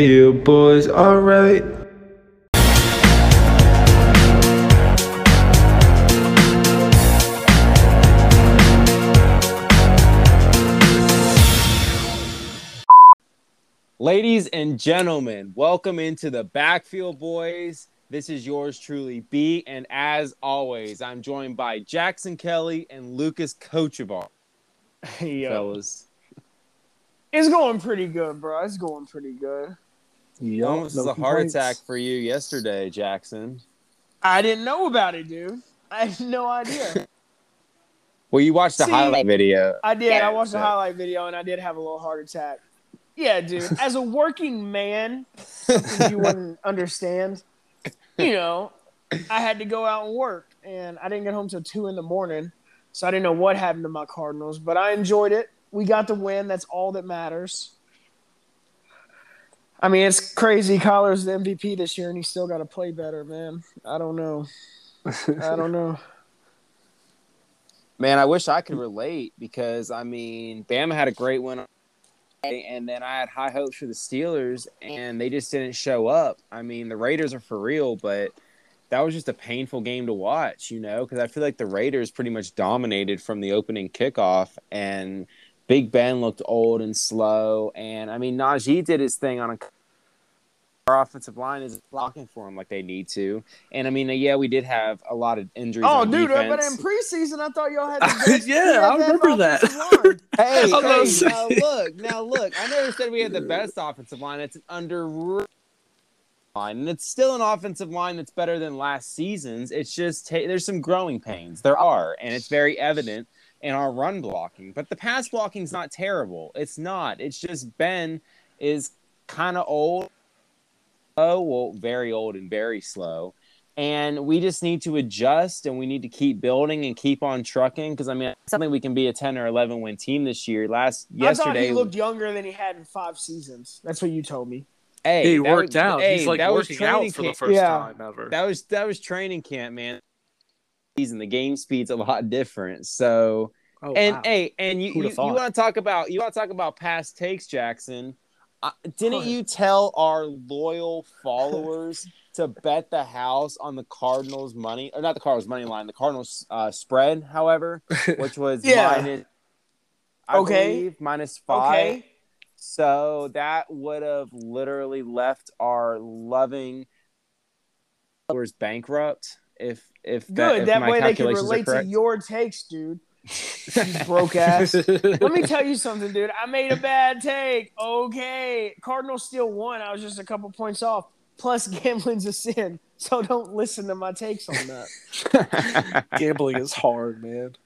Backfield boys, alright. Ladies and gentlemen, welcome into the Backfield Boys. This is yours truly, B. And as always, I'm joined by Jackson Kelly and Lucas Kochevar. Hey, yo. Fellas, It's going pretty good, bro. It's going pretty good. Almost no was a heart attack for you yesterday, Jackson. I didn't know about it, dude. I had no idea. Well, you watched the See- highlight video. I did. I watched the highlight video and I did have a little heart attack. Yeah, dude. As a working man, you wouldn't understand. You know, I had to go out and work, and I didn't get home till two in the morning, so I didn't know what happened to my Cardinals. But I enjoyed it. We got the win. That's all that matters. I mean, it's crazy. Kyler's the MVP this year, and he still got to play better, man. I don't know. I don't know. Man, I wish I could relate because I mean, Bama had a great win, and then I had high hopes for the Steelers, and they just didn't show up. I mean, the Raiders are for real, but that was just a painful game to watch, you know, because I feel like the Raiders pretty much dominated from the opening kickoff, and Big Ben looked old and slow, and I mean, Najee did his thing on a. Our offensive line is blocking for him like they need to, and I mean, yeah, we did have a lot of injuries. Oh, on dude, uh, but in preseason, I thought y'all had the best. Yeah, I remember that. offensive. Hey, hey say. now look, now look. I never said we had the best offensive line. It's an under line, and it's still an offensive line that's better than last season's. It's just ta- there's some growing pains. There are, and it's very evident in our run blocking. But the pass blocking's not terrible. It's not. It's just Ben is kind of old. Oh, well, very old and very slow. And we just need to adjust and we need to keep building and keep on trucking because I mean, something we can be a 10 or 11 win team this year. Last I thought he looked younger than he had in five seasons. That's what you told me. hey, he worked was- out. hey, He's like that working training out for the first Yeah. time ever. That was that was training camp, man. Season the game speed's a lot different. So oh, and wow. hey, and you you, thought? want to talk about you want to talk about past takes, Jackson? Uh, didn't you tell our loyal followers to bet the house on the Cardinals money or not the Cardinals money line, the Cardinals uh, spread, however, which was Yeah. minus I Okay. believe, minus five. Okay. So that would have literally left our loving followers bankrupt if if that, Good. if that my way they can relate to your takes, dude. You broke ass. Let me tell you something, dude. I made a bad take. Okay. Cardinals still won. I was just a couple points off. Plus, gambling's a sin. So don't listen to my takes on that. Gambling is hard, man.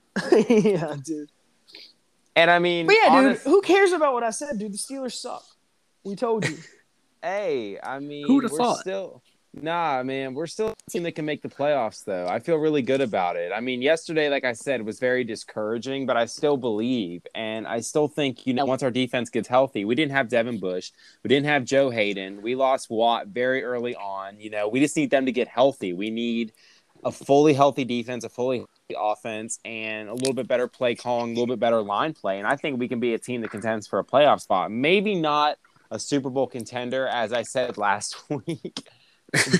yeah, dude. and I mean, But yeah, honest- dude. Who cares about what I said, dude? The Steelers suck. We told you. hey, I mean, Who'da we're thought? still nah, man. We're still a team that can make the playoffs, though. I feel really good about it. I mean, yesterday, like I said, was very discouraging, but I still believe, and I still think, you know, once our defense gets healthy, we didn't have Devin Bush, we didn't have Joe Haden, we lost Watt very early on. You know, we just need them to get healthy. We need a fully healthy defense, a fully healthy offense, and a little bit better play calling, a little bit better line play. And I think we can be a team that contends for a playoff spot. Maybe not a Super Bowl contender, as I said last week,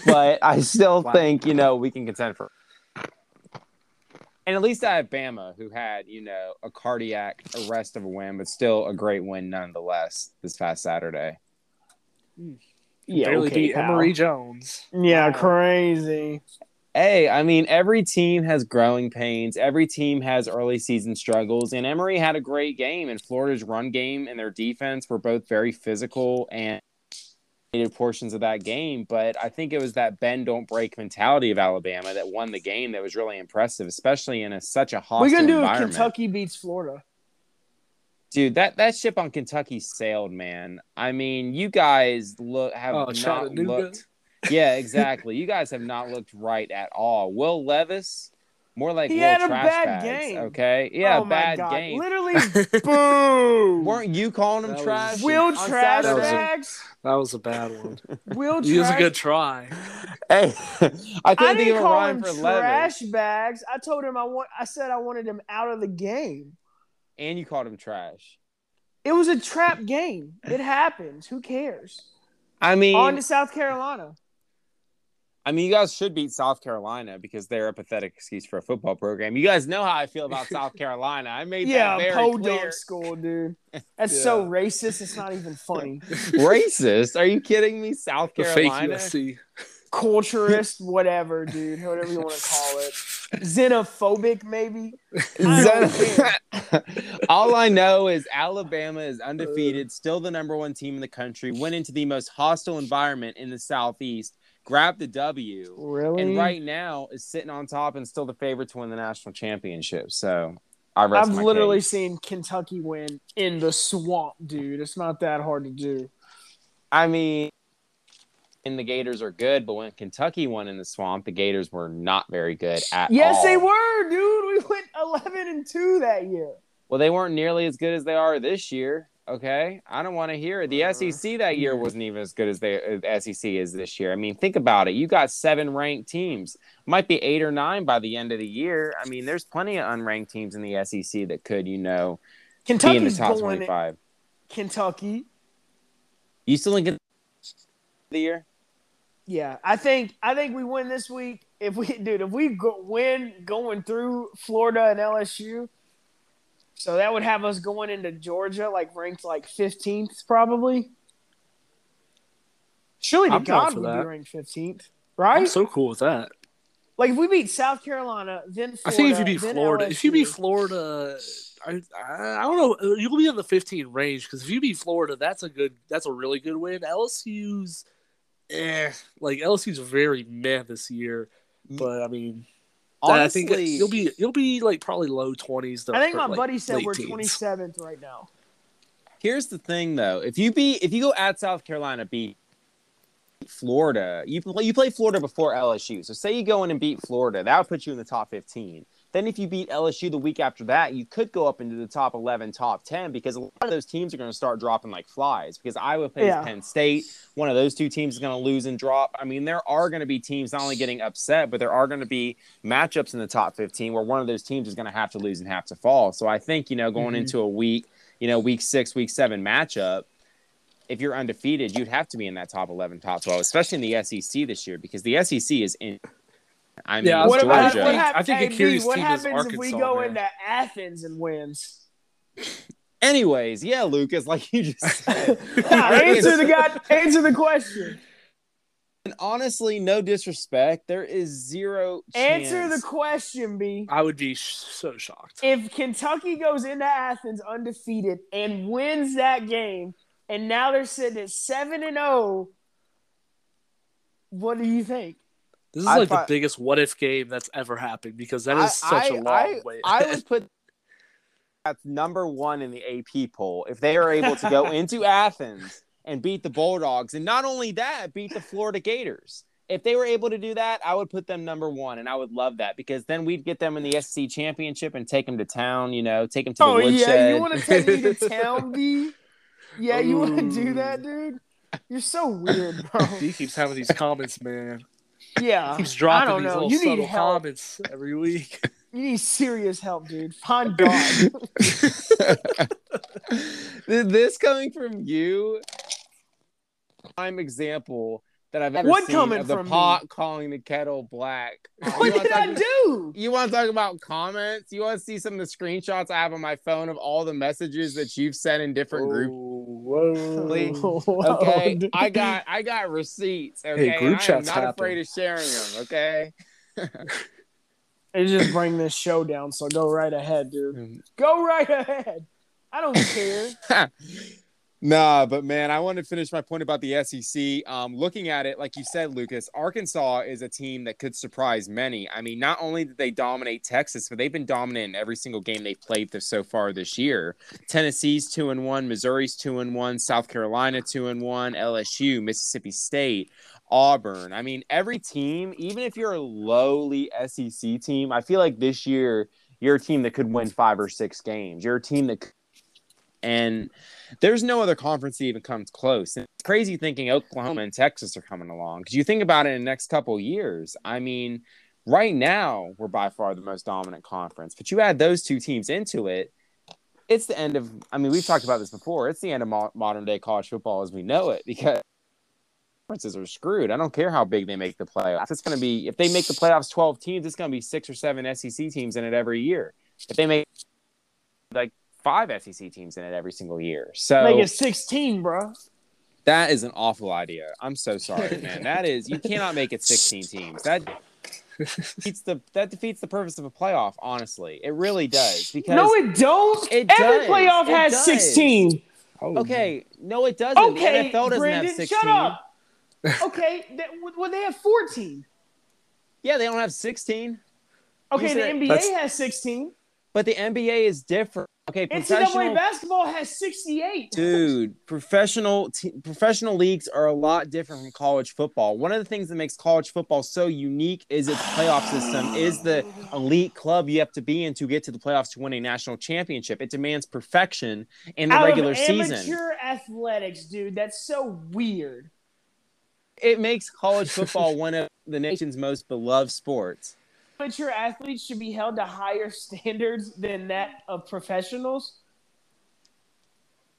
but I still Wow. think, you know, we can contend for. And at least I have Bama, who had, you know, a cardiac arrest of a win, but still a great win nonetheless this past Saturday. Yeah, Barely okay, beat pal. Emory Jones. Yeah, Wow. crazy. Hey, I mean, every team has growing pains. Every team has early season struggles. And Emory had a great game. And Florida's run game and their defense were both very physical and dominated portions of that game. But I think it was that bend don't break mentality of Alabama that won the game that was really impressive, especially in a, such a hostile We're gonna do a. Kentucky beats Florida. Dude, that, that ship on Kentucky sailed, man. I mean, you guys look have Oh, not looked. Yeah, exactly. you guys have not looked right at all. Will Levis, more like He had a trash bad bags, game. Okay, yeah, oh my bad God. game. Literally, boom. Weren't you calling him That was- trash? Will trash That was a- bags. That was a bad one. Will He was a good try. Hey, I I couldn't think didn't of a call rhyme him for trash Levis, bags. I told him I want. I said I wanted him out of the game. and you called him trash. It was a trap game. It happens. Who cares? I mean, On to South Carolina. I mean, you guys should beat South Carolina because they're a pathetic excuse for a football program. You guys know how I feel about South Carolina. I made Yeah, that very podunk clear. school, dude. That's so racist. It's not even funny. Racist? Are you kidding me? South The fake Carolina? USC. Culturist, whatever, dude. Whatever you want to call it. Xenophobic, maybe. I All I know is Alabama is undefeated, uh. still the number one team in the country, went into the most hostile environment in the Southeast, grabbed the W, Really? and right now is sitting on top and still the favorite to win the national championship. So I rest I've literally case. seen Kentucky win in the swamp, dude. It's not that hard to do. I mean, and the Gators are good, but when Kentucky won in the swamp, the Gators were not very good at Yes, all. they were, dude. We went 11 and 2 that year. Well, they weren't nearly as good as they are this year. Okay, I don't want to hear it. The SEC that year wasn't even as good as the uh, SEC is this year. I mean, think about it. You got seven ranked teams, might be eight or nine by the end of the year. I mean, there's plenty of unranked teams in the SEC that could, you know, be in the Kentucky's top twenty-five. Kentucky. You still think the year? Yeah, I think I think we win this week. If we, dude, if we go, win going through Florida and LSU, so that would have us going into Georgia like ranked like 15th probably. Surely to I'm God would that. be ranked 15th, right? I'm so cool with that. like if we beat South Carolina, then Florida, I think if you beat Florida, if you beat Florida, I, I I don't know, you'll be in the 15 range because if you beat Florida, that's a good, that's a really good win. LSU's, eh, like LSU's very meh this year, but I mean, I think you'll be you'll be like probably low 20s. to- I think my like, buddy said we're 27th right now. Here's the thing, though. If you beat, if you go at South Carolina, beat Florida, you play, you play Florida before LSU. So say you go in and beat Florida, that would put you in the top 15. Then if you beat LSU the week after that, you could go up into the top 11, top 10 because a lot of those teams are going to start dropping like flies. Because Iowa plays Yeah. Penn State, one of those two teams is going to lose and drop. I mean, there are going to be teams not only getting upset, but there are going to be matchups in the top 15 where one of those teams is going to have to lose and have to fall. So I think you know going Mhm. into a week you know, week six, week seven matchup, if you're undefeated, you'd have to be in that top 11, top 12, especially in the SEC this year because the SEC is in. I mean, Yeah, it's What about what, hap- I think hey, Achilles' B, what team is happens if we go man. into Athens and wins? Anyways, yeah, Lucas, like you just said. Nah, answer the god, answer the question. And honestly, no disrespect, there is zero chance. Answer the question, B. I would be sh- so shocked. If Kentucky goes into Athens undefeated and wins that game, and now they're sitting at seven and zero, what do you think? This is I like fi- the biggest what if game that's ever happened because that is I- such a I- long I, way. I would put that's number one in the AP poll if they are able to go into Athens and beat the Bulldogs, and not only that, beat the Florida Gators. If they were able to do that, I would put them number one, and I would love that because then we'd get them in the SC championship and take them to town. You know, take them to the Oh woodshed. yeah, you want to take me to town, B? Yeah, you want to do that, dude? You're so weird, bro. he keeps having these comments, man. Yeah, He keeps I dropping don't these know. little You subtle need help. comments every week. You need serious help, dude. Find God. this coming from you, prime example that I've ever What seen coming of the from me? pot calling the kettle black. You what did talk I about- do? You want to talk about comments? You want to see some of the screenshots I have on my phone of all the messages that you've sent in different groups? Whoa. Please. Whoa, Okay. I got I got receipts. Okay, group and I am not happen. afraid of sharing them. Okay. They just bring this show down, so go right ahead, dude. Go right ahead. I don't care. Nah, but man, I want to finish my point about the SEC. Um, looking at it, like you said, Lucas, Arkansas is a team that could surprise many. I mean, not only did they dominate Texas, but they've been dominant in every single game they've played this, so far this year. Tennessee's two and one, Missouri's two and one, South Carolina two and one, LSU, Mississippi State, Auburn. I mean, every team, even if you're a lowly SEC team, I feel like this year you're a team that could win five or six games. You're a team that and there's no other conference that even comes close. And it's crazy thinking Oklahoma and Texas are coming along because you think about it in the next couple years. I mean, right now we're by far the most dominant conference, but you add those two teams into it, it's the end of. I mean, we've talked about this before. It's the end of mo- modern day college football as we know it because conferences are screwed. I don't care how big they make the playoffs. It's going to be if they make the playoffs twelve teams, it's going to be six or seven SEC teams in it every year. If they make like five SEC teams in it every single year, so Make it 16, bro. that is an awful idea. I'm so sorry, man. That is you cannot make it 16 teams. That defeats the that defeats the purpose of a playoff. Honestly, it really does. Because No, it don't. It Every does. playoff It has does. 16. Oh, okay, no, it doesn't. Okay, the NFL doesn't Brandon, have 16. shut up. Okay, that, well, they have 14. Yeah, they don't have 16. Okay, the NBA has 16. But the NBA is different. Okay, NCAA basketball has 68. dude, professional te- professional leagues are a lot different from college football. One of the things that makes college football so unique is its playoff system. Is the elite club you have to be in to get to the playoffs to win a national championship. It demands perfection in the Out regular of season. amateur athletics, dude. That's so weird. It makes college football one of the nation's most beloved sports. Amateur athletes should be held to higher standards than that of professionals.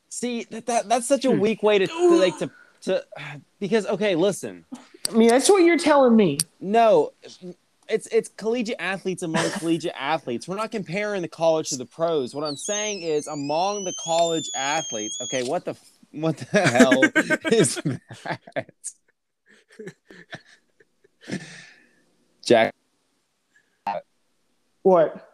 See, that, that that's such a hmm. weak way to, to like to to because okay, listen. I mean, that's what you're telling me. No, it's it's collegiate athletes among collegiate athletes. We're not comparing the college to the pros. What I'm saying is among the college athletes. Okay, what the what the hell is that? Jack, What?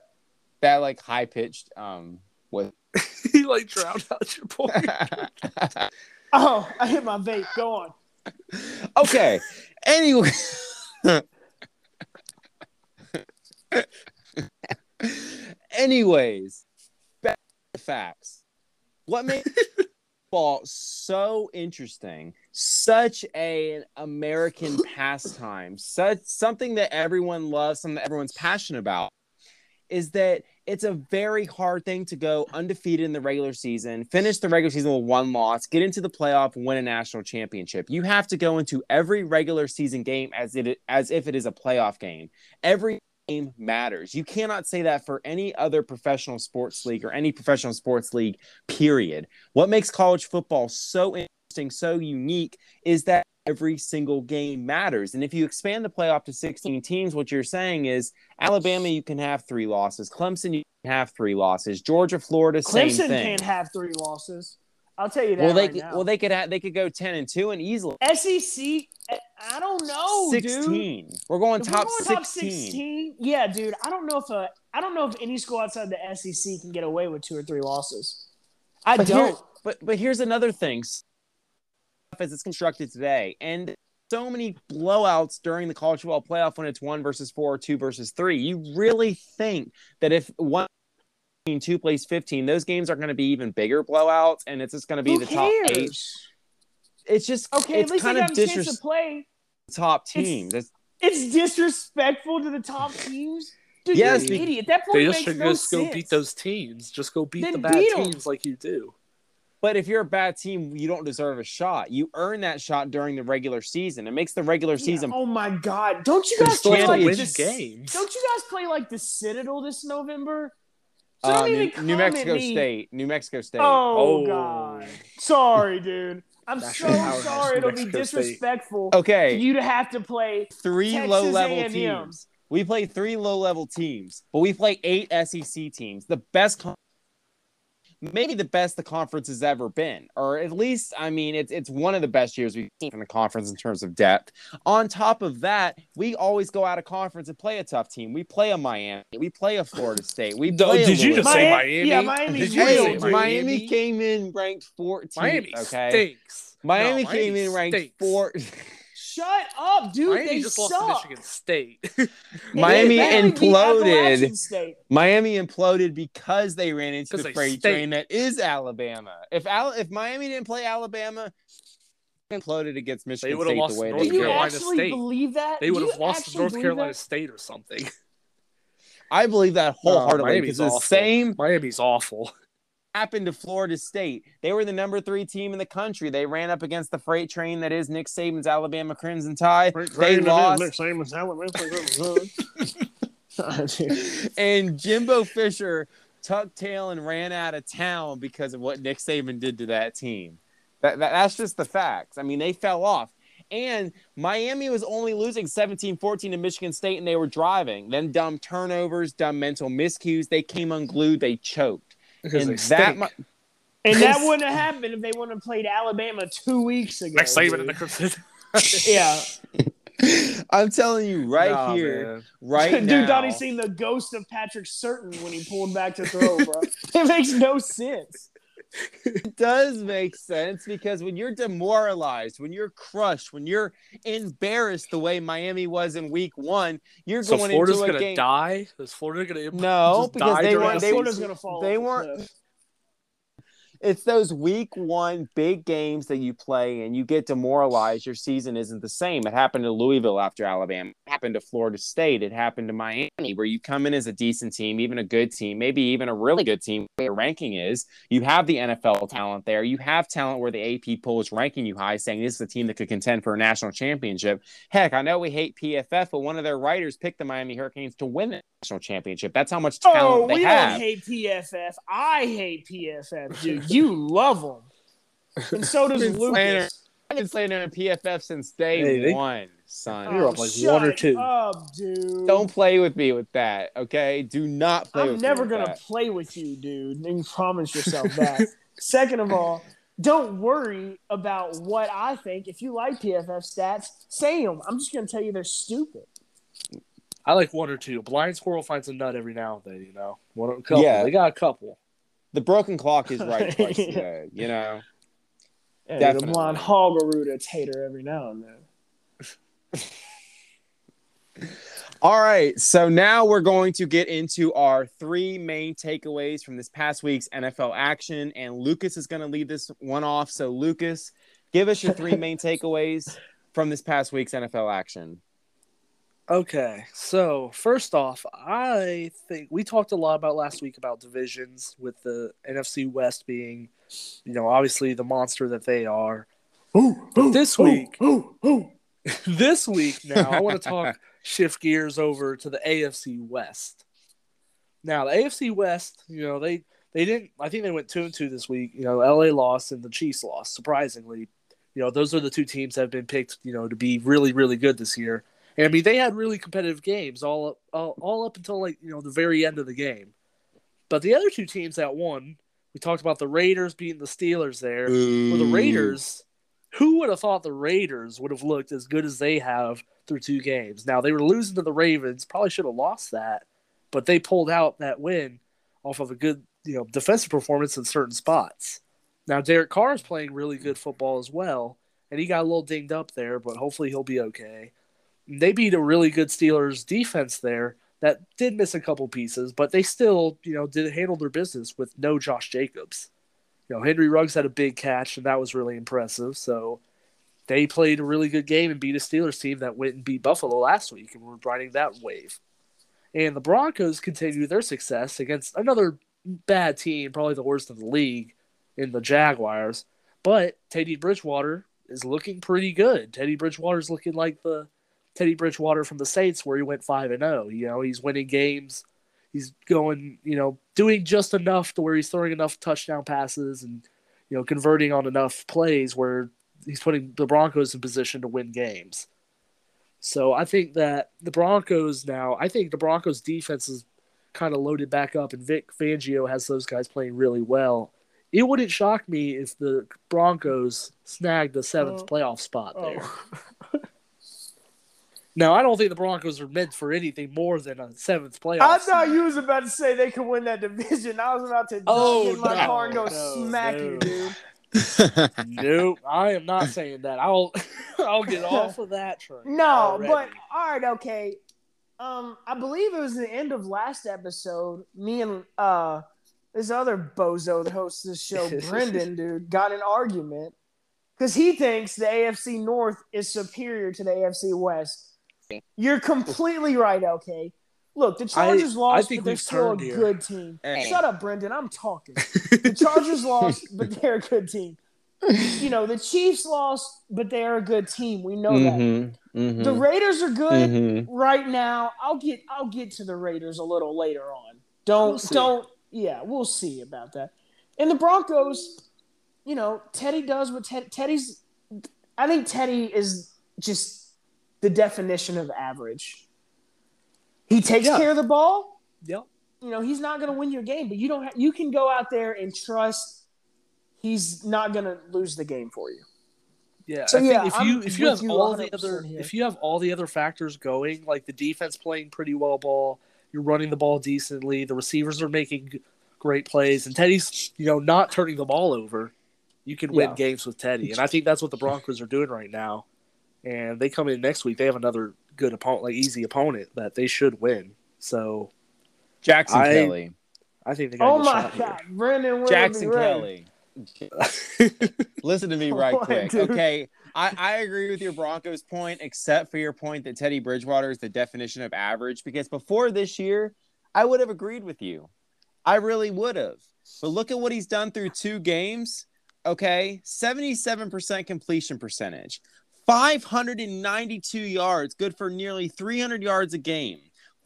that like high pitched um with he like drowned out your point. Oh, I hit my vape. Go on. okay. Anyway. Anyways, back to facts. What makes football so interesting, such a American pastime, such something that everyone loves, something that everyone's passionate about, is that it's a very hard thing to go undefeated in the regular season, finish the regular season with one loss, get into the playoff, win a national championship. You have to go into every regular season game as it as if it is a playoff game. Every game matters. You cannot say that for any other professional sports league or any professional sports league, period. What makes college football so interesting, so unique, is that every single game matters. And if you expand the playoff to 16 teams, what you're saying is Alabama, you can have three losses. Clemson, you can have three losses. Georgia, Florida, same Clemson thing. can't have three losses. I'll tell you that. well, they right could, well they could have they could go 10 and 2 and easily SEC. Eh, I don't know, dude. 16. We're going If we're top going 16. Yeah, dude. I don't know if a I don't know if any school outside the SEC can get away with two or three losses. I But, don't. but but here's another thing. As it's constructed today, and so many blowouts during the college football playoff when it's one versus four, two versus three. You really think that if one team two plays 15, those games are going to be even bigger blowouts, and it's just going to be Who the top eight. It's just Okay, it's at least they kind of got a chance to disrespectful play. top It's- teams. It's- It's disrespectful to the top teams. Dude, Yes, you're an idiot. That point They just makes should no just sense. go beat those teams. Just go beat Then the bad beat 'em. teams like you do. But if you're a bad team, you don't deserve a shot. You earn that shot during the regular season. It makes the regular Yeah, season. Oh my god! Don't you guys play like this? games. Don't you guys play like the Citadel this November? So Uh, New, New Mexico me. State. New Mexico State. Oh, Oh. god! Sorry, dude. I'm so sorry. It'll be Mexico State. disrespectful for Okay, you to have to play. three Texas low level A&M. teams. We play three low level teams, but we play eight SEC teams. The best, con- maybe the best the conference has ever been, or at least, I mean, it's it's one of the best years we've seen from the conference in terms of depth. On top of that, we always go out of conference and play a tough team. We play a Miami, we play a Florida State, we No, play. a did you just Louisville. say Miami- Miami? yeah, Miami's Did you Hey, say dude. Miami? came in ranked 14. Miami okay. stinks. Miami No, came Miami in ranked stinks. four. Shut up, dude. Miami they just suck. lost to Michigan State. Miami imploded. State. Miami imploded because they ran into the freight stink. train that is Alabama. If Al- if Miami didn't play Alabama, imploded against Michigan would've State lost the way North they Do you did. Actually State. believe that? they would have lost to North Carolina that? State or something. I believe that oh, wholeheartedly Miami's because the awful. same Miami's awful. Happened to Florida State. They were the number three team in the country. They ran up against the freight train that is Nick Saban's Alabama Crimson Tide. They lost. and Jimbo Fisher tucked tail and ran out of town because of what Nick Saban did to that team. That, that that's just the facts. I mean, they fell off. And Miami was only losing 17-14 to Michigan State and they were driving. Then dumb turnovers, dumb mental miscues, they came unglued, they choked. Because and that mu- And that wouldn't have happened if they wouldn't have played Alabama two weeks ago. Nick Saban and dude. the Crimson. Yeah. I'm telling you right Nah, here, man. right Dude now. thought he seen the ghost of Patrick Surtain when he pulled back to throw, bro. it makes no sense. It does make sense because when you're demoralized, when you're crushed, when you're embarrassed the way Miami was in week one, you're So going Florida's into a gonna game. die. Is Florida gonna No, just because die they weren't- the they- Florida's gonna fall. they weren't- cliff. It's those week one big games that you play and you get demoralized. Your season isn't the same. It happened to Louisville after Alabama. It happened to Florida State. It happened to Miami, where you come in as a decent team, even a good team, maybe even a really good team. Where your ranking is, you have the NFL talent there. You have talent where the AP poll is ranking you high, saying this is a team that could contend for a national championship. Heck, I know we hate PFF, but one of their writers picked the Miami Hurricanes to win the national championship. That's how much oh, talent Oh, they we have. don't hate PFF. I hate PFF, dude. You love them, and so does Been slandering- Lucas. I've been slandering PFF since day Hey, they- one, son. You're Oh, up like one or two. Up, dude. Don't play with me with that, okay? Do not play I'm with never me with gonna that. play with you, dude. And you promise yourself that. Second of all, don't worry about what I think. If you like PFF stats, say them. I'm just gonna tell you they're stupid. I like one or two. Blind squirrel finds a nut every now and then. You know, one a couple. Yeah. They got a couple. The broken clock is right twice a day, you know? Yeah, the Definitely. blonde hoggaroota tater every now and then. All right, so now we're going to get into our three main takeaways from this past week's NFL action, and Lucas is going to lead this one off. So, Lucas, give us your three main takeaways from this past week's NFL action. Okay, so first off, I think we talked a lot about last week about divisions with the NFC West being, you know, obviously the monster that they are. This week, this week now, I want to talk shift gears over to the AFC West. Now, the AFC West, you know, they they didn't. I think they went two and two this week. You know, LA lost and the Chiefs lost. Surprisingly, you know, those are the two teams that have been picked. You know, to be really really good this year. And I mean, they had really competitive games all up, all, all up until like you know the very end of the game. But the other two teams that won, we talked about the Raiders beating the Steelers there. Well, the Raiders, who would have thought the Raiders would have looked as good as they have through two games? Now they were losing to the Ravens, probably should have lost that, but they pulled out that win off of a good, you know, defensive performance in certain spots. Now Derek Carr is playing really good football as well, and he got a little dinged up there, but hopefully he'll be okay. They beat a really good Steelers defense there that did miss a couple pieces, but they still, you know, did handle their business with no Josh Jacobs you know, Henry Ruggs had a big catch, and that was really impressive. So they played a really good game and beat a Steelers team that went and beat Buffalo last week, and we're riding that wave. And the Broncos continue their success against another bad team, probably the worst in the league, in the Jaguars. But Teddy Bridgewater is looking pretty good. Teddy Bridgewater is looking like the Teddy Bridgewater from the Saints, where he went five and zero. You know, he's winning games he's going, you know, doing just enough to where he's throwing enough touchdown passes and, you know, converting on enough plays where he's putting the Broncos in position to win games. So I think that the Broncos now, I think the Broncos defense is kind of loaded back up and Vic Fangio has those guys playing really well. It wouldn't shock me if the Broncos snagged the seventh Oh. playoff spot there. Oh. Now, I don't think the Broncos are meant for anything more than a seventh playoff. I thought you was about to say they could win that division. I was about to Oh, get in my no, car and go no, smack no. you, dude. nope, I am not saying that. I'll I'll get off of that train. No, already. but all right, okay. Um, I believe it was the end of last episode. Me and uh this other bozo that hosts this show, Brendan, dude, got an argument because he thinks the AFC North is superior to the AFC West. You're completely right. Okay, look, the Chargers I lost, think but they're still a here. good team. Hey. Shut up, Brendan. I'm talking. The Chargers lost, but they're a good team. You know, the Chiefs lost, but they're a good team. We know that. Mhm, mhm, The Raiders are good mhm. right now. I'll get I'll get to the Raiders a little later on. Don't We'll don't Yeah, we'll see about that. And the Broncos, you know, Teddy does what Ted, Teddy's. I think Teddy is just the definition of average. He takes Yeah. care of the ball. Yep. You know, he's not going to win your game, but you don't. Ha- you can go out there and trust he's not going to lose the game for you. Yeah, So, I think yeah, if I'm you if you have you all the other here. if you have all the other factors going, like the defense playing pretty well ball, you're running the ball decently, the receivers are making great plays, and Teddy's you know not turning the ball over, you can win Yeah. games with Teddy, and I think that's what the Broncos are doing right now. And they come in next week, they have another good opponent, like easy opponent that they should win. So Jackson I- Kelly. I think they got Oh a good my shot God, Brendan Jackson Willoughby Kelly. Listen to me right What, quick. dude? Okay. I, I agree with your Broncos point, except for your point that Teddy Bridgewater is the definition of average. Because before this year, I would have agreed with you. I really would have. But look at what he's done through two games. Okay. 77% completion percentage, 592 yards, good for nearly 300 yards a game,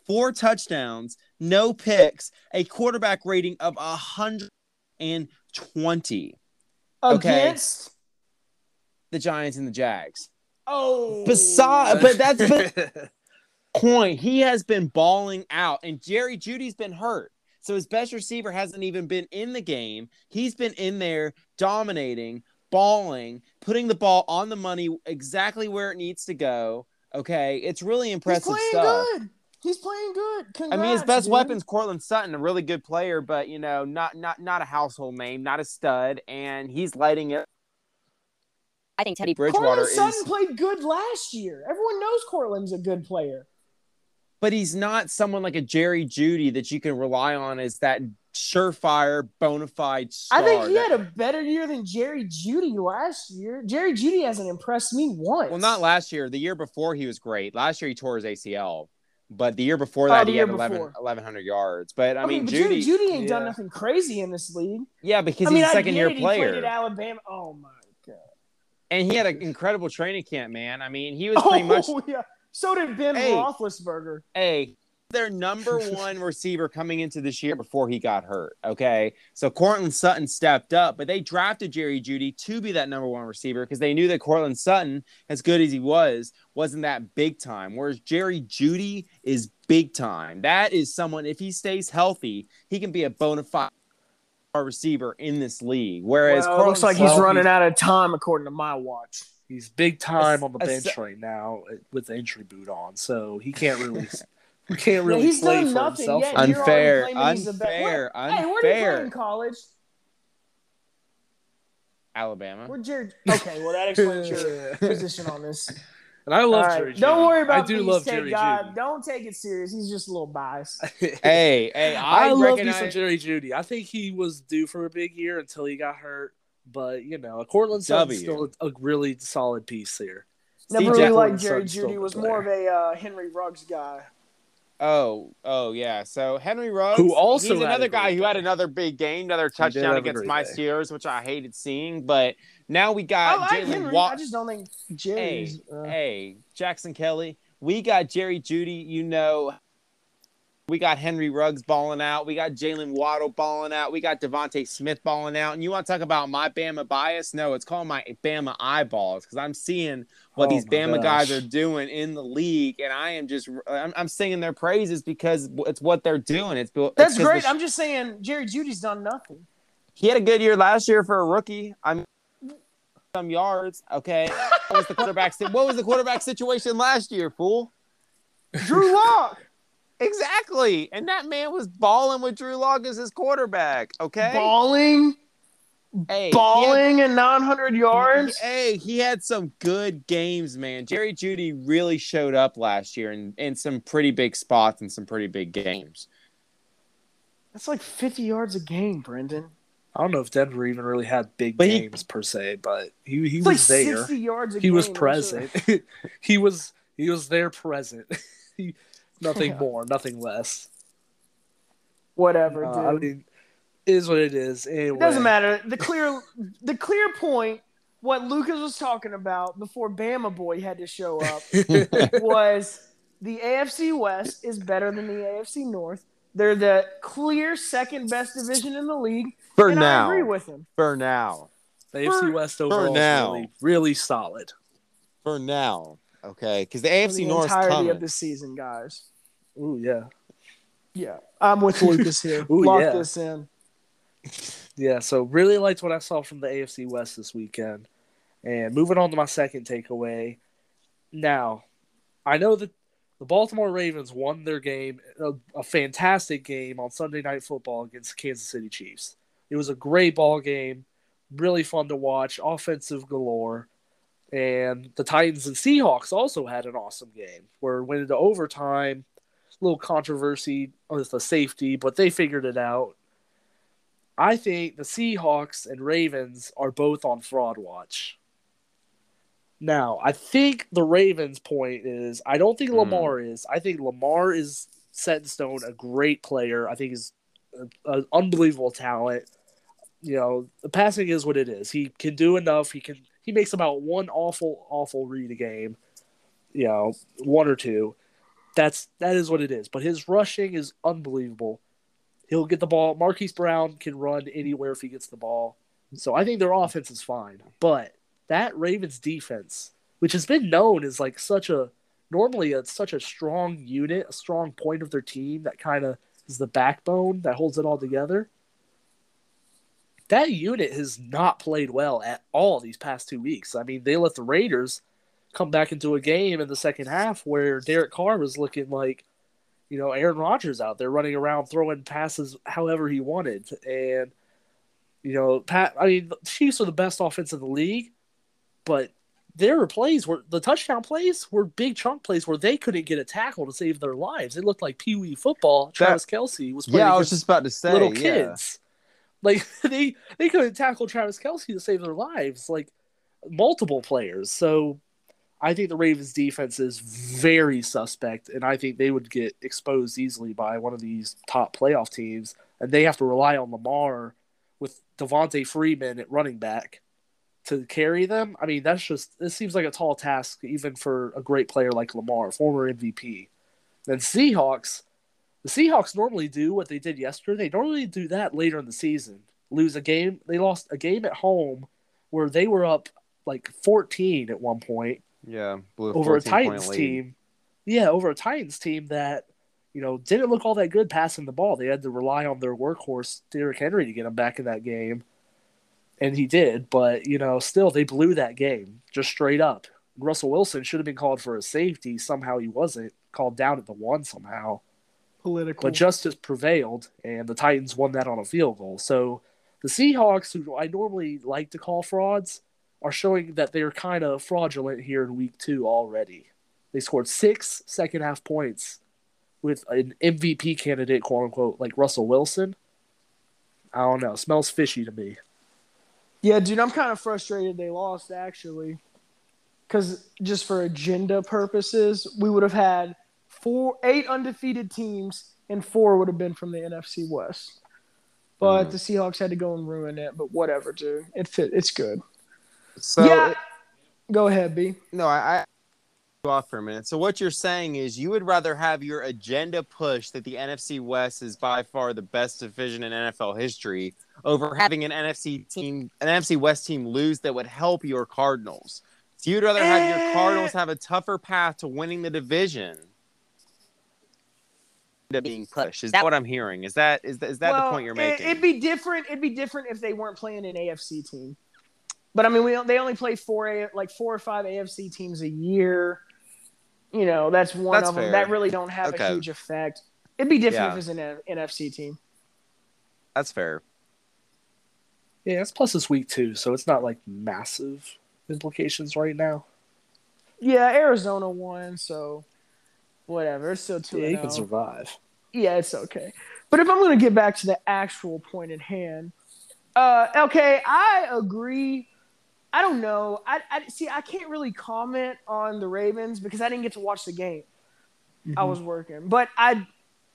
four touchdowns, no picks, a quarterback rating of 120. Okay. The Giants and the Jags. Oh, but that's but point. He has been balling out, and Jerry Jeudy's been hurt. So his best receiver hasn't even been in the game. He's been in there dominating, balling, putting the ball on the money exactly where it needs to go. Okay. It's really impressive he's playing stuff. good. He's playing good. I mean, his best dude. weapon's Courtland Sutton, a really good player, but you know, not not not a household name, not a stud, and he's lighting it. I think Teddy Bridgewater Courtland is, Sutton played good last year. Everyone knows Courtland's a good player. but he's not someone like a Jerry Jeudy that you can rely on as that surefire, bona fide star. I think he had a better year than Jerry Jeudy last year. Jerry Jeudy hasn't impressed me once. Well, not last year. The year before, he was great. Last year, he tore his ACL. But the year before Oh, that, the he had 11, 1,100 yards. But I Okay, mean, but Jeudy, Jeudy ain't done nothing crazy in this league. yeah, because I mean, he's a I second year it, He played player. at Alabama. Oh my god. And he had an incredible training camp, man. I mean, he was pretty much Oh yeah. So did Ben Hey. Roethlisberger. a their number one receiver coming into this year before he got hurt. Okay. So Courtland Sutton stepped up, but they drafted Jerry Jeudy to be that number one receiver because they knew that Courtland Sutton, as good as he was, wasn't that big time. Whereas Jerry Jeudy is big time. That is someone, if he stays healthy, he can be a bona fide receiver in this league. Whereas Well, it looks like Courtland he's Sutton- running out of time according to my watch. He's big time on the A- a- bench right now uh, with the injury boot on, so he can't really he can't really Yeah, he's play done for nothing himself. yet. You're already Unfair, claiming he's the unfair, Where- Hey, where did he play in college? Alabama. Where Jerry? Okay, well that explains your position on this. And I love right, Jerry. Don't worry about I do love Jerry God. Jeudy. Don't take it serious. He's just a little biased. Hey, hey, I, I, love me some Jerry Jeudy. I think he was due for a big year until he got hurt. But you know, Courtland Sutton's W. still a, a really solid piece here. Never CJ really liked Jerry Jeudy. Was player. more of a uh, Henry Ruggs guy. Oh, oh yeah. So Henry Ruggs, Who also he's another guy great who had another big game, another touchdown against my day. Steelers, which I hated seeing. But now we I got like Jalen Henry. Watt. I just don't think Hey, uh, hey, Jackson Kelly. We got Jerry Jeudy. You know, we got Henry Ruggs balling out. We got Jalen Waddle balling out. We got DeVonta Smith balling out. And you want to talk about my Bama bias? No, it's called my Bama eyeballs because I'm seeing what Oh these Bama guys are doing in the league, and I am just I'm, I'm singing their praises because it's what they're doing. It's it's That's great. the- I'm just saying Jerry Jeudy's done nothing. he had a good year last year for a rookie. I'm some yards. Okay, what was the quarterback? What was the quarterback situation last year, fool? Drew Lock Exactly, and that man was balling with Drew Lock as his quarterback. Okay, balling, hey, he had- balling, and 900 yards. Hey, he had some good games, man. Jerry Jeudy really showed up last year in, in some pretty big spots and some pretty big games. That's like 50 yards a game, Brendan. I don't know if Denver even really had big But he- games per se, but he he It's like was there. 60 yards a He game. was I'm sure. present. he was he was there present. he, nothing Yeah. more, nothing less. Whatever, Uh, dude. I mean, it is what it is. Anyway, It doesn't matter. The clear, the clear point. What Lucas was talking about before Bama Boy had to show up was the AFC West is better than the AFC North. They're the clear second best division in the league. For and now. I agree with him. For now. The AFC West overall is now. really, really solid. For now. Okay. Because the For AFC the North's entirety coming. of the season, guys. Ooh, yeah. Yeah, I'm with Lucas here. Ooh, Lock yeah. this in. Yeah, so really liked what I saw from the AFC West this weekend. And moving on to my second takeaway. Now, I know that the Baltimore Ravens won their game, a, a fantastic game on Sunday Night Football against Kansas City Chiefs. It was a great ball game, really fun to watch, offensive galore. And the Titans and Seahawks also had an awesome game where it went into overtime. A little controversy with the safety, but they figured it out. I think the Seahawks and Ravens are both on fraud watch. Now, I think the Ravens' point is I don't think Hmm. Lamar is. I think Lamar is set in stone, a great player. I think he's an unbelievable talent. You know, the passing is what it is. He can do enough. He can. He makes about one awful, awful read a game. You know, one or two. That's that is what it is. But his rushing is unbelievable. He'll get the ball. Marquise Brown can run anywhere if he gets the ball. So I think their offense is fine. But that Ravens defense, which has been known as like such a normally it's such a strong unit, a strong point of their team that kind of is the backbone that holds it all together. That unit has not played well at all these past two weeks. I mean, they let the Raiders come back into a game in the second half where Derek Carr was looking like, you know, Aaron Rodgers out there running around throwing passes however he wanted. And, you know, Pat, I mean, the Chiefs are the best offense in the league, but there were plays where the touchdown plays were big chunk plays where they couldn't get a tackle to save their lives. It looked like Pee Wee football. Travis Kelce was playing Yeah, I was just about to say. little yeah. kids. Like they they couldn't tackle Travis Kelce to save their lives. Like multiple players. So I think the Ravens defense is very suspect, and I think they would get exposed easily by one of these top playoff teams, and they have to rely on Lamar with Devonta Freeman at running back to carry them. I mean, that's just this seems like a tall task even for a great player like Lamar, former MVP. Then Seahawks, the Seahawks normally do what they did yesterday. They normally do that later in the season. Lose a game. They lost a game at home where they were up like 14 at one point Yeah. Blew over a Titans team. Yeah, over a Titans team that you know didn't look all that good passing the ball. They had to rely on their workhorse Derrick Henry to get them back in that game, and he did. But you know, still they blew that game just straight up. Russell Wilson should have been called for a safety. Somehow he wasn't called down at the one somehow. Political. But justice prevailed, and the Titans won that on a field goal. So the Seahawks, who I normally like to call frauds, are showing that they're kind of fraudulent here in week two already. They scored six second half points with an MVP candidate, quote unquote, like Russell Wilson. I don't know. Smells fishy to me. Yeah, dude, I'm kind of frustrated they lost actually. Because just for agenda purposes, we would have had four, eight undefeated teams, and four would have been from the NFC West. But Mhm. the Seahawks had to go and ruin it. But whatever, dude. It fit. It's good. So yeah. Go ahead, B. no, I, I off for a minute. So what you're saying is you would rather have your agenda pushed that the NFC West is by far the best division in NFL history over having an NFC team, an NFC West team lose that would help your Cardinals. So you'd rather have your Eh. Cardinals have a tougher path to winning the division. To being pushed. Is that what I'm hearing? Is that is that, is that the point you're making? It'd be different. It'd be different if they weren't playing an AFC team. But I mean, we they only play four A, like four or five AFC teams a year. You know, that's one That's of them that really don't have Okay. a huge effect. It'd be different Yeah. if was an N- NFC team. That's fair. Yeah, it's plus this week too, so it's not like massive implications right now. Yeah, Arizona won, so whatever. It's still two. Yeah, you can oh. survive. Yeah, it's okay. But if I'm going to get back to the actual point at hand, uh, okay, I agree. I don't know. I, I see. I can't really comment on the Ravens because I didn't get to watch the game. I Mhm. was working, but I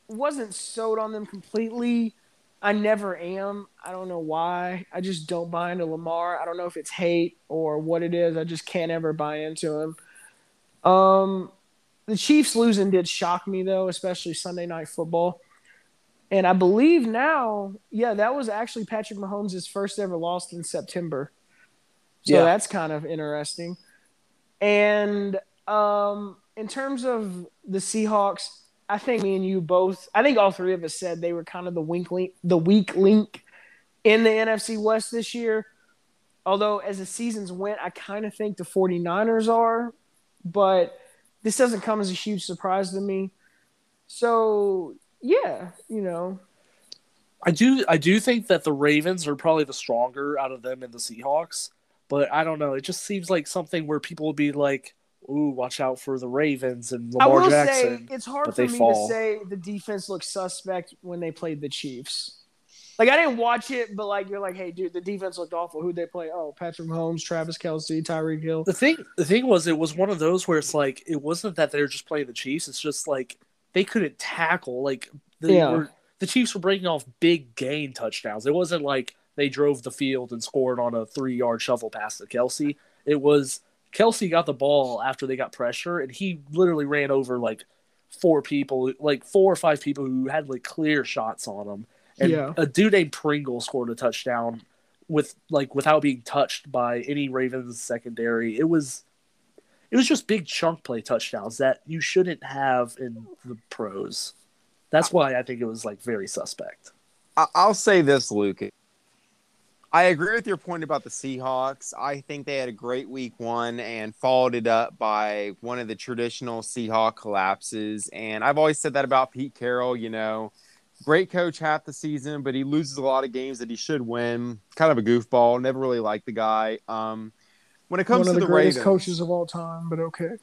wasn't sold on them completely. I never am. I don't know why. I just don't buy into Lamar. I don't know if it's hate or what it is. I just can't ever buy into him. Um, the Chiefs losing did shock me though, especially Sunday night football. And I believe now, yeah, that was actually Patrick Mahomes' first ever loss in September. So Yeah. that's kind of interesting. And um, in terms of the Seahawks, I think me and you both, I think all three of us said they were kind of the wink link, the weak link in the NFC West this year. Although as the seasons went, I kind of think the 49ers are, but this doesn't come as a huge surprise to me. So yeah, you know, I do I do think that the Ravens are probably the stronger out of them and the Seahawks, but I don't know. It just seems like something where people would be like, "Ooh, watch out for the Ravens and I Lamar will Jackson." say it's hard but for they me fall. to say the defense looks suspect when they played the Chiefs. Like I didn't watch it, but like you're like, hey, dude, the defense looked awful. Who'd they play? Oh, Patrick Mahomes, Travis Kelce, Tyreek Hill. the thing the thing was it was one of those where it's like it wasn't that they were just playing the Chiefs. It's just like they couldn't tackle. Like they Yeah. were the Chiefs were breaking off big gain touchdowns. It wasn't like they drove the field and scored on a three yard shovel pass to Kelce. It was Kelce got the ball after they got pressure and he literally ran over like four people, like four or five people who had like clear shots on him. And Yeah. a dude named Pringle scored a touchdown with like without being touched by any Ravens secondary. It was it was just big chunk play touchdowns that you shouldn't have in the pros. That's why I think it was like very suspect. I- I'll say this, Luke. I agree with your point about the Seahawks. I think they had a great week one and followed it up by one of the traditional Seahawk collapses. And I've always said that about Pete Carroll. You know, great coach half the season, but he loses a lot of games that he should win. Kind of a goofball. Never really liked the guy. Um, when it comes One of to the, the, greatest Ravens, coaches of all time, but okay.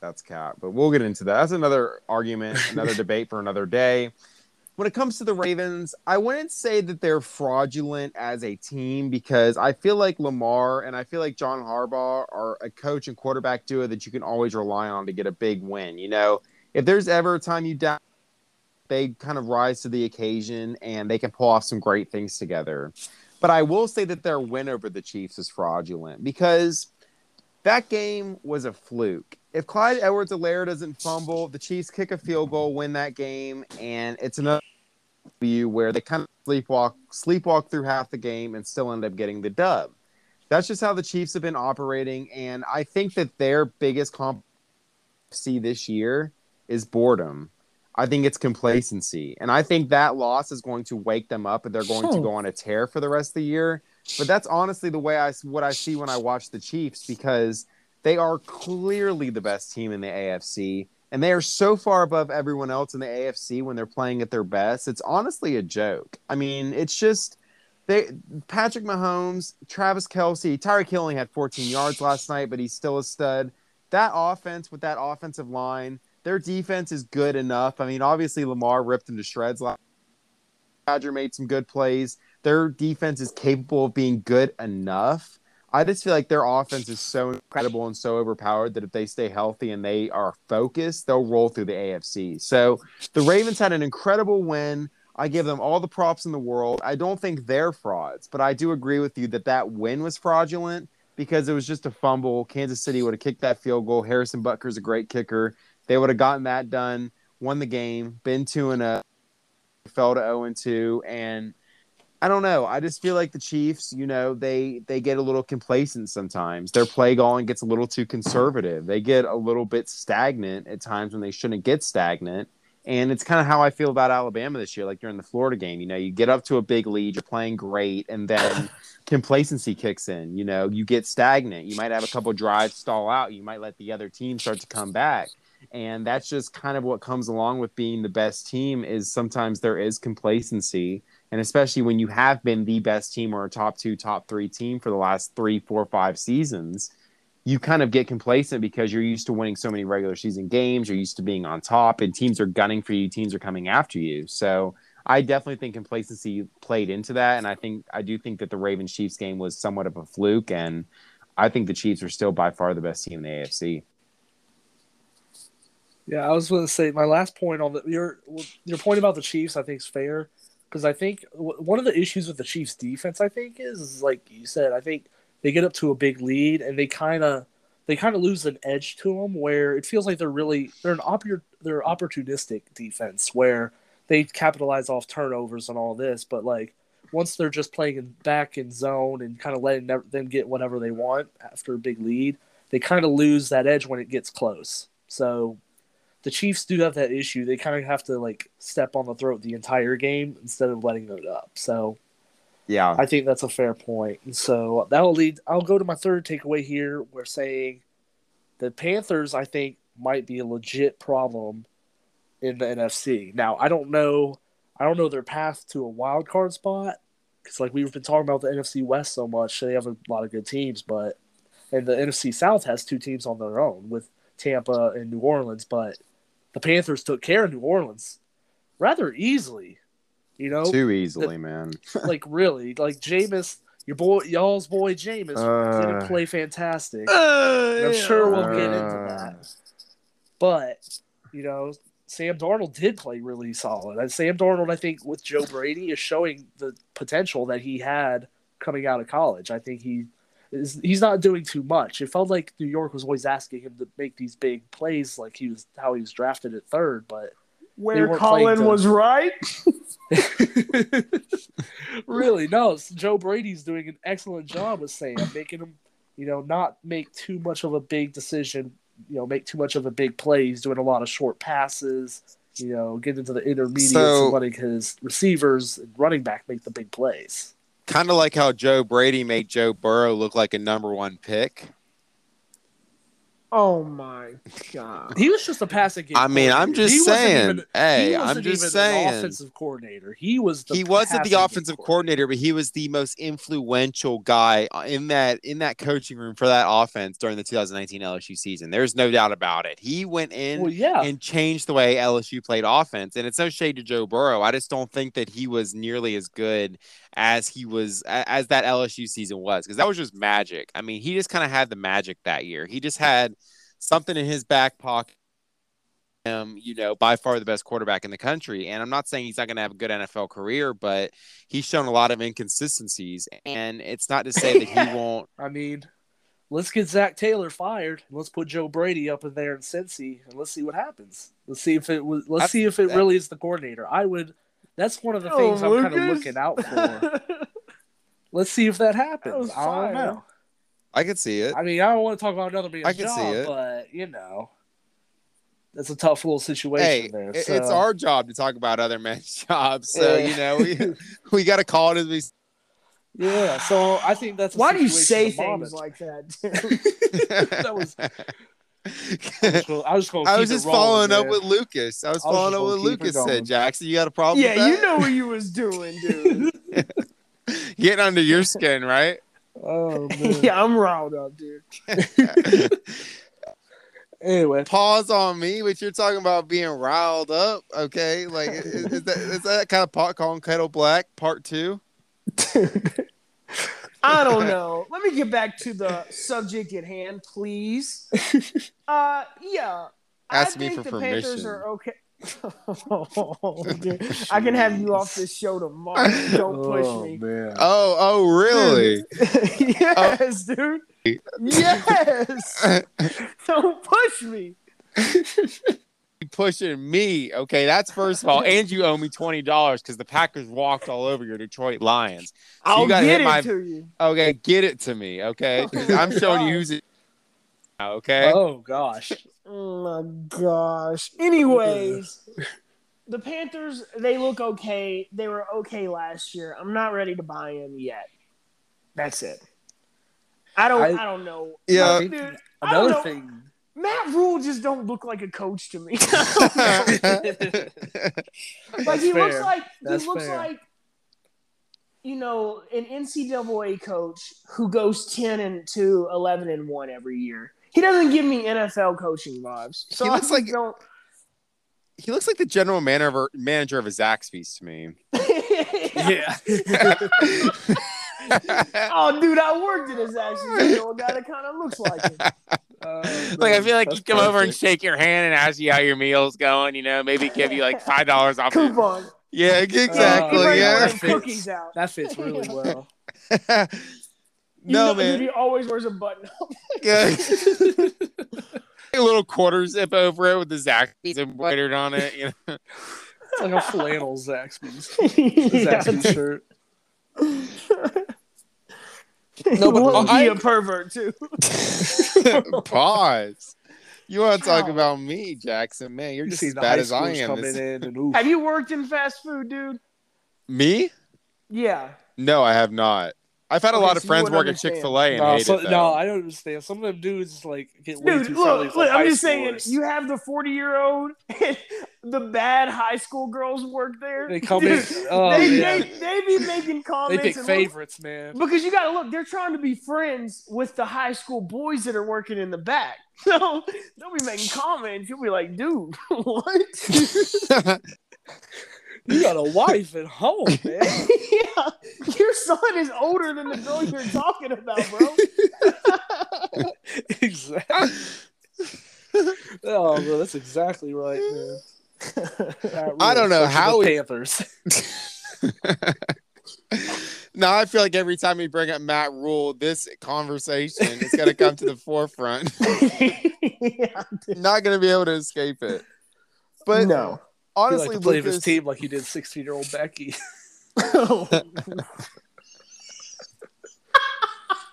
that's cat, But we'll get into that. That's another argument, another debate for another day. When it comes to the Ravens, I wouldn't say that they're fraudulent as a team because I feel like Lamar and I feel like John Harbaugh are a coach and quarterback duo that you can always rely on to get a big win. You know, if there's ever a time you down, they kind of rise to the occasion and they can pull off some great things together. But I will say that their win over the Chiefs is fraudulent because that game was a fluke. If Clyde Edwards-Helaire doesn't fumble, the Chiefs kick a field goal, win that game, and it's another view where they kind of sleepwalk sleepwalk through half the game and still end up getting the dub. That's just how the Chiefs have been operating, and I think that their biggest comp see this year is boredom. I think it's complacency, and I think that loss is going to wake them up, and they're going to go on a tear for the rest of the year. But that's honestly the way I what I see when I watch the Chiefs because they are clearly the best team in the AFC and they are so far above everyone else in the AFC when they're playing at their best. It's honestly a joke. I mean, it's just they Patrick Mahomes, Travis Kelce, Tyreek Hill only had 14 yards last night, but he's still a stud. That offense with that offensive line, their defense is good enough. I mean, obviously Lamar ripped them to shreds last. Badger made some good plays. Their defense is capable of being good enough. I just feel like their offense is so incredible and so overpowered that if they stay healthy and they are focused, they'll roll through the AFC. So the Ravens had an incredible win. I give them all the props in the world. I don't think they're frauds, but I do agree with you that that win was fraudulent because it was just a fumble. Kansas City would have kicked that field goal. Harrison Butker's a great kicker. They would have gotten that done, won the game, been 2 and 0, fell to 0 and 2 and I don't know. I just feel like the Chiefs, you know, they they get a little complacent sometimes. Their play calling gets a little too conservative. They get a little bit stagnant at times when they shouldn't get stagnant. And it's kind of how I feel about Alabama this year. Like during the Florida game, you know, you get up to a big lead, you're playing great, and then complacency kicks in. You know, you get stagnant. You might have a couple drives stall out. You might let the other team start to come back. And that's just kind of what comes along with being the best team is sometimes there is complacency and especially when you have been the best team or a top two, top three team for the last three, four, five seasons, you kind of get complacent because you're used to winning so many regular season games. You're used to being on top, and teams are gunning for you. Teams are coming after you. So I definitely think complacency played into that, and I think I do think that the Ravens Chiefs game was somewhat of a fluke, and I think the Chiefs are still by far the best team in the AFC. Yeah, I was going to say my last point on the your your point about the Chiefs. I think is fair because I think w- one of the issues with the Chiefs' defense, I think, is, is like you said. I think they get up to a big lead and they kind of they kind of lose an edge to them where it feels like they're really they're an oppor- they're opportunistic defense where they capitalize off turnovers and all this, but like once they're just playing in, back in zone and kind of letting them get whatever they want after a big lead, they kind of lose that edge when it gets close. So the Chiefs do have that issue. They kind of have to like step on the throat the entire game instead of letting it up. So Yeah. I think that's a fair point. And so that'll lead. I'll go to my third takeaway here. We're saying the Panthers, I think, might be a legit problem in the NFC. Now, I don't know. I don't know their path to a wild card spot because, like we've been talking about the NFC West so much, they have a lot of good teams, but and the NFC South has two teams on their own with Tampa and New Orleans, but the Panthers took care of New Orleans rather easily. You know, Too easily, man. like really, like Jameis, your boy, y'all's boy Jameis Uh. didn't play fantastic. And I'm sure we'll get into that. But you know, Sam Darnold did play really solid. And Sam Darnold, I think, with Joe Brady, is showing the potential that he had coming out of college. I think he is. He's not doing too much. It felt like New York was always asking him to make these big plays, like he was how he was drafted at third, but. Where Colin good. was right. really, no. Joe Brady's doing an excellent job with Sam, making him, you know, not make too much of a big decision, you know, make too much of a big play. He's doing a lot of short passes, you know, get into the intermediates So- and letting his receivers and running back make the big plays. Kind of like how Joe Brady made Joe Burrow look like a number one pick. Oh my god. He was just a passing game. I mean, I'm just He wasn't saying. even- hey, he I'm wasn't just even saying. An offensive coordinator. He was. The he wasn't the offensive coordinator, but he was the most influential guy uh, in that in that coaching room for that offense during the 2019 LSU season. There's no doubt about it. He went in Well, yeah. and changed the way LSU played offense. And it's no shade to Joe Burrow. I just don't think that he was nearly as good as he was as that LSU season was because that was just magic. I mean, he just kind of had the magic that year. He just had something in his back pocket. Um, you know, by far the best quarterback in the country. And I'm not saying he's not going to have a good NFL career, but he's shown a lot of inconsistencies. And it's not to say that he won't. I mean, let's get Zac Taylor fired. and Let's put Joe Brady up in there in Cincy, and let's see what happens. Let's see if it was. Let's That's- see if it that- really is the coordinator. I would. That's one of the Oh, things I'm kind of looking out for. let's see if that happens. was I don't know. I could see it. I mean, I don't want to talk about another man's I can see job, it. but you know, that's a tough little situation Hey, there. so- it's our job to talk about other men's jobs. So, Yeah. you know, we, we got to call it as we yeah. So I think that's. A Why do you say things like that? that was. I was gonna- I was, I was just rolling, following up with Lucas. I was I was following up with gonna keep it Lucas said, Jackson, you got a problem yeah, with you know what you was doing, dude. Getting under your skin, right? Oh man. yeah, I'm riled up, dude. Anyway, Pause on me, but you're talking about being riled up. Okay, like is, is that is that kind of pot calling kettle black part two? I don't know. Let me get back to the subject at hand, please. Uh, yeah. Ask I me think for the Panthers permission. are okay. Oh. I can have you off this show tomorrow. Don't push oh, me. Man. Oh, oh, really? yes, dude. Yes. Don't push me. You pushing me? Okay, that's first of all, and you owe me twenty dollars because the Packers walked all over your Detroit Lions. I'll gotta get hit it my- to you. Okay, get it to me. Okay, 'Cause I'm showing you who's it. Okay. Oh gosh. Oh my gosh. Anyways, the Panthers, they look okay. They were okay last year. I'm not ready to buy in yet. That's it. I don't I, I- don't know. Yeah. Like, dude, I don't Another know. thing. Matt Rhule just don't look like a coach to me. That's like he looks like That's he looks fair. like you know an NCAA coach who goes ten and 2, 11 and one every year. He doesn't give me NFL coaching vibes. So He I looks like- don't. he looks like the general manager manager of a Zaxby's to me. Yeah. oh, dude, I worked at a Zaxby's. You know, a guy that kind of looks like him. Oh, uh, like I feel like That's he'd come over and shake your hand and ask you how your meal's going. You know, maybe give you like five dollars off. your- Coupon. Yeah, exactly. brings yeah. That fits. cookies out. That fits really well. You no know, man. He always wears a button up. Yeah. a little quarter zip over it with the Zaxby's embroidered on it. You know. It's like a flannel Zaxby's. Yeah, Zaxby's shirt. no, but but I- be a pervert too. Pause. You want to talk How? about me, Jackson? Man, you're just see as bad as I am. coming This- in and oof. Have you worked in fast food, dude? Me? Yeah. No, I have not. I've had a Okay, lot of so friends wouldn't work at. Chick Fil A and No, hate so, it. Though. no, I don't understand. Some of them dudes like get way Dude, too friendly. look, look, I'm just saying, you have the 40 year old, the bad high school girls work there. They come in- oh, they, yeah. they, they be making comments. they comments. pick and look- favorites, man. because you got to look, they're trying to be friends with the high school boys that are working in the back. So they'll be making comments. You'll be like, dude, what? You got a wife at home, man. yeah, your son is older than the girl you're talking about, bro. exactly. Oh, bro, that's exactly right, man. That I don't know how the we- Panthers. now I feel like every time we bring up Matt Rhule, this conversation is going to come to the forefront. yeah. Not going to be able to escape it. But no. He honestly, like to play with his team like he did 16 year old Becky.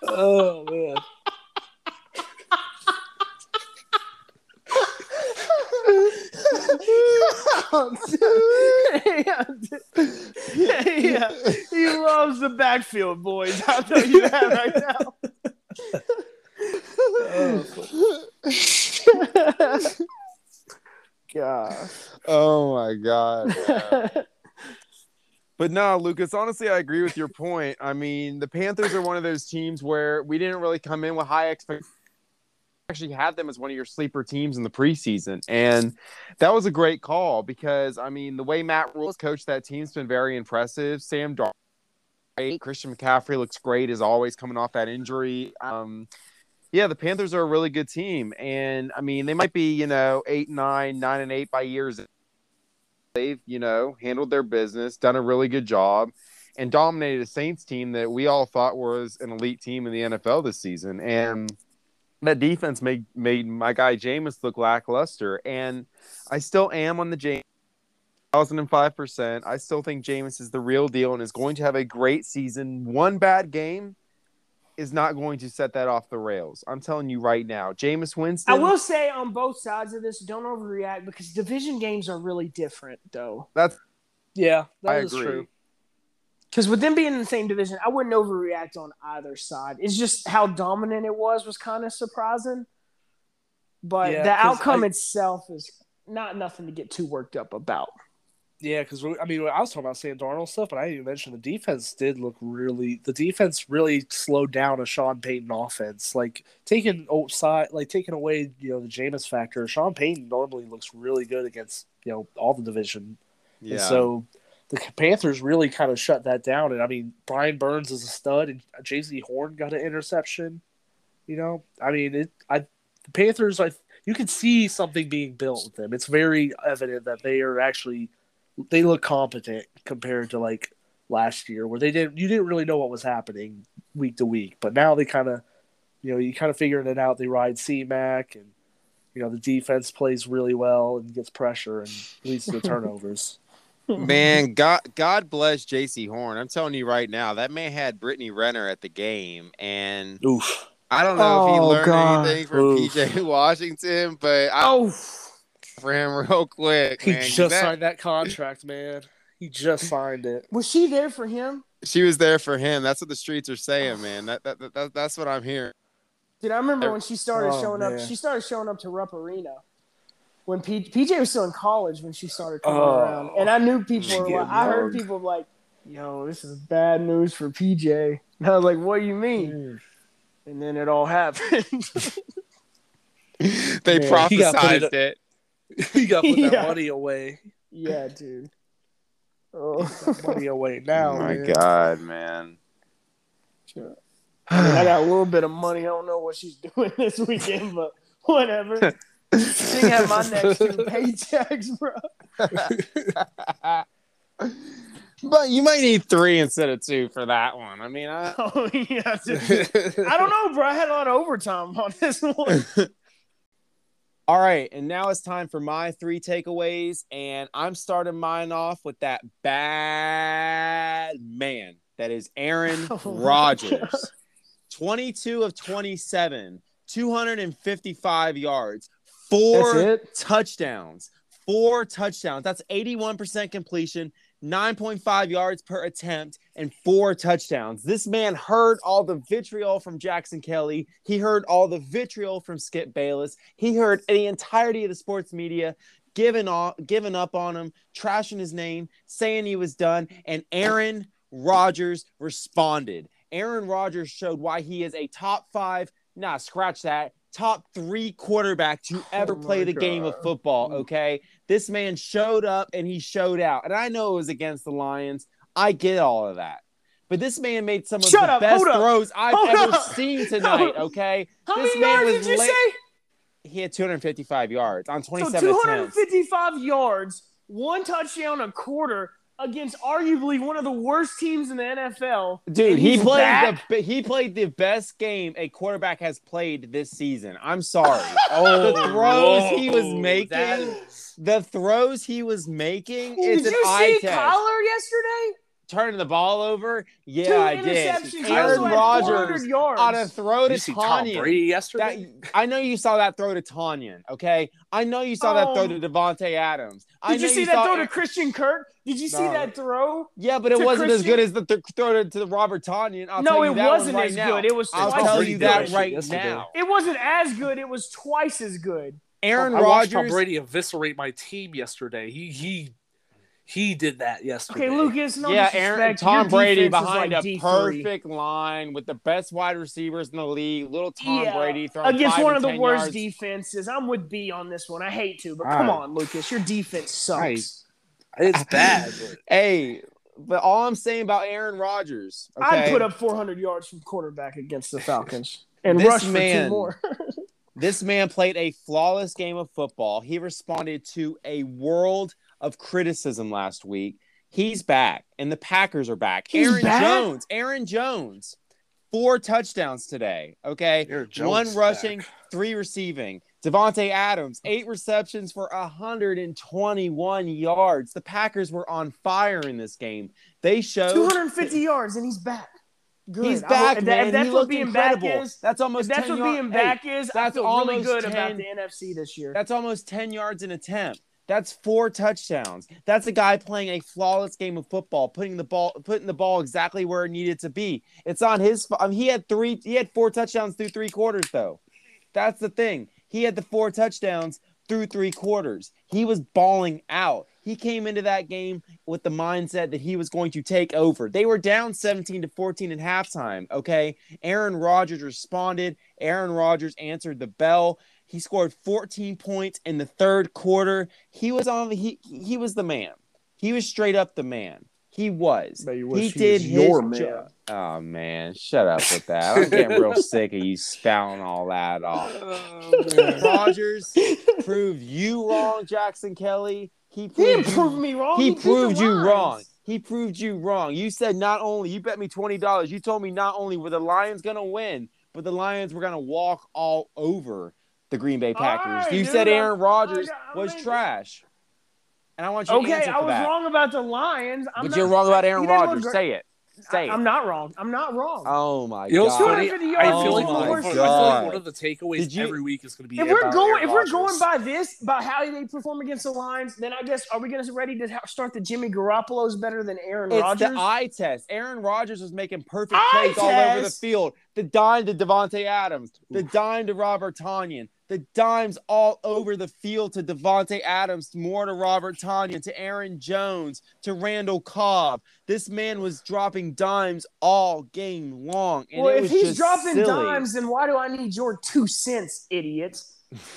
oh man. yeah, yeah, he loves the backfield, boys. I'll tell you that right now. Oh, Gosh. oh my god. But no, Lucas, honestly, I agree with your point. I mean, the Panthers are one of those teams where we didn't really come in with high expectations. Actually, had them as one of your sleeper teams in the preseason, and that was a great call because I mean, the way Matt Rhule's coached that team's been very impressive. Sam Darnold. Christian McCaffrey looks great as always, coming off that injury. Um, yeah, the Panthers are a really good team, and I mean, they might be you know eight, nine, nine, and eight by years they've you know handled their business, done a really good job, and dominated a Saints team that we all thought was an elite team in the NFL this season. And that defense made made my guy Jameis look lackluster. And I still am on the Jameis. Thousand and five percent. I still think Jameis is the real deal and is going to have a great season. One bad game is not going to set that off the rails. I'm telling you right now. Jameis Winston. I will say on both sides of this, don't overreact because division games are really different, though. That's Yeah, I that is agree. true. Because with them being in the same division, I wouldn't overreact on either side. It's just how dominant it was was kind of surprising. But Yeah, the 'cause outcome I- itself is not nothing to get too worked up about. Yeah, because I mean, I was talking about Sam Darnold stuff, but I didn't even mention the defense did look really. The defense really slowed down a Sean Payton offense. Like taking outside, like taking away, you know, the Jameis factor. Sean Payton normally looks really good against you know all the division. yeah. And so the Panthers really kind of shut that down. And I mean, Brian Burns is a stud, and uh, Jaycee Horn got an interception. You know, I mean, it. I the Panthers, I you can see something being built with them. It's very evident that they are actually they look competent compared to like last year, where they didn't you didn't really know what was happening week to week, but now they kind of you know you kind of figuring it out. They ride C Mac and. You know the defense plays really well and gets pressure and leads to the turnovers. Man, God, God bless Jaycee Horn. I'm telling you right now, that man had Brittany Renner at the game, and Oof. I don't know if he Oh, learned God. anything from Oof. P.J. Washington, but I, Oh, for him real quick, He man, just that- signed that contract, man. He just signed it. was she there for him? she was there for him. That's what the streets are saying, man. That, that, that, that- that's what I'm hearing. Dude, I remember when she started Oh, showing up. She started showing up to Rupp Arena when P- PJ was still in college when she started coming Oh. around, and I knew people were like, I heard people like, "Yo, this is bad news for PJ." And I was like, "What do you mean?" Mm. And then it all happened. They Man, he got put in prophesized it. He got to put that Yeah. money away. yeah, dude. Oh. That money away now. oh my man. God, man. Sure. I, mean, I got a little bit of money. I don't know what she's doing this weekend, but whatever. She had my next two paychecks, bro. but you might need three instead of two for that one. I mean, I, Oh yeah. I don't know, bro. I had a lot of overtime on this one. All right, and now it's time for my three takeaways, and I'm starting mine off with that bad man that is Aaron Oh Rodgers. 22 of 27, 255 yards, four touchdowns, four touchdowns. That's 81% completion, 9.5 yards per attempt, and four touchdowns. This man heard all the vitriol from Jackson Kelly. He heard all the vitriol from Skip Bayless. He heard the entirety of the sports media giving off, giving up on him, trashing his name, saying he was done. And Aaron Rodgers responded. Aaron Rodgers showed why he is a top five, nah, scratch that, top three quarterback to oh ever Oh play the game of football. Okay. This man showed up and he showed out. And I know it was against the Lions. I get all of that. But this man made some of Shut the up, best throws I've hold ever up. seen tonight. Okay. How This many man yards was did you la- say? He had 255 yards on So 27 attempts. 255 yards, one touchdown a quarter against arguably one of the worst teams in the NFL. Dude, he played back? the he played the best game a quarterback has played this season. I'm sorry. Oh, The throws he was making, that is- the throws he was making, it's Did an you eye see test. Kyler yesterday? Turning the ball over, yeah, Two I did. interceptions. He Aaron also had 400 Rodgers on a throw to you see Tonyan. Brady That, yesterday? I know you saw that throw to Tonyan, okay? I know you saw that throw Oh. to Davante Adams. I Did you know see that saw throw Aaron- to Christian Kirk? Did you see that throw? Yeah, but it wasn't as good as the th- throw to, to Robert Tonyan. I'll No, it wasn't right as now. good. It was I'll twice tell as you good. that right yesterday. now. It wasn't as good. It was twice as good. Aaron oh, I watched Tom Brady eviscerate my team yesterday. He he he did that yesterday. Okay, Lucas. No yeah, Aaron, Tom Brady behind like a D3. perfect line with the best wide receivers in the league. Little Tom Yeah, Brady throwing against five one of the worst yards. defenses. I'm with B on this one. I hate to, but All come right. on, Lucas. Your defense sucks. Right. It's bad. but- Hey, but all I'm saying about Aaron Rodgers, okay, I'd put up 400 yards from quarterback against the Falcons and This rush for man- two more. This man played a flawless game of football. He responded to a world of criticism last week. He's back, and the Packers are back. He's Aaron back? Jones, Aaron Jones, four touchdowns today. Okay, one rushing, back. three receiving. Davante Adams, eight receptions for 121 yards. The Packers were on fire in this game. They showed 250 yards, and he's back. Good. he's I- back, if man. if that's he what being incredible. back is, that's if almost that's 10 what yard- being hey, back is, I that's feel really good 10 about the NFC this year. That's almost 10 yards an attempt. That's four touchdowns. That's a guy playing a flawless game of football, putting the ball putting the ball exactly where it needed to be. It's on his I mean, he had three he had four touchdowns through three quarters though. That's the thing. He had the four touchdowns through three quarters. He was balling out. He came into that game with the mindset that he was going to take over. They were down 17 to 14 at halftime, okay? Aaron Rodgers responded. Aaron Rodgers answered the bell. He scored 14 points in the third quarter. He was on the he he was the man. He was straight up the man. He was. He wish he did was his your man. job. Oh man, shut up with that. I'm getting real sick of you spouting all that off. Oh, Rodgers proved you wrong, Jackson Kelly. He He proved didn't you prove me wrong. he beat the proved you Lions. wrong. He proved you wrong. You said not only you bet me twenty dollars. You told me not only were the Lions gonna win, but the Lions were gonna walk all over the Green Bay Packers. right, you dude, said I- Aaron Rodgers I- I was mean- trash, and I want you to Okay, answer I was that. wrong about the Lions. I'm but not, you're wrong about Aaron didn't Rodgers. Say it. Say it. I'm not wrong. I'm not wrong. Oh my You know god. funny? 250 I feel is like, the oh one- worst. I feel like God. one of the takeaways you- every week is going to be if we're about going, Aaron if we're going by this, by how they perform against the Lions, then I guess are we going to ready to start the Jimmy Garoppolo's better than Aaron It's Rodgers? the eye test. Aaron Rodgers was making perfect Eye plays all over the field. The dime to Davante Adams, the dime to Robert Tonyan, the dimes all over the field to Davante Adams, more to Robert Tonyan, to Aaron Jones, to Randall Cobb. This man was dropping dimes all game long. And well, it if he's just dropping silly. dimes, then why do I need your two cents, idiot?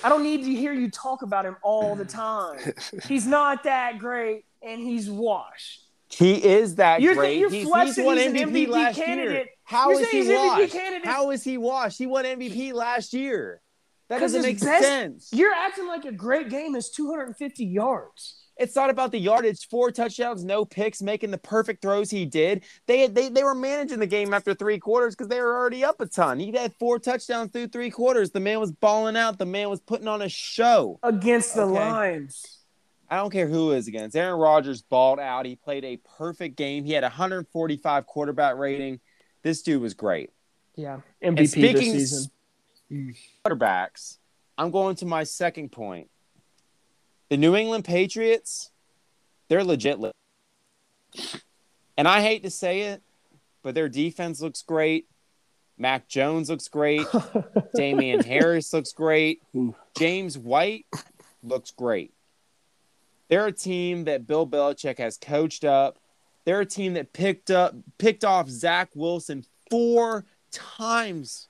I don't need to hear you talk about him all the time. he's not that great, and he's washed. He is that You're- great. you're he's, he's won he's MVP MVP last year. candidate. How You're is saying he washed? candidate? How is he washed? He won MVP last year. That 'Cause doesn't make best- sense. You're acting like a great game is 250 yards. It's not about the yardage. Four touchdowns, no picks, making the perfect throws he did. They they, they were managing the game after three quarters because they were already up a ton. He had four touchdowns through three quarters. The man was balling out. The man was putting on a show. Against the Okay. Lions. I don't care who it is against. Aaron Rodgers balled out. He played a perfect game. He had 145 quarterback rating. This dude was great. Yeah. And MVP speaking this season. Mm. quarterbacks, I'm going to my second point. The New England Patriots, they're legit. le- And I hate to say it, but their defense looks great. Mac Jones looks great. Damien Harris looks great. James White looks great. They're a team that Bill Belichick has coached up. They're a team that picked up picked off Zach Wilson four times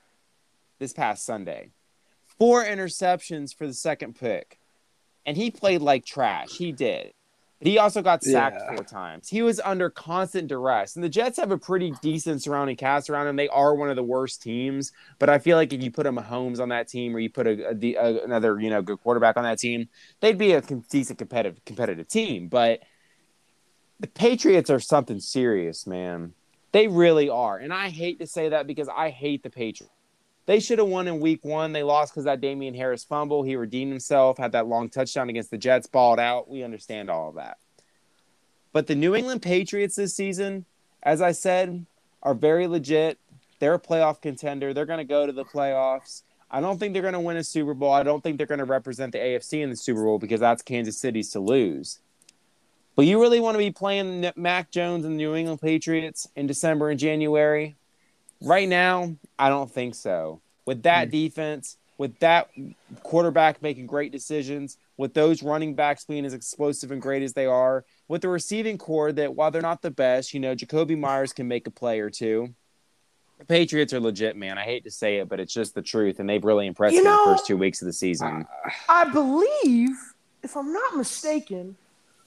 this past Sunday. Four interceptions for the second pick. And he played like trash. He did. But he also got sacked Yeah. four times. He was under constant duress. And the Jets have a pretty decent surrounding cast around him. They are one of the worst teams. But I feel like if you put a Mahomes on that team or you put a, a- a- another, you know, good quarterback on that team, they'd be a decent competitive competitive team. But the Patriots are something serious, man. They really are. And I hate to say that because I hate the Patriots. They should have won in week one. They lost because that Damien Harris fumble. He redeemed himself, had that long touchdown against the Jets, balled out. We understand all of that. But the New England Patriots this season, as I said, are very legit. They're a playoff contender. They're going to go to the playoffs. I don't think they're going to win a Super Bowl. I don't think they're going to represent the AFC in the Super Bowl because that's Kansas City's to lose. But you really want to be playing Mac Jones and the New England Patriots in December and January? Right now, I don't think so. With that mm. defense, with that quarterback making great decisions, with those running backs being as explosive and great as they are, with the receiving core that while they're not the best, you know, Jakobi Meyers can make a play or two. The Patriots are legit, man. I hate to say it, but it's just the truth, and they've really impressed You me know- the first two weeks of the season. I believe, if I'm not mistaken,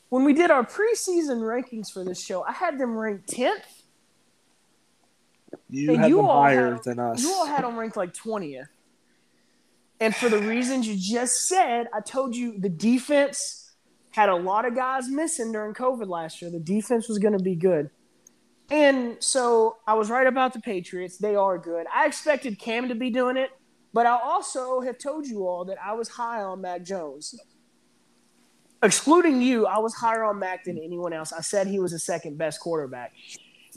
when we did our preseason rankings for this show, I had them ranked 10th. You And have you them higher had- than us. You all had them ranked like 20th. And for the reasons you just said, I told you the defense had a lot of guys missing during COVID last year. The defense was going to be good. And so I was right about the Patriots. They are good. I expected Cam to be doing it, but I also have told you all that I was high on Mac Jones. Excluding you, I was higher on Mac than anyone else. I said he was the second best quarterback.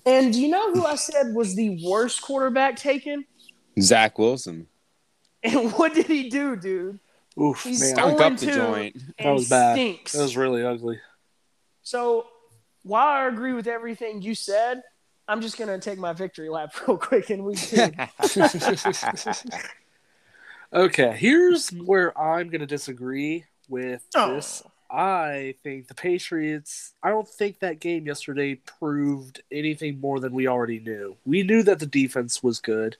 And do you know who I said was the worst quarterback taken? Zach Wilson. And what did he do, dude? Oof, He's man. stunk. Up the joint. That was bad. Stinks. That was really ugly. So while I agree with everything you said, I'm just gonna take my victory lap real quick and we two. Okay, here's where I'm going to disagree with Oh. this. I think the Patriots, I don't think that game yesterday proved anything more than we already knew. We knew that the defense was good,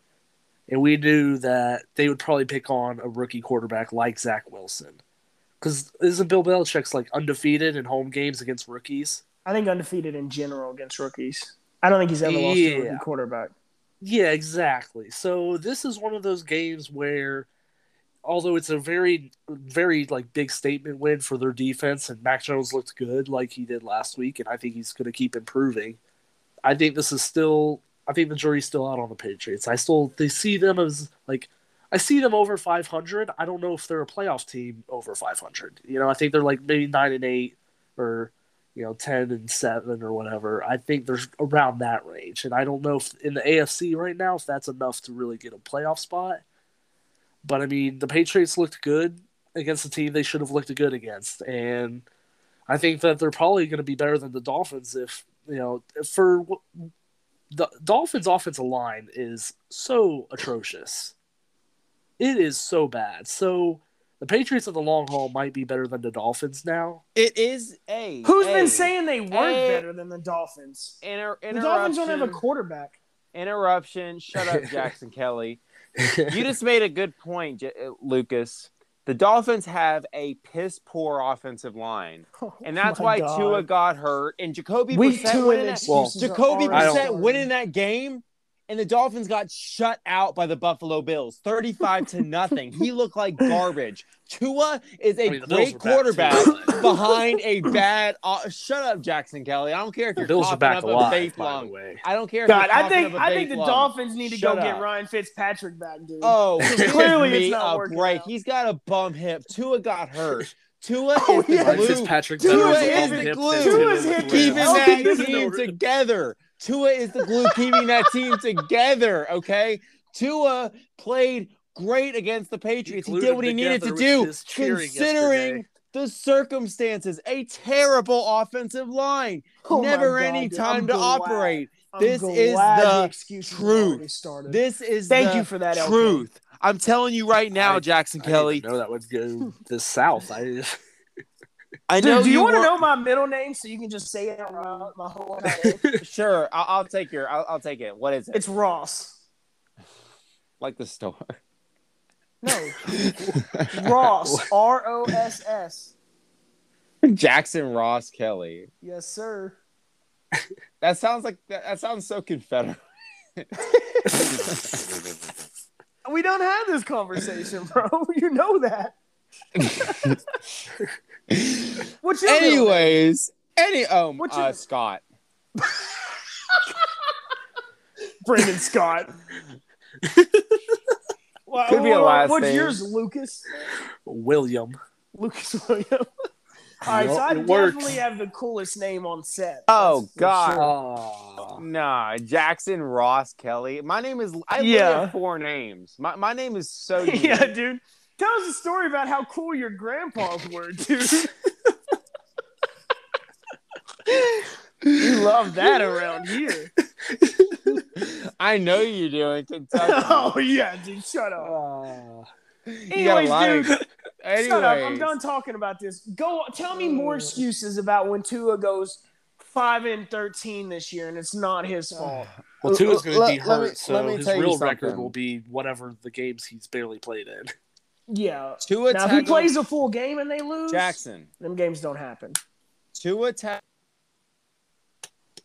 and we knew that they would probably pick on a rookie quarterback like Zach Wilson. Because isn't Bill Belichick's like undefeated in home games against rookies? I think undefeated in general against rookies. I don't think he's ever lost to a rookie quarterback. Yeah, exactly. So this is one of those games where, although it's a very, very like big statement win for their defense, and Mac Jones looked good like he did last week, and I think he's going to keep improving. I think this is still. I think the jury's still out on the Patriots. I still they see them as like. I see them over 500. I don't know if they're a playoff team over 500. You know, I think they're like maybe nine and eight, or you know, 10 and 7 or whatever. I think there's around that range. And I don't know if in the AFC right now if that's enough to really get a playoff spot. But I mean, the Patriots looked good against the team they should have looked good against. And I think that they're probably going to be better than the Dolphins if, you know, for the Dolphins' offensive line is so atrocious. It is so bad. So the Patriots in the long haul might be better than the Dolphins now. It is a. Who's a been saying they weren't Hey. better than the Dolphins? Inter- The Dolphins don't have a quarterback. interruption. Shut up, Jackson Kelly. You just made a good point, uh, Lucas. The Dolphins have a piss poor offensive line, and that's Oh why my God. Tua got hurt. And Jacoby Week Brissett winning that, Well, excuses Jacoby already I don't- Brissett winning that game and the Dolphins got shut out by the Buffalo Bills, 35 to nothing. He looked like garbage. Tua is a I mean, great quarterback too, behind a bad. Uh, shut up, Jackson Kelly. I don't care if you're Bills are coughing back up a alive, fake by lung. I don't care. If God, you're I think up a I think the lung. Dolphins need to Shut go get. Ryan Fitzpatrick back, dude. Oh, Clearly clearly it's not working break. out. He's got a bum hip. Tua got hurt. Tua Oh, is the yeah. Ryan glue. Fitzpatrick Tua better is the him glue. than Tua's Tim hip with keeping Oh, that team together. Tua is the glue keeping that team together. Okay, Tua played great against the Patriots. He, glued did what he needed to do, with his cheering considering yesterday. the circumstances. A terrible offensive line, Oh never God, any dude. time I'm to glad- operate. I'm This is glad the excuses truth. This is Thank you for that, LK. truth. I'm telling you right now, I- Jackson I Kelly. No, that would go the south. I just I Dude, know do you, want to know my middle name so you can just say it out my whole entire Sure, I'll, I'll take your. I'll, I'll take it. What is it? It's Ross. like the store. No, Ross. R O S S. Jackson Ross Kelly. Yes, sir. That sounds like that, that sounds so Confederate. We don't have this conversation, bro. You know that. What's your middle name? Anyways, any um What's uh, Scott. Brandon Scott. Well, Could be a what- last What's name. yours, Lucas? William. Lucas William. All right, so I It works. definitely have the coolest name on set. Oh, That's for God. sure. Oh, Nah, Jackson Ross Kelly. My name is I literally Yeah. have four names. My my name is so unique. yeah, dude. Tell us a story about how cool your grandpas were, dude. you love that around here. I know you do in Kentucky. oh yeah, dude. Shut up. Uh, You got a Anyways, lot of- Anyways, Shut up. I'm done talking about this. Go tell me more excuses about when Tua goes five and thirteen this year, and it's not his fault. well, Tua's going to Let- be let me- hurt, so let me his real record will be whatever the games he's barely played in. Yeah. Tua Now, if he plays a full game and they lose, Jackson. them games don't happen. Tua Ta-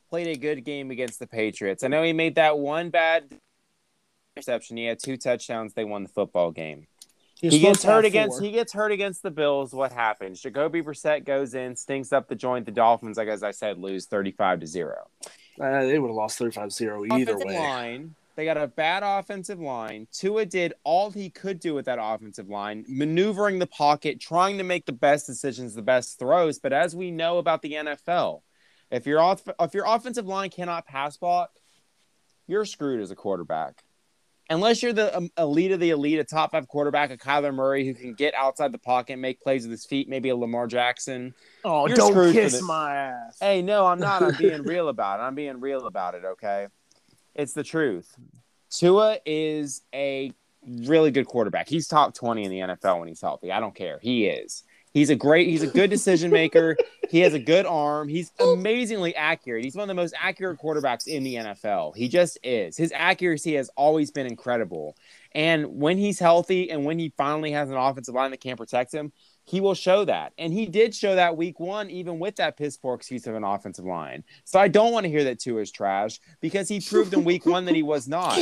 played a good game against the Patriots. I know he made that one bad interception. He had two touchdowns. They won the football game. You're he gets supposed to have hurt against four. he gets hurt against the Bills. What happens? Jacoby Brissett goes in, stinks up the joint. The Dolphins, like as I said, lose thirty-five to zero. Uh, they would have lost 35-0 either offensive way. line. They got a bad offensive line. Tua did all he could do with that offensive line, maneuvering the pocket, trying to make the best decisions, the best throws. But as we know about the NFL, if your off- if your offensive line cannot pass block, you're screwed as a quarterback. Unless you're the um, elite of the elite, a top five quarterback, a Kyler Murray who can get outside the pocket, make plays with his feet, maybe a Lamar Jackson. Oh, You're don't kiss my ass. Hey, no, I'm not. I'm being real about it. I'm being real about it, okay? It's the truth. Tua is a really good quarterback. He's top 20 in the NFL when he's healthy. I don't care. He is. He's a great, he's a good decision maker. he has a good arm. He's amazingly accurate. He's one of the most accurate quarterbacks in the NFL. He just is. His accuracy has always been incredible. And when he's healthy and when he finally has an offensive line that can't protect him, he will show that. And he did show that week one, even with that piss poor excuse of an offensive line. So I don't want to hear that Tua is trash because he proved in week one that he was not.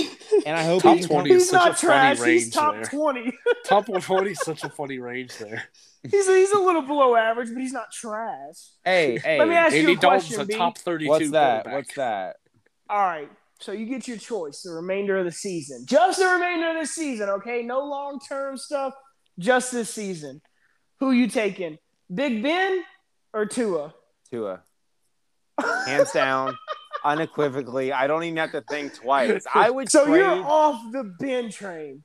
And I hope Top he 20 come- is He's such a not funny trash. He's range top there. twenty. Top 120 is such a funny range there. he's he's a little below average, but he's not trash. Hey, hey. Let me ask you a Dalton's question, a B. top 32 What's that? What's that? All right. So you get your choice the remainder of the season. Just the remainder of the season, okay? No long term stuff. Just this season. Who you taking? Big Ben or Tua? Tua. Hands down, unequivocally. I don't even have to think twice. I would So trade. you're off the Ben train.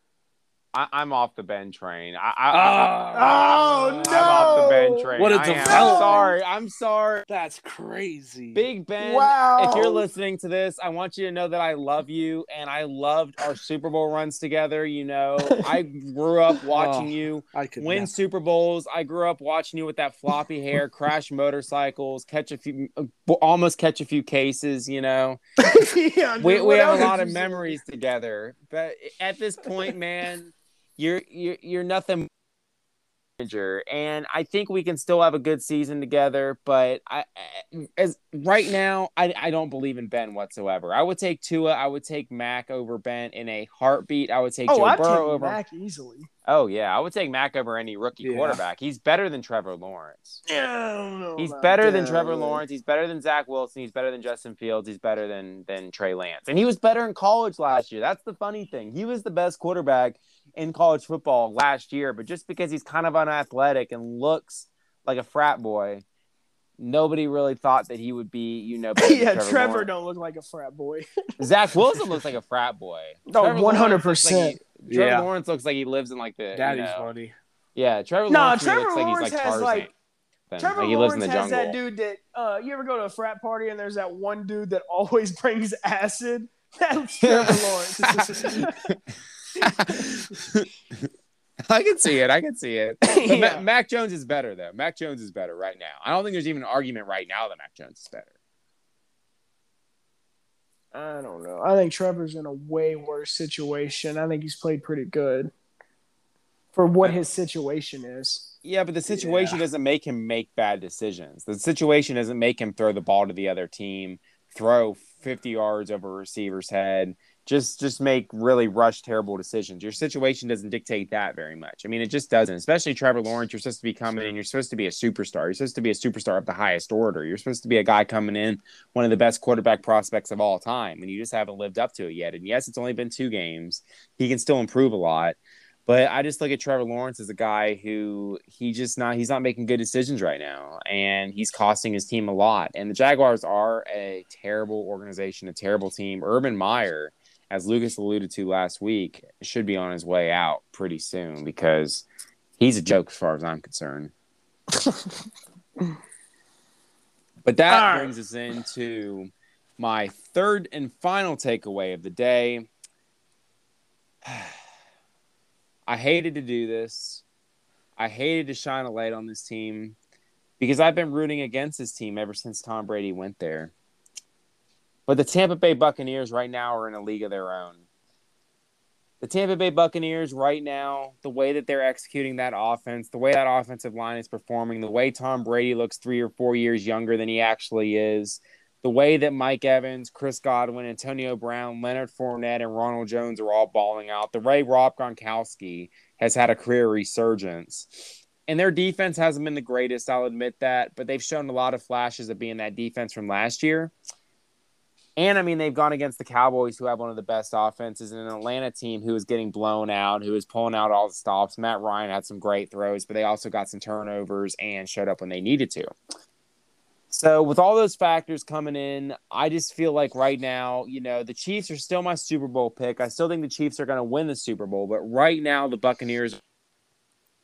I, I'm off the Ben train. I, I, ah. Oh, I'm off the Ben no. train. What a I am. I'm sorry. I'm sorry. That's crazy. Big Ben, Wow. if you're listening to this, I want you to know that I love you and I loved our Super Bowl runs together. You know, I grew up watching Oh, you I could win never. Super Bowls. I grew up watching you with that floppy hair, crash motorcycles, catch a few, almost catch a few cases. You know, yeah, dude, we, we have a lot of memories together. But at this point, man, you're you're you're nothing. manager, and I think we can still have a good season together. But I, as right now, I, I don't believe in Ben whatsoever. I would take Tua, I would take Mac over Ben in a heartbeat. I would take Oh, Joe I'd Burrow take over. Mac easily. Oh yeah, I would take Mac over any rookie Yeah. quarterback. He's better than Trevor Lawrence. Yeah, I don't know He's better than. Trevor Lawrence. He's better than Zach Wilson. He's better than Justin Fields. He's better than than Trey Lance. And he was better in college last year. That's the funny thing. He was the best quarterback in college football last year, but just because he's kind of unathletic and looks like a frat boy, nobody really thought that he would be, you know, yeah, Trevor, Trevor don't look like a frat boy. Zach Wilson looks like a frat boy. No, 100%. looks Trevor Yeah. Lawrence looks like he lives in like the you Daddy's know- money. Yeah, Trevor Nah, Lawrence Trevor looks like Lawrence he's like has, Tarzan. like- Then. Trevor like he lives in Lawrence the has jungle. that dude that uh, you ever go to a frat party and there's that one dude that always brings acid. That's Trevor Lawrence. I can see it. I can see it. Ma- Mac Jones is better though. Mac Jones is better right now. I don't think there's even an argument right now that Mac Jones is better. I don't know. I think Trevor's in a way worse situation. I think he's played pretty good for what his situation is. Yeah, but the situation Yeah. doesn't make him make bad decisions. The situation doesn't make him throw the ball to the other team, throw 50 yards over a receiver's head, just just make really rush terrible decisions. Your situation doesn't dictate that very much. I mean, it just doesn't. Especially Trevor Lawrence, you're supposed to be coming in, you're supposed to be a superstar. You're supposed to be a superstar of the highest order. You're supposed to be a guy coming in, one of the best quarterback prospects of all time, and you just haven't lived up to it yet. And yes, it's only been two games. He can still improve a lot. But I just look at Trevor Lawrence as a guy who he just not he's not making good decisions right now, and he's costing his team a lot. And the Jaguars are a terrible organization, a terrible team. Urban Meyer, as Lucas alluded to last week, should be on his way out pretty soon because he's a joke as far as I'm concerned. but that right. brings us into my third and final takeaway of the day. I hated to do this. I hated to shine a light on this team because I've been rooting against this team ever since Tom Brady went there. But the Tampa Bay Buccaneers right now are in a league of their own. The Tampa Bay Buccaneers right now, the way that they're executing that offense, the way that offensive line is performing, the way Tom Brady looks three or four years younger than he actually is, the way that Mike Evans, Chris Godwin, Antonio Brown, Leonard Fournette, and Ronald Jones are all balling out, the way Rob Gronkowski has had a career resurgence. And their defense hasn't been the greatest, I'll admit that, but they've shown a lot of flashes of being that defense from last year. And I mean, they've gone against the Cowboys, who have one of the best offenses, and an Atlanta team who is getting blown out, who is pulling out all the stops. Matt Ryan had some great throws, but they also got some turnovers and showed up when they needed to. So, with all those factors coming in, I just feel like right now, you know, the Chiefs are still my Super Bowl pick. I still think the Chiefs are going to win the Super Bowl, but right now, the Buccaneers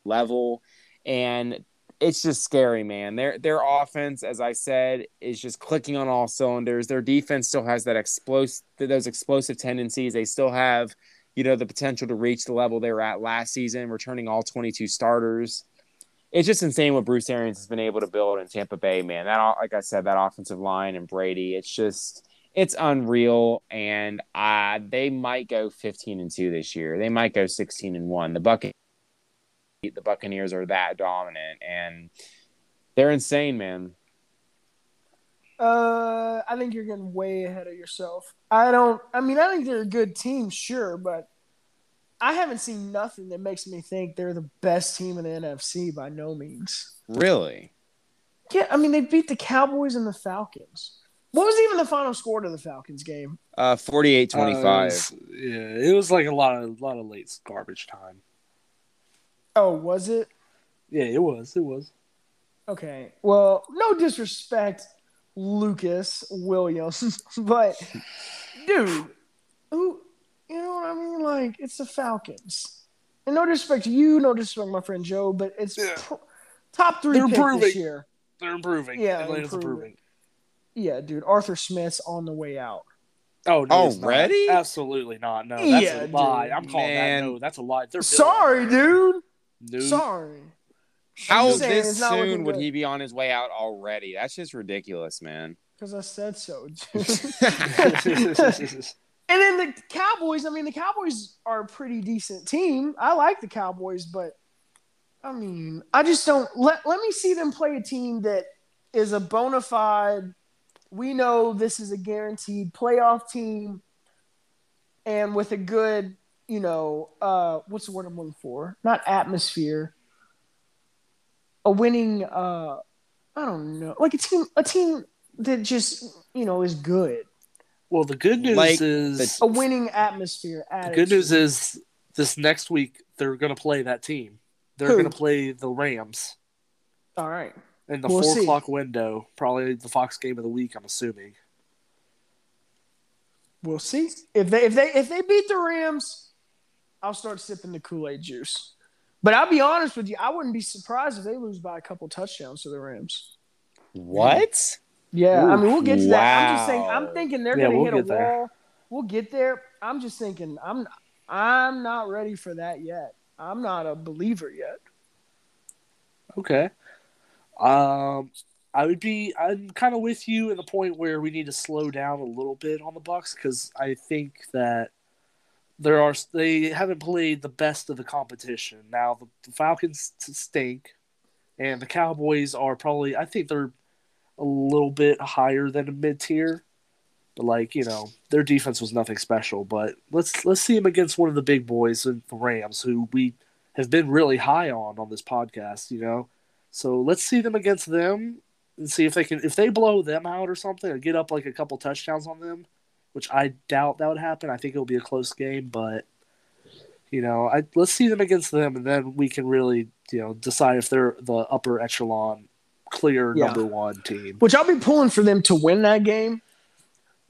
level, and it's just scary, man. Their their offense, as I said, is just clicking on all cylinders. Their defense still has that explosive those explosive tendencies. They still have, you know, the potential to reach the level they were at last season, returning all 22 starters. It's just insane what Bruce Arians has been able to build in Tampa Bay, man. That like I said, that offensive line and Brady, it's just it's unreal and uh, they might go 15 and 2 this year. They might go 16 and 1. The Buccaneers the Buccaneers are that dominant and they're insane, man. Uh, I think you're getting way ahead of yourself. I don't. I mean, I think they're a good team, sure, but I haven't seen nothing that makes me think they're the best team in the NFC by no means. Really? Yeah, I mean, they beat the Cowboys and the Falcons. What was even the final score to the Falcons game? Uh 48 Uh, it 25. was- yeah, it was like a lot of a lot of late garbage time. Oh, was it? Yeah, it was. It was. Okay. Well, no disrespect, Lucas Williams, but dude, who you know what I mean? Like it's the Falcons. And no disrespect to you, no disrespect to my friend Joe, but it's Yeah. pr- top three They're pick this improving. year. They're improving. Yeah, Atlanta's improving. improving. Yeah, dude. Arthur Smith's on the way out. Oh no, it's not. Absolutely not. No, that's Yeah, a lie. dude. I'm calling Man. that. No, that's a lie. They're. Sorry, dude. Dude. Sorry. How I'm just saying this it's not looking soon would good. he be on his way out already? That's just ridiculous, man. Because I said so. And then the Cowboys, I mean, the Cowboys are a pretty decent team. I like the Cowboys, but I mean, I just don't let let me see them play a team that is a bona fide. We know this is a guaranteed playoff team, and with a good, you know, uh, what's the word I'm looking for? Not atmosphere. A winning, uh, I don't know, like a team, a team that just you know is good. Well, the good news Like is A winning atmosphere. the good news is this next week they're going to play that team. They're going to play the Rams all right. in the We'll four see. o'clock window. Probably the Fox game of the week. I'm assuming. We'll see if they if they if they beat the Rams, I'll start sipping the Kool Aid juice. But I'll be honest with you, I wouldn't be surprised if they lose by a couple touchdowns to the Rams. What? Yeah, I mean we'll get to that. I'm just saying. I'm thinking they're Yeah, gonna we'll hit a get there. wall. We'll get there. I'm just thinking, I'm I'm not ready for that yet. I'm not a believer yet. Okay. Um, I would be. I'm kind of with you in the point where we need to slow down a little bit on the Bucks because I think that there are they haven't played the best of the competition. Now the, the Falcons stink, and the Cowboys are probably. I think they're a little bit higher than a mid tier. But like you know, their defense was nothing special. But let's let's see them against one of the big boys, the Rams, who we have been really high on on this podcast. You know, so let's see them against them and see if they can if they blow them out or something or get up like a couple touchdowns on them, which I doubt that would happen. I think it'll be a close game, but you know, I let's see them against them and then we can really, you know, decide if they're the upper echelon clear Yeah. number one team. Which I'll be pulling for them to win that game.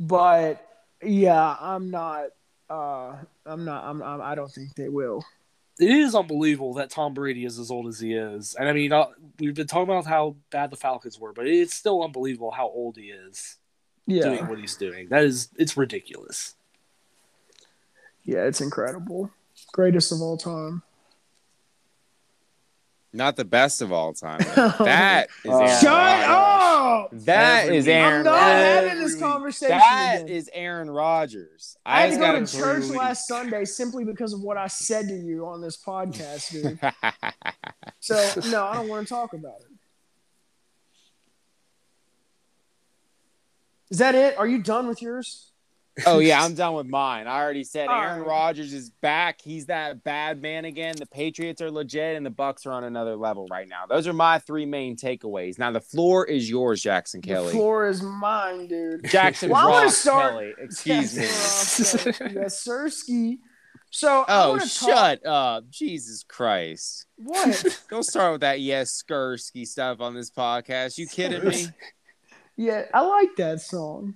But yeah, I'm not. Uh, I'm not. I'm, I'm. I don't think they will. It is unbelievable that Tom Brady is as old as he is. And I mean, uh, we've been talking about how bad the Falcons were, but it's still unbelievable how old he is Yeah. doing what he's doing. That is it's ridiculous. Yeah, it's incredible. Greatest of all time. Not the best of all time. That is Uh, Aaron Shut Rodgers. up! That Every is week. Aaron. I'm not Rodgers. having this conversation That again. is Aaron Rodgers. I had to go gotta church prove- last Sunday simply because of what I said to you on this podcast, dude. So no, I don't want to talk about it. Is that it? Are you done with yours? oh yeah, I'm done with mine. I already said All Aaron right. Rodgers is back. He's that bad man again. The Patriots are legit, and the Bucks are on another level right now. Those are my three main takeaways. Now the floor is yours, Jackson Kelly. The floor is mine, dude. Jackson Well, Ross start- Kelly. Excuse me. Yes, Ross, yes, Sirski. So Oh, talk- shut up. Jesus Christ. What? Don't start with that yes Skursky stuff on this podcast. You kidding me? Yeah, I like that song.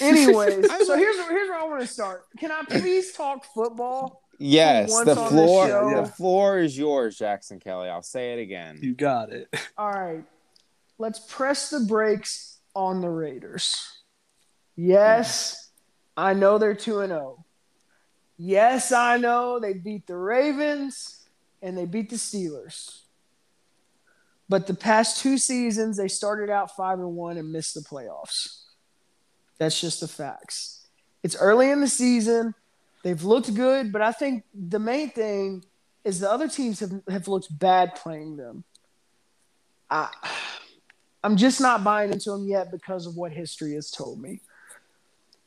Anyways, so here's here's where I want to start. Can I please talk football? Yes, the floor show. the floor is yours, Jackson Kelly. I'll say it again. You got it. All right, let's press the brakes on the Raiders. Yes, I know they're two and zero. Yes, I know they beat the Ravens and they beat the Steelers. But the past two seasons, they started out five and one and missed the playoffs. That's just the facts. It's early in the season. They've looked good, but I think the main thing is the other teams have, have looked bad playing them. I, I'm just not buying into them yet because of what history has told me.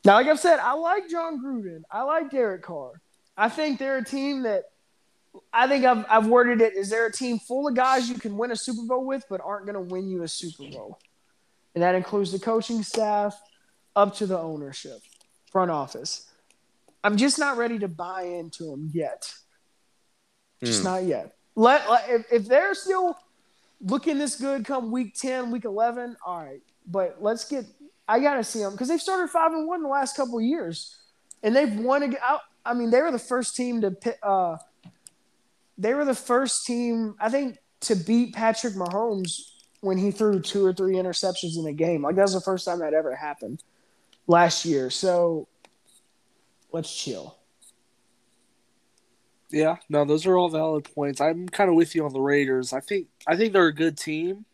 Now, like I've said, I like Jon Gruden. I like Derek Carr. I think they're a team that I think I've, I've worded it is they're a team full of guys you can win a Super Bowl with, but aren't going to win you a Super Bowl. And that includes the coaching staff up to the ownership, front office. I'm just not ready to buy into them yet. Just Hmm. not yet. Let, let- if, if they're still looking this good come week 10, week 11, all right. But let's get I got to see them because they've started 5 and 1 the last couple of years. And they've won ag- I, I mean, they were the first team to uh they were the first team I think to beat Patrick Mahomes when he threw two or three interceptions in a game. Like that was the first time that ever happened last year. So let's chill. Yeah, no, those are all valid points. I'm kind of with you on the Raiders. I think I think they're a good team,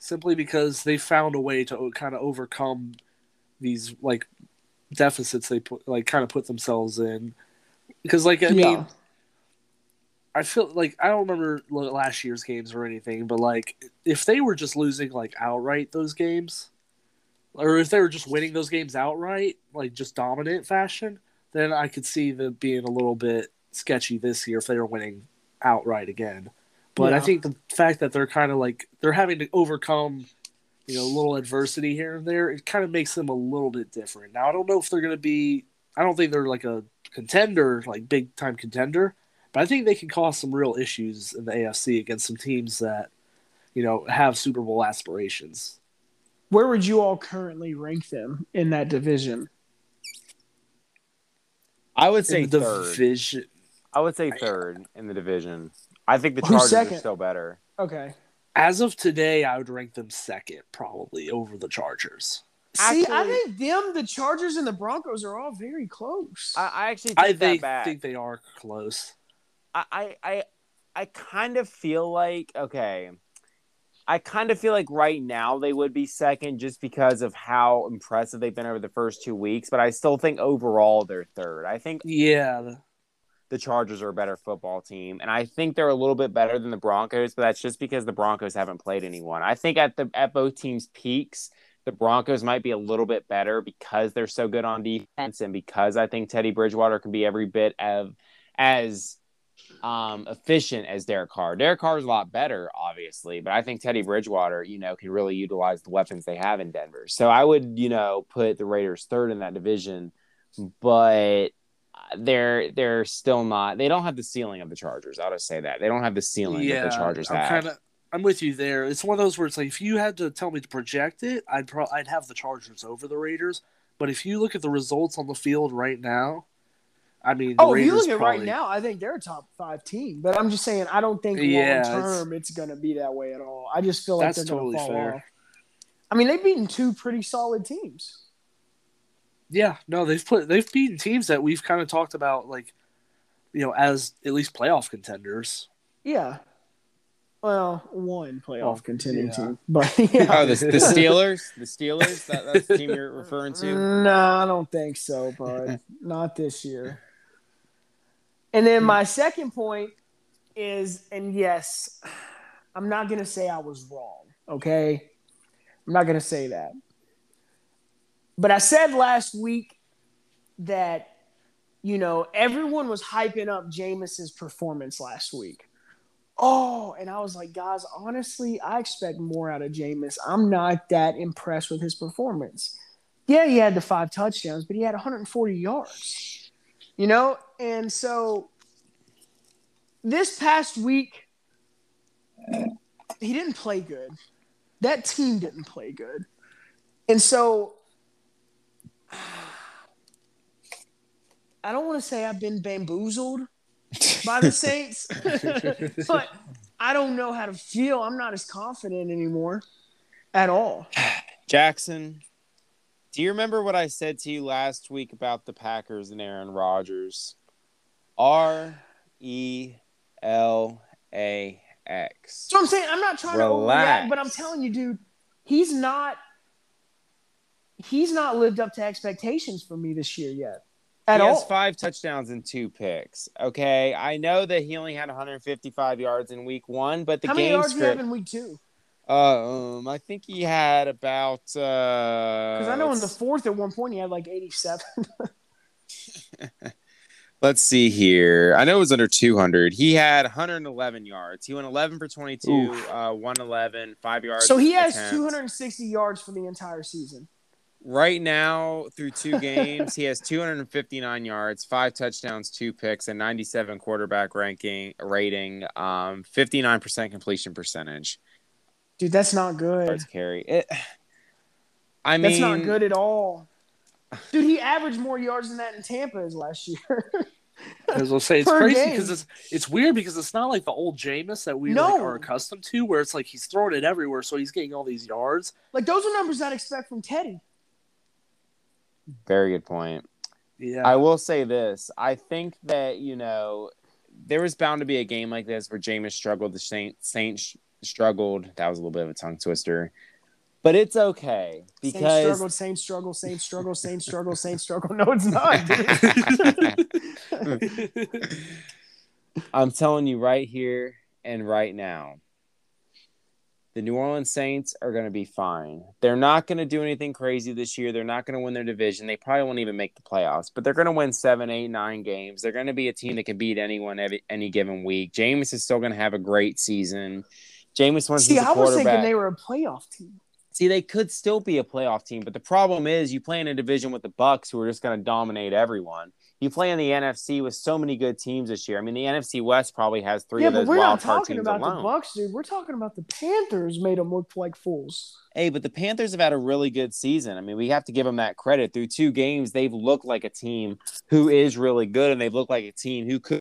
simply because they found a way to kind of overcome these like deficits they put like kind of put themselves in. Because like I mean, I feel like I don't remember last year's games or anything, but like if they were just losing like outright those games, or if they were just winning those games outright, like just dominant fashion, then I could see them being a little bit sketchy this year if they were winning outright again. But I think the fact that they're kind of like they're having to overcome, you know, a little adversity here and there, it kind of makes them a little bit different. Now I don't know if they're going to be. I don't think they're like a contender, like big time contender, but I think they can cause some real issues in the AFC against some teams that, you know, have Super Bowl aspirations. Where would you all currently rank them in that division? I would say In the third. division. I would say third in the division. I think the Who's Chargers are still better. Okay. As of today, I would rank them second, probably over the Chargers. See, I think them, the Chargers, and the Broncos are all very close. I, I actually take I that think, back. think they are close. I, I, I, kind of feel like okay. I kind of feel like right now they would be second just because of how impressive they've been over the first two weeks. But I still think overall they're third. I think Yeah, the- the Chargers are a better football team, and I think they're a little bit better than the Broncos. But that's just because the Broncos haven't played anyone. I think at the at both teams' peaks, the Broncos might be a little bit better because they're so good on defense, and because I think Teddy Bridgewater can be every bit of as um, efficient as Derek Carr. Derek Carr is a lot better, obviously, but I think Teddy Bridgewater, you know, can really utilize the weapons they have in Denver. So I would, you know, put the Raiders third in that division, but they're they're still not. They don't have the ceiling of the Chargers. I'll just say that they don't have the ceiling yeah. that the Chargers I'm have. kind of. I'm with you there. It's one of those where it's like if you had to tell me to project it, I'd pro- I'd have the Chargers over the Raiders. But if you look at the results on the field right now, I mean, the oh, if you Raiders look at probably, right now, I think they're a top five team. But I'm just saying, I don't think Yeah, long term it's, going to be that way at all. I just feel like That's they're going to totally fall fair. off. I mean, they've beaten two pretty solid teams. Yeah, no, they've put they've beaten teams that we've kind of talked about, like you know, as at least playoff contenders. Yeah. Well, one playoff Well, contending yeah. team, but yeah. Oh, the, the Steelers, the Steelers. That, that's the team you're referring to. No, I don't think so, bud. Not this year. And then mm. my second point is, and yes, I'm not gonna say I was wrong. Okay, I'm not gonna say that. But I said last week that you know everyone was hyping up Jameis's performance last week. Oh, and I was like, guys, honestly, I expect more out of Jameis. I'm not that impressed with his performance. Yeah, he had the five touchdowns, but he had 140 yards. You know, and so this past week, he didn't play good. That team didn't play good, and so I don't want to say I've been bamboozled by the Saints, but I don't know how to feel. I'm not as confident anymore at all. Jackson, do you remember what I said to you last week about the Packers and Aaron Rodgers? R E L A X. So I'm saying I'm not trying Relax. to overreact, but I'm telling you, dude, he's not he's not lived up to expectations for me this year yet. At he all. has five touchdowns and two picks. Okay, I know that he only had 155 yards in week one, but the How many game yards do you have script. in week two? Uh, um, I think he had about. Because Because I know in the fourth at one point he had like 87. Let's see here. I know it was under 200. He had 111 yards. He went 11 for 22, Oof. uh, 111, five yards. so he has attempt. 260 yards for the entire season. Right now, through two games, he has 259 yards, five touchdowns, two picks, and 97 quarterback ranking rating, um, 59% completion percentage. Dude, that's not good. Yards carry. It, I mean, That's not good at all. Dude, he averaged more yards than that in Tampa as last year. As I'll say, it's Per crazy because it's it's weird because it's not like the old Jameis that we No. like, are accustomed to, where it's like he's throwing it everywhere, so he's getting all these yards. like those are numbers I'd expect from Teddy. Very good point. Yeah, I will say this. I think that, you know, there was bound to be a game like this where Jameis struggled, the Saints, Saints struggled. That was a little bit of a tongue twister. But it's okay Saints because struggle, same struggle, same struggle, same struggle, same struggle. No, it's not. I'm telling you right here and right now, the New Orleans Saints are going to be fine. They're not going to do anything crazy this year. They're not going to win their division. They probably won't even make the playoffs, but they're going to win seven, eight, nine games. They're going to be a team that can beat anyone every, any given week. Jameis is still going to have a great season. Jameis Winston's See, I was thinking they were a playoff team. See, they could still be a playoff team, but the problem is you play in a division with the Bucks, who are just going to dominate everyone. You play in the NFC with so many good teams this year. I mean, the NFC West probably has three yeah, of but those we're wild not talking about alone. the Bucks, dude. We're talking about the Panthers made them look like fools. Hey, but the Panthers have had a really good season. I mean, we have to give them that credit. Through two games, they've looked like a team who is really good, and they've looked like a team who could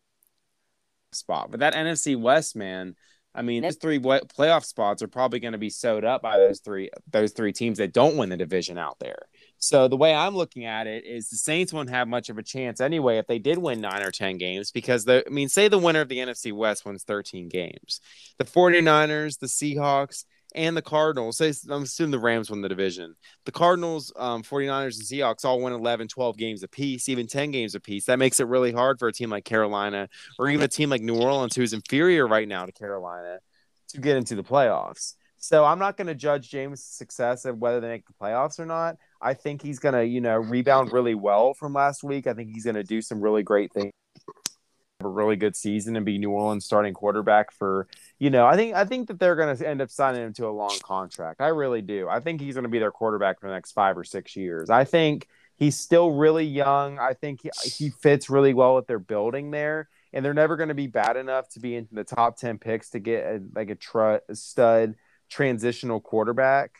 spot. But that NFC West, man, I mean, those three playoff spots are probably going to be sewed up by those three those three teams that don't win the division out there. So the way I'm looking at it is the Saints won't have much of a chance anyway if they did win nine or 10 games because the I mean, say the winner of the NFC West wins 13 games. The 49ers, the Seahawks, and the Cardinals, say I'm assuming the Rams won the division. The Cardinals, um, 49ers, and Seahawks all won 11, 12 games apiece, even 10 games apiece. That makes it really hard for a team like Carolina or even a team like New Orleans, who's inferior right now to Carolina, to get into the playoffs. So I'm not going to judge Jameis' success of whether they make the playoffs or not. I think he's going to, you know, rebound really well from last week. I think he's going to do some really great things. A really good season and be New Orleans starting quarterback for, you know, I think I think that they're going to end up signing him to a long contract. I really do. I think he's going to be their quarterback for the next 5 or 6 years. I think he's still really young. I think he, he fits really well with their building there and they're never going to be bad enough to be in the top 10 picks to get a, like a, tr- stud transitional quarterback.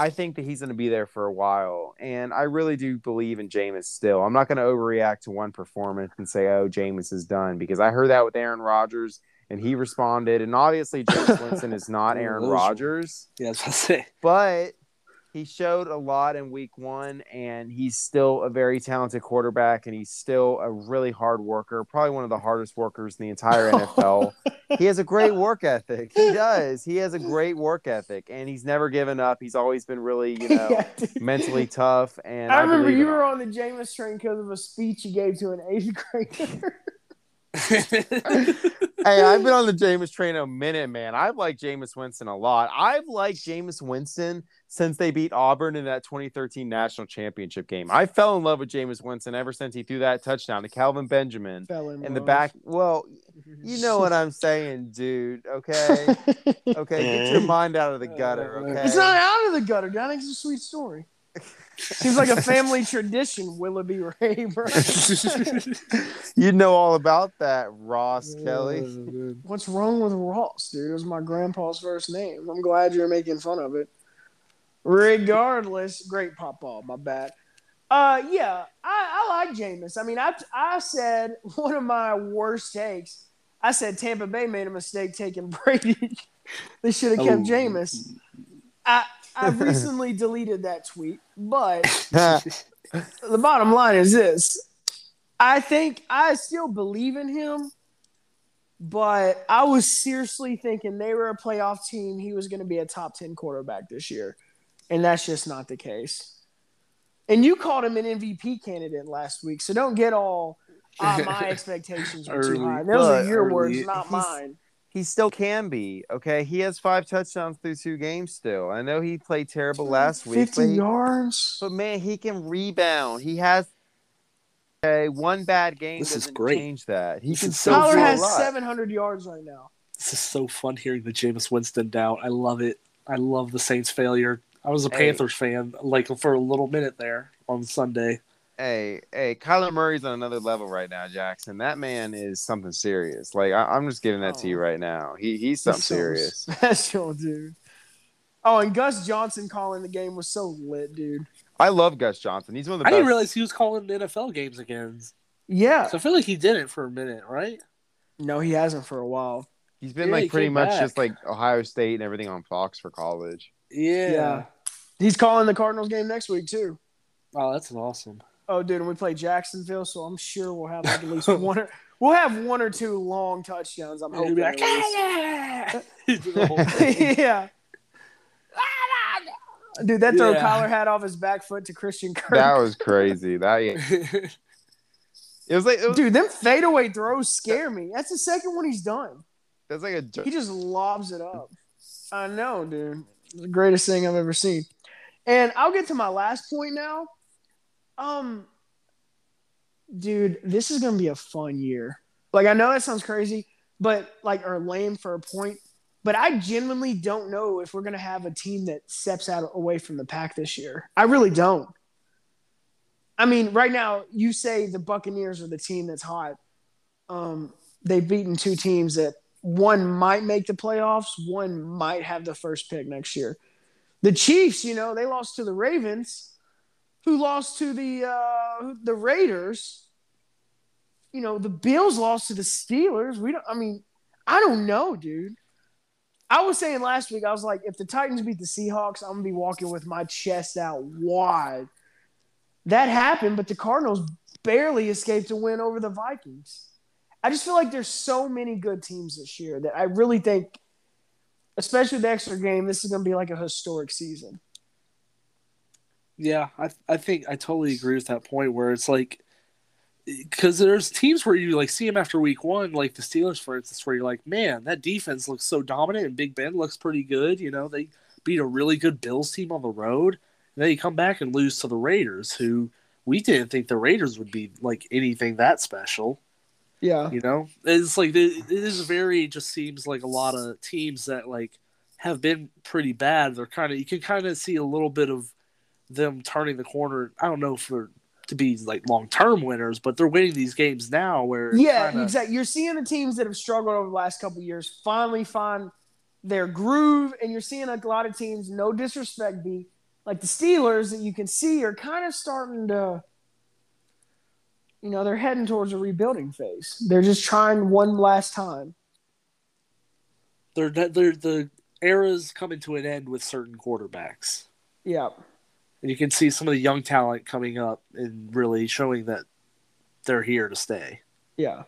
I think that he's going to be there for a while. And I really do believe in Jameis still. I'm not going to overreact to one performance and say, oh, Jameis is done because I heard that with Aaron Rodgers and he responded. And obviously, Jameis Winston is not Aaron Rodgers, Yeah, I say. but he showed a lot in week one and he's still a very talented quarterback and he's still a really hard worker, probably one of the hardest workers in the entire NFL. he has a great work ethic. He does. He has a great work ethic and he's never given up. He's always been really, you know, Yeah, mentally tough. And I remember you were on the Jameis train because of a speech you gave to an eighth grader. Hey, I've been on the Jameis train a minute, man. I've liked Jameis Winston a lot. I've liked Jameis Winston since they beat Auburn in that 2013 national championship game. I fell in love with Jameis Winston ever since he threw that touchdown to Kelvin Benjamin Fell in in the back. Well, you know what I'm saying, dude. Okay. Okay. Get your mind out of the gutter. Okay. It's not out of the gutter, dude. I think it's a sweet story. Seems like a family tradition, Willoughby Ray, bro. you know all about that, Ross Oh, Kelly. What's wrong with Ross, dude? It was my grandpa's first name. I'm glad you're making fun of it. Regardless, great pop ball. My bad. Uh, yeah, I, I like Jameis. I mean, I I said one of my worst takes. I said Tampa Bay made a mistake taking Brady. they should have kept Oh. Jameis. I I recently deleted that tweet, but the bottom line is this I think I still believe in him, but I was seriously thinking they were a playoff team. He was going to be a top 10 quarterback this year. And that's just not the case. And you called him an MVP candidate last week. So don't get all, ah, my expectations were too high. Those are your early. words, not mine. He still can be. Okay, he has five touchdowns through two games. Still, I know he played terrible last week, 50 but, he- yards. but man, he can rebound. He has okay. One bad game This is doesn't great. change that. He This can is still so Kyler has 700 yards right now. This is so fun hearing the Jameis Winston doubt. I love it. I love the Saints' failure. I was a Hey. Panthers fan, like for a little minute there on Sunday. Hey, hey, Kyler Murray's on another level right now, Jackson. That man is something serious. Like I, I'm just giving that to you Oh. right now. He he's something He's so serious. Special, dude. Oh, and Gus Johnson calling the game was so lit, dude. I love Gus Johnson. He's one of the I best. didn't realize he was calling NFL games again. Yeah. So I feel like he did it for a minute, right? No, he hasn't for a while. He's been Yeah, like he pretty much back. just like Ohio State and everything on Fox for college. Yeah. Yeah. He's calling the Cardinals game next week too. Oh, that's awesome. Oh, dude, and we play Jacksonville, so I'm sure we'll have like at least one or we'll have one or two long touchdowns. I'm He'll hoping. be at like, least. "Yeah." Do the whole thing. yeah. Dude, that throw Yeah. Kyler had off his back foot to Christian Kirk. That was crazy. That. It was like it was, Dude, them fadeaway throws scare me. That's the second one he's done. That's like a He just lobs it up. I know, dude. The greatest thing I've ever seen. And I'll get to my last point now. Um, dude, this is gonna be a fun year. Like I know that sounds crazy, but like or lame for a point. But I genuinely don't know if we're gonna have a team that steps out away from the pack this year. I really don't. I mean, right now you say the Buccaneers are the team that's hot. Um, they've beaten two teams that one might make the playoffs, one might have the first pick next year. The Chiefs, you know, they lost to the Ravens, who lost to the uh, the Raiders. You know, the Bills lost to the Steelers. We don't. I mean, I don't know, dude. I was saying last week, I was like, if the Titans beat the Seahawks, I'm gonna be walking with my chest out wide. That happened, but the Cardinals barely escaped a win over the Vikings. I just feel like there's so many good teams this year that I really think, especially the extra game, this is to be like a historic season. Yeah, I I think I totally agree with that point where it's like because there's teams where you like see them after week one, like the Steelers, for instance, where you're like, man, that defense looks so dominant, and Big Ben looks pretty good. You know, they beat a really good Bills team on the road, and then you come back and lose to the Raiders, who we didn't think the Raiders would be like anything that special. Yeah. You know, it's like it is very just seems like a lot of teams that like have been pretty bad. They're kind of you can kind of see a little bit of them turning the corner. I don't know for to be like long term winners, but they're winning these games now. Where Yeah, exactly. You're seeing the teams that have struggled over the last couple of years finally find their groove, and you're seeing a lot of teams, no disrespect, be like the Steelers that you can see are kind of starting to, you know, they're heading towards a rebuilding phase. They're just trying one last time. they're they're the era's coming to an end with certain quarterbacks. Yeah. And you can see some of the young talent coming up and really showing that they're here to stay. Yeah.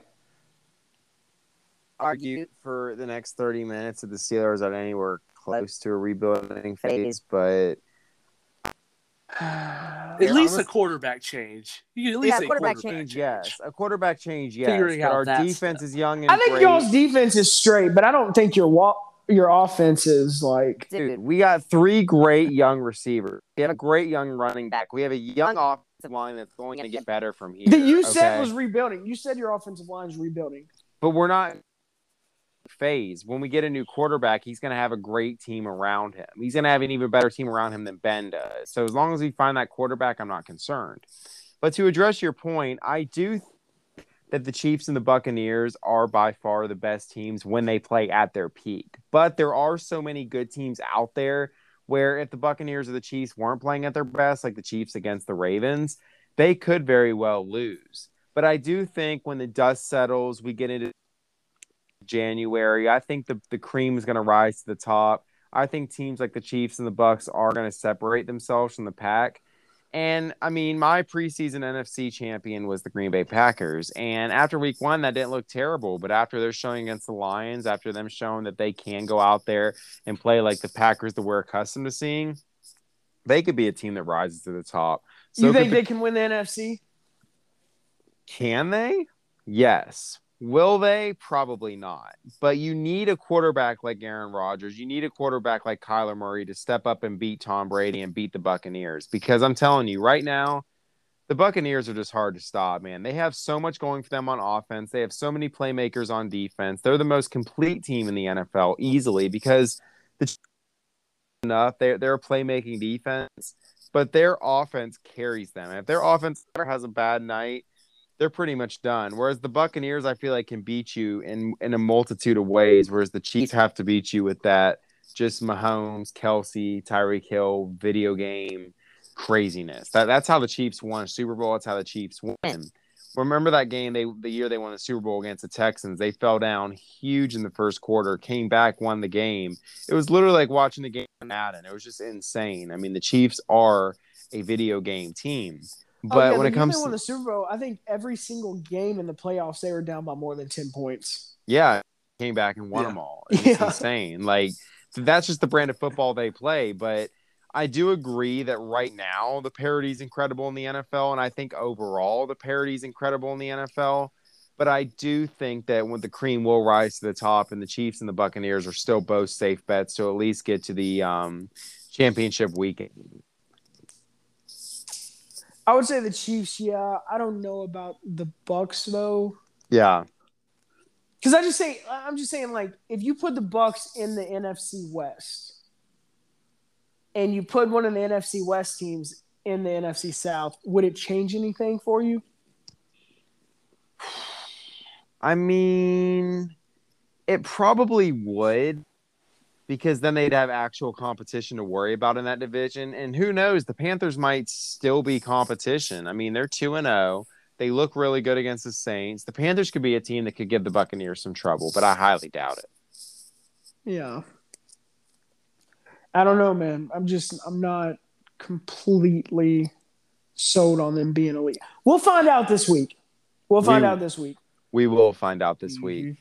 argue for the next 30 minutes that the Steelers are anywhere close to a rebuilding phase, but At Yeah, least a quarterback change. You can at yeah, least say quarterback quarterback change, yes. A quarterback change, yes. Figuring but out our defense stuff. is young and I think great. y'all's defense is straight, but I don't think your wa- your offense is like Dude, we got three great young receivers. We have a great young running back. We have a young offensive line that's going to get better from here. that you said okay? was rebuilding. You said your offensive line is rebuilding. but we're not phase. When we get a new quarterback, he's going to have a great team around him. He's going to have an even better team around him than Ben does. So as long as we find that quarterback, I'm not concerned. But to address your point, I do think that the Chiefs and the Buccaneers are by far the best teams when they play at their peak. But there are so many good teams out there where if the Buccaneers or the Chiefs weren't playing at their best, like the Chiefs against the Ravens, they could very well lose. But I do think when the dust settles, we get into January. I think the the cream is going to rise to the top. I think teams like the Chiefs and the Bucks are going to separate themselves from the pack. And I mean, my preseason NFC champion was the Green Bay Packers. And after week one, that didn't look terrible. But after they're showing against the Lions, after them showing that they can go out there and play like the Packers that we're accustomed to seeing, they could be a team that rises to the top. So you think the- they can win the NFC? can they? Yes. Will they? Probably not. But you need a quarterback like Aaron Rodgers. You need a quarterback like Kyler Murray to step up and beat Tom Brady and beat the Buccaneers. Because I'm telling you, right now, the Buccaneers are just hard to stop, man. They have so much going for them on offense. They have so many playmakers on defense. They're the most complete team in the NFL easily because the enough. They're they're a playmaking defense, but their offense carries them. If their offense has a bad night, they're pretty much done. Whereas the Buccaneers, I feel like, can beat you in in a multitude of ways. Whereas the Chiefs have to beat you with that just Mahomes, Kelce, Tyreek Hill video game craziness. That that's how the Chiefs won Super Bowl. That's how the Chiefs win. Remember that game they the year they won the Super Bowl against the Texans. They fell down huge in the first quarter, came back, won the game. It was literally like watching the game on Madden. It was just insane. I mean, the Chiefs are a video game team. But Oh, yeah, when it comes they to the Super Bowl, I think every single game in the playoffs they were down by more than ten points. Yeah, came back and won Yeah. them all. It's Yeah. insane. Like that's just the brand of football they play. But I do agree that right now the parity is incredible in the NFL, and I think overall the parity is incredible in the NFL. But I do think that when the cream will rise to the top, and the Chiefs and the Buccaneers are still both safe bets to at least get to the um, championship weekend. I would say the Chiefs. Yeah, I don't know about the Bucks though. Yeah, Because I just say I'm just saying like if you put the Bucks in the NFC West and you put one of the NFC West teams in the NFC South, would it change anything for you? I mean, it probably would because then they'd have actual competition to worry about in that division. And who knows, the Panthers might still be competition. I mean, they're 2 and 0. They look really good against the Saints. The Panthers could be a team that could give the Buccaneers some trouble, but I highly doubt it. Yeah. I don't know, man. I'm just I'm not completely sold on them being elite. We'll find out this week. We'll find We- out this week. We will find out this Mm-hmm. week.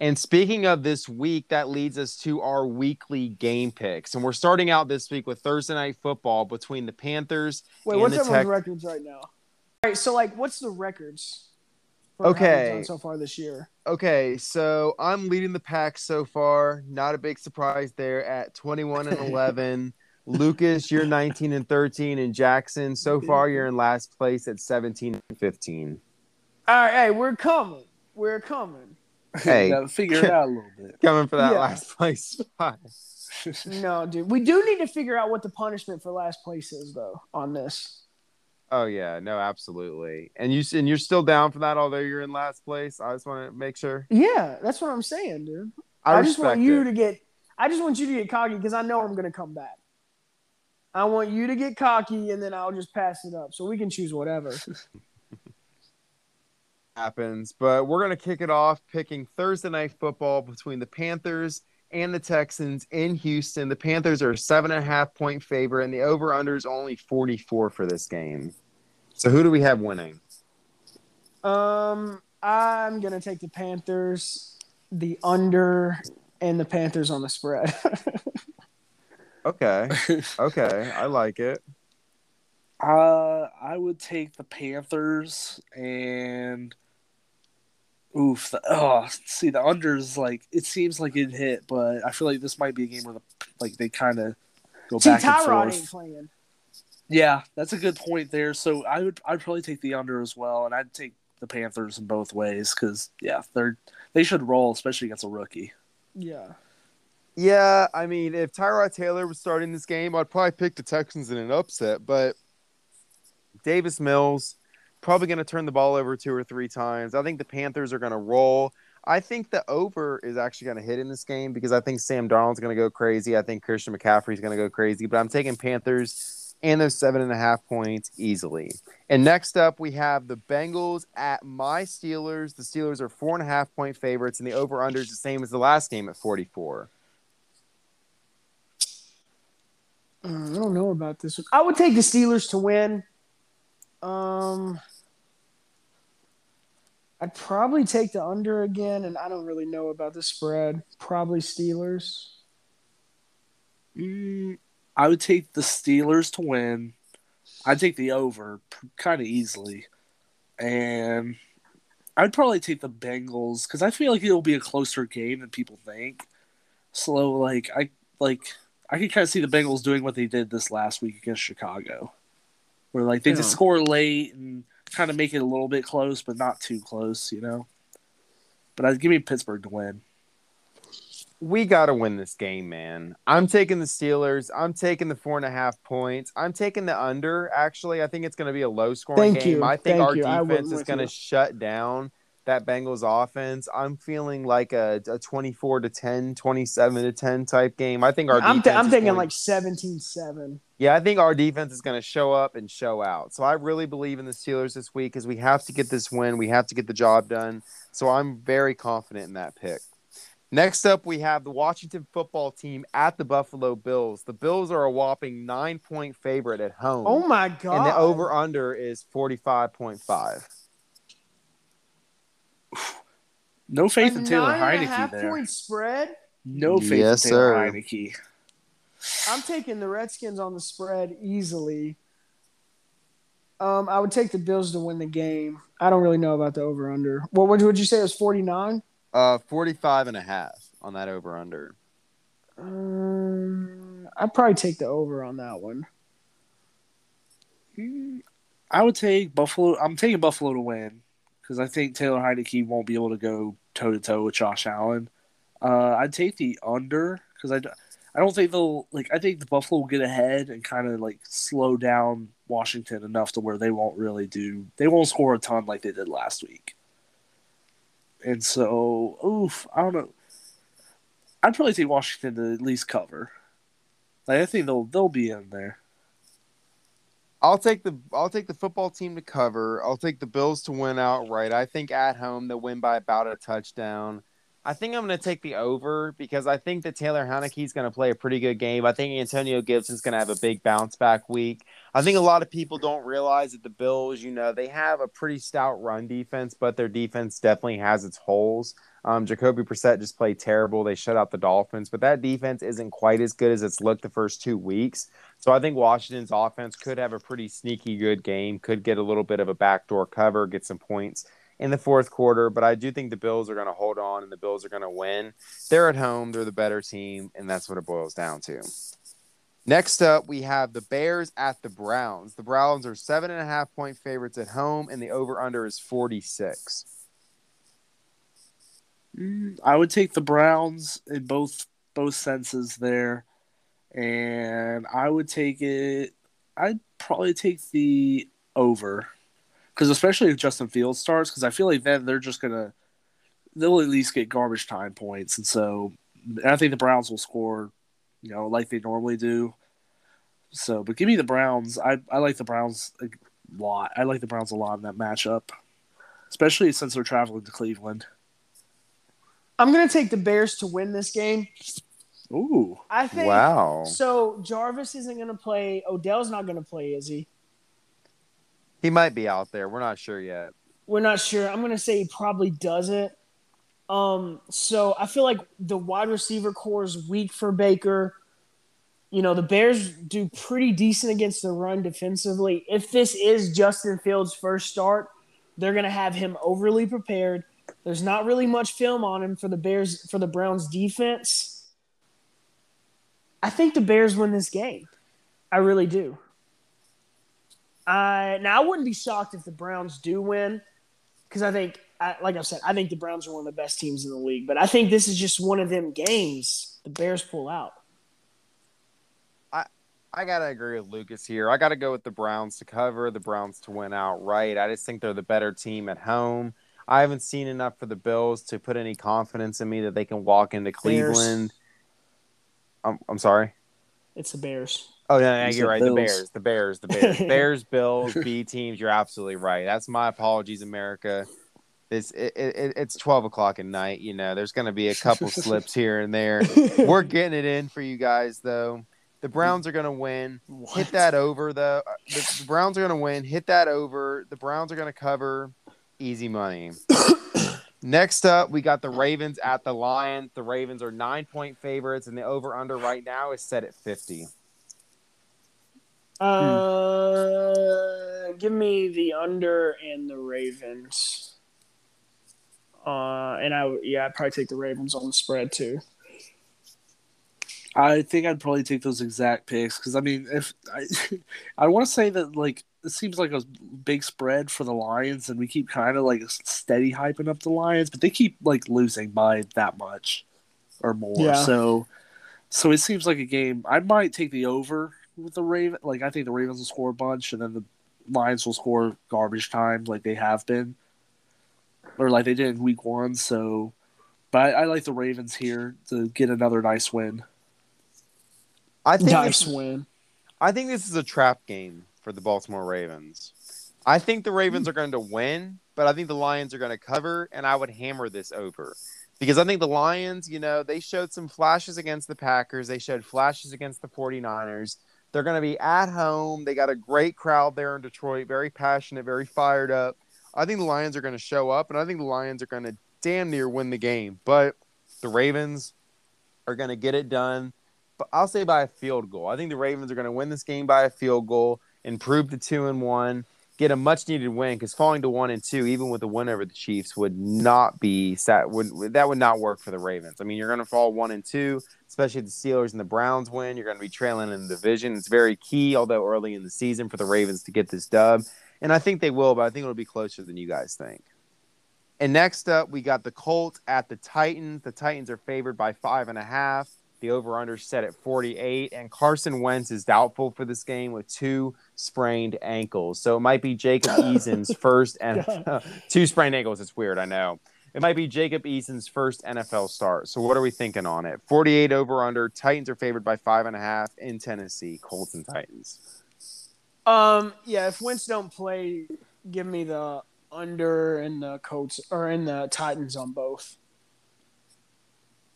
And speaking of this week, that leads us to our weekly game picks. And we're starting out this week with Thursday night football between the Panthers Wait, what's everyone's Tex- records right now? All right, so like, what's the records? for Okay. So far this year. Okay, so I'm leading the pack so far. Not a big surprise there at 21 and 11. Lucas, you're 19 and 13, and Jackson, so far you're in last place at 17 and 15. All right, hey, we're coming. We're coming. Hey. gotta figure it out a little bit. Coming for that Yeah. last place spot. No, dude, we do need to figure out what the punishment for last place is, though, on this. Oh yeah, no, absolutely. And you and you're still down for that, although you're in last place. I just want to make sure. Yeah, that's what I'm saying, dude. I, I, just want you it. to get. I just want you to get cocky because I know I'm going to come back. I want you to get cocky, and then I'll just pass it up, so we can choose whatever. happens. But we're gonna kick it off picking Thursday night football between the Panthers and the Texans in Houston. The Panthers are a seven and a half point favorite, and the over under is only 44 for this game. So who do we have winning? Um, I'm gonna take the Panthers, the under, and the Panthers on the spread. Okay. Okay. I like it. Uh, I would take the Panthers and oof. The, oh, see the unders like it seems like it hit, but I feel like this might be a game where the like they kind of go See, back and forth. ain't playing. Yeah, that's a good point there. So I would I'd probably take the under as well, and I'd take the Panthers in both ways because yeah, they're they should roll, especially against a rookie. Yeah. Yeah, I mean, if Tyrod Taylor was starting this game, I'd probably pick the Texans in an upset, but Davis Mills probably going to turn the ball over two or three times. I think the Panthers are going to roll. I think the over is actually going to hit in this game because I think Sam Darnold's going to go crazy. I think Christian McCaffrey's going to go crazy, but I'm taking Panthers and those seven and a half points easily. And next up, we have the Bengals at my Steelers. The Steelers are four and a half point favorites, and the over under is the same as the last game at 44. Uh, I don't know about this one. I would take the Steelers to win. Um, I'd probably take the under again, and I don't really know about the spread. Probably Steelers. Mm, I would take the Steelers to win. I'd take the over kind of easily, and I'd probably take the Bengals because I feel like it'll be a closer game than people think. So like I like I can kind of see the Bengals doing what they did this last week against Chicago, where like they just score late and kind of make it a little bit close, but not too close, you know. But I'd give me Pittsburgh to win. we got to win this game, man. I'm taking the Steelers. I'm taking the four and a half points. I'm taking the under. Actually, I think it's going to be a low scoring Thank game. you. I think Thank our you. Defense is going to you. shut down that Bengals offense. I'm feeling like a, a 24 to 10, 27 to 10 type game. I think our I'm, defense th- I'm is thinking going- like 17-7. Yeah, I think our defense is going to show up and show out. So I really believe in the Steelers this week because we have to get this win. We have to get the job done. So I'm very confident in that pick. Next up, we have the Washington football team at the Buffalo Bills. The Bills are a whopping nine point favorite at home. Oh my god! and the over under is 45.5. No faith a in Taylor nine and a Heinicke half there. point spread. No faith Yes, in Taylor sir. Heinicke. I'm taking the Redskins on the spread easily. Um, I would take the Bills to win the game. I don't really know about the over under. What would would you say it was 49? Uh, 45 and a half on that over under. Um, I'd probably take the over on that one. I would take Buffalo. I'm taking Buffalo to win because I think Taylor Heinicke won't be able to go toe to toe with Josh Allen. Uh, I'd take the under because I, I don't think they'll like. I think the Buffalo will get ahead and kind of like slow down Washington enough to where they won't really do. They won't score a ton like they did last week. And so, oof, I don't know. I'd probably take Washington to at least cover. Like I think they'll they'll be in there. I'll take the I'll take the football team to cover. I'll take the Bills to win outright. I think at home they'll win by about a touchdown. I think I'm going to take the over because I think that Taylor Heinicke's going to play a pretty good game. I think Antonio Gibson's going to have a big bounce back week. I think a lot of people don't realize that the Bills, you know, they have a pretty stout run defense, but their defense definitely has its holes. Um, Jacoby Brissett just played terrible. They shut out the Dolphins, but that defense isn't quite as good as it's looked the first two weeks. So I think Washington's offense could have a pretty sneaky good game, could get a little bit of a backdoor cover, get some points in the fourth quarter. But I do think the Bills are going to hold on and the Bills are going to win. They're at home, they're the better team, and that's what it boils down to. Next up, we have the Bears at the Browns. The Browns are seven and a half point favorites at home, and the over under is 46. Mm, I would take the Browns in both both senses there, and I would take it. I'd probably take the over because especially if Justin Fields starts, because I feel like then they're just gonna they'll at least get garbage time points, and so and I think the Browns will score, you know, like they normally do. So, but give me the Browns. I I like the Browns a lot. I like the Browns a lot in that matchup, especially since they're traveling to Cleveland. I'm going to take the Bears to win this game. Ooh, I think. Wow. So Jarvis isn't going to play. Odell's not going to play, is he? He might be out there. We're not sure yet. We're not sure. I'm to say he probably doesn't. Um, so I feel like the wide receiver core is weak for Baker. You know, the Bears do pretty decent against the run defensively. If this is Justin Fields' first start, they're going to have him overly prepared. There's not really much film on him for the Bears for the Browns defense. I think the Bears win this game. I really do. I now I wouldn't be shocked if the Browns do win because I think, I, like I said, I think the Browns are one of the best teams in the league. But I think this is just one of them games the Bears pull out. I I gotta agree with Lucas here. I gotta go with the Browns to cover, the Browns to win outright. I just think they're the better team at home. I haven't seen enough for the Bills to put any confidence in me that they can walk into Cleveland. I'm, I'm sorry. It's the Bears. Oh yeah, yeah You you're right. Bills. The Bears, the Bears, the Bears, Bears, Bills, B teams. You're absolutely right. That's my apologies, America. It's it, it, it's twelve o'clock at night. You know, there's going to be a couple slips here and there. We're getting it in for you guys, though. The Browns are going to win. Hit that over, though. Uh, The, the Browns are going to win. Hit that over. The Browns are going to cover. Easy money. Next up, we got the Ravens at the Lions. The Ravens are nine point favorites, and the over under right now is set at 50. Uh, give me the under and the Ravens. Uh, and I yeah, I'd probably take the Ravens on the spread too. I think I'd probably take those exact picks because I mean, if I, I want to say that like it seems like a big spread for the Lions, and we keep kind of like steady hyping up the Lions, but they keep like losing by that much or more. Yeah. So, so it seems like a game. I might take the over with the Raven. Like I think the Ravens will score a bunch, and then the Lions will score garbage time, like they have been, or like they did in Week One. So, but I, I like the Ravens here to get another nice win. I think Nice this, win. I think this is a trap game for the Baltimore Ravens. I think the Ravens are going to win, but I think the Lions are going to cover, and I would hammer this over. Because I think the Lions, you know, they showed some flashes against the Packers. They showed flashes against the 49ers. They're going to be at home. They got a great crowd there in Detroit, very passionate, very fired up. I think the Lions are going to show up, and I think the Lions are going to damn near win the game. But the Ravens are going to get it done. But I'll say by a field goal. I think the Ravens are going to win this game by a field goal, improve the two and one, get a much needed win. Because falling to one and two, even with a win over the Chiefs, would not be sat. Would that would not work for the Ravens? I mean, you're going to fall one and two, especially if the Steelers and the Browns win. You're going to be trailing in the division. It's very key, although early in the season, for the Ravens to get this dub. And I think they will, but I think it'll be closer than you guys think. And next up, we got the Colts at the Titans. The Titans are favored by five and a half. The over under set at 48. And Carson Wentz is doubtful for this game with two sprained ankles. So it might be Jacob Eason's first and two sprained ankles. It's weird, I know. It might be Jacob Eason's first NFL start. So what are we thinking on it? 48 over under. Titans are favored by five and a half in Tennessee. Colts and Titans. Um, yeah, if Wentz don't play, give me the under and the Colts or in the Titans on both.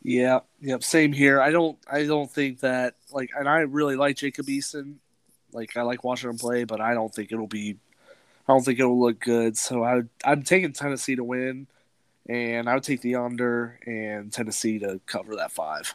Yeah, yep, same here. I don't I don't think that like and I really like Jacob Eason. Like I like watching him play, but I don't think it'll be I don't think it'll look good. So I I'm taking Tennessee to win and I would take the under and Tennessee to cover that 5.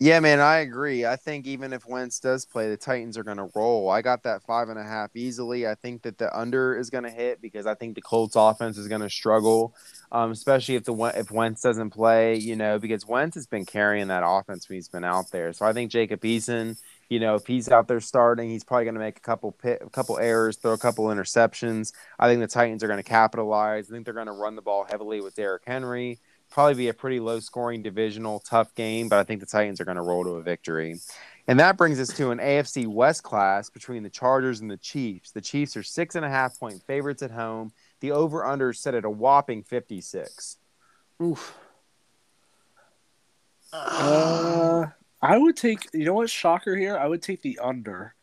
Yeah, man, I agree. I think even if Wentz does play, the Titans are going to roll. I got that five and a half easily. I think that the under is going to hit because I think the Colts offense is going to struggle, um, especially if the if Wentz doesn't play. You know, because Wentz has been carrying that offense when he's been out there. So I think Jacob Eason, you know, if he's out there starting, he's probably going to make a couple pit, a couple errors, throw a couple interceptions. I think the Titans are going to capitalize. I think they're going to run the ball heavily with Derrick Henry probably be a pretty low scoring divisional tough game, but I think the Titans are going to roll to a victory. And that brings us to an AFC West class between the Chargers and the Chiefs. The Chiefs are six and a half point favorites at home. The over under set at a whopping 56. Oof. Uh, I would take. You know what? Shocker here. I would take the under.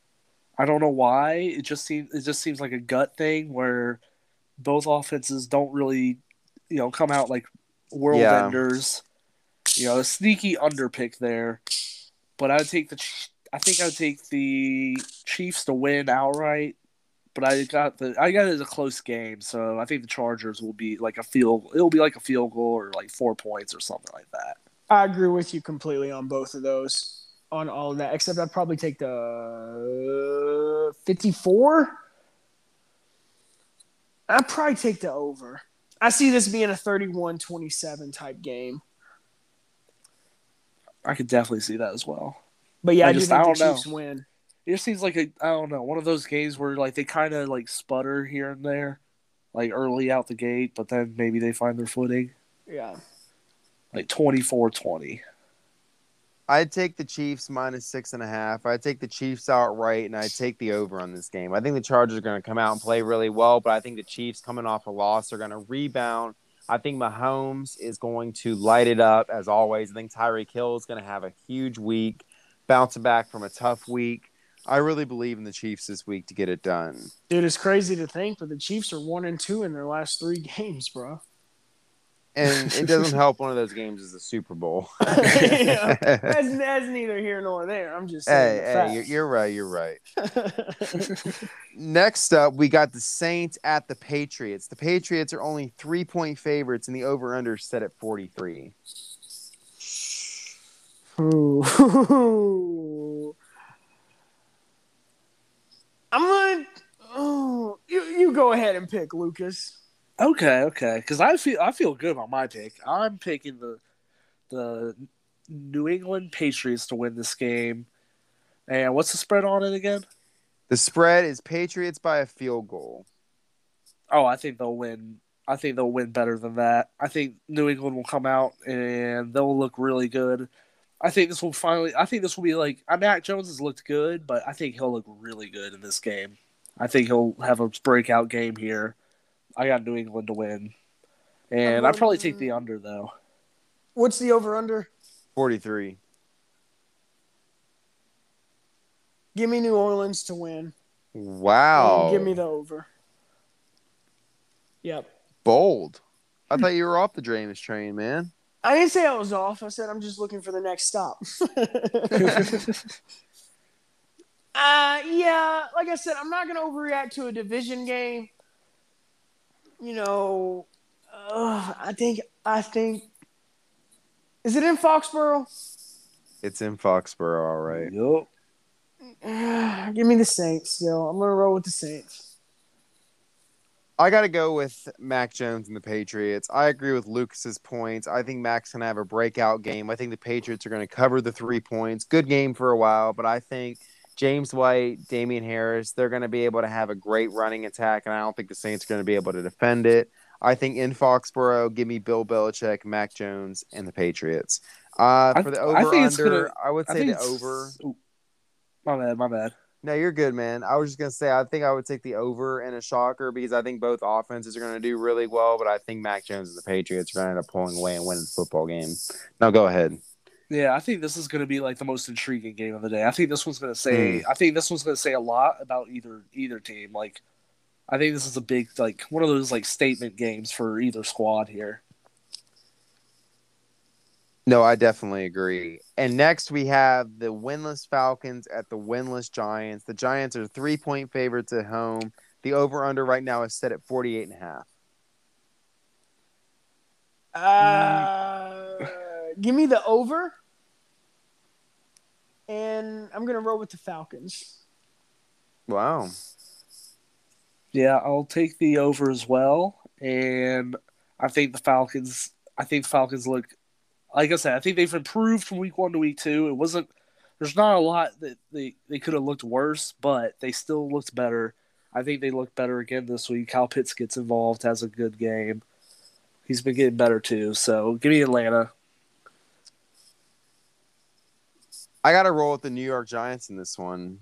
I don't know why. It just seems. It just seems like a gut thing where both offenses don't really, you know, come out like world Yeah. enders. You know, a sneaky under pick there. But I would take the. I think I would take the Chiefs to win outright. But I got the. I got it as a close game, so I think the Chargers will be like a field. It'll be like a field goal or like four points or something like that. I agree with you completely on both of those, on all of that, except I'd probably take the 54. I'd probably take the over. I see this being a 31 27 type game. I could definitely see that as well. But yeah, I I, do think I don't know. Chiefs win. It just seems like a I don't know one of those games where like they kind of like sputter here and there, like early out the gate, but then maybe they find their footing. Yeah. Like 24-20. I'd take the Chiefs minus six and a half. I'd take the Chiefs outright, and I'd take the over on this game. I think the Chargers are going to come out and play really well, but I think the Chiefs, coming off a loss, are going to rebound. I think Mahomes is going to light it up as always. I think Tyreek Hill is going to have a huge week, bouncing back from a tough week. I really believe in the Chiefs this week to get it done. Dude, it's crazy to think, but the Chiefs are one and two in their last three games, bro. And it doesn't help one of those games is the Super Bowl. Yeah. That's, that's neither here nor there. I'm just hey, saying. you're, you're right. You're right. Next up, we got the Saints at the Patriots. The Patriots are only three point favorites, and the over under set at 43. Ooh. I'm gonna. Oh, you you go ahead and pick Lucas. Okay, okay, because I feel I feel good about my pick. I'm picking the the New England Patriots to win this game. And what's the spread on it again? The spread is Patriots by a field goal. Oh, I think they'll win. I think they'll win better than that. I think New England will come out and they'll look really good. I think this will finally. I think this will be like. uh, Mac Jones has looked good, but I think he'll look really good in this game. I think he'll have a breakout game here. I got New England to win, and I'd probably take the under though. What's the over under? 43. Give me New Orleans to win. Wow. Give me the over. Yep. bold. I thought you were off the Jameis train, man. I didn't say I was off. I said I'm just looking for the next stop. uh, yeah, like I said, I'm not going to overreact to a division game. You know, uh, I think I think is it in Foxborough? It's in Foxborough, all right. Yup. Give me the Saints. yo. I'm gonna roll with the Saints. I got to go with Mac Jones and the Patriots. I agree with Lucas's points. I think Mac's going to have a breakout game. I think the Patriots are going to cover the three points. Good game for a while, but I think James White, Damien Harris, they're going to be able to have a great running attack, and I don't think the Saints are going to be able to defend it. I think in Foxborough, give me Bill Belichick, Mac Jones, and the Patriots. Uh, I- for the I over think it's under, gonna- I would I say think the over. My bad, my bad. No, you're good, man. I was just gonna say I think I would take the over in a shocker because I think both offenses are gonna do really well, but I think Mac Jones and the Patriots are gonna end up pulling away and winning the football game. Now go ahead. Yeah, I think this is going to be like the most intriguing game of the day. I think this one's going to say. I think this one's going to say a lot about either either team. Like, I think this is a big like one of those like statement games for either squad here. No, I definitely agree. And next we have the winless Falcons at the winless Giants. The Giants are three point favorites at home. The over under right now is set at 48 and a half. Uh, give me the over, and I'm gonna roll with the Falcons. Wow. Yeah, I'll take the over as well, and I think the Falcons. I think the Falcons look, like I said, I think they've improved from week one to week two. It wasn't. There's not a lot that they they could have looked worse, but they still looked better. I think they look better again this week. Kyle Pitts gets involved, has a good game. He's been getting better too. So give me Atlanta. I got to roll with the New York Giants in this one.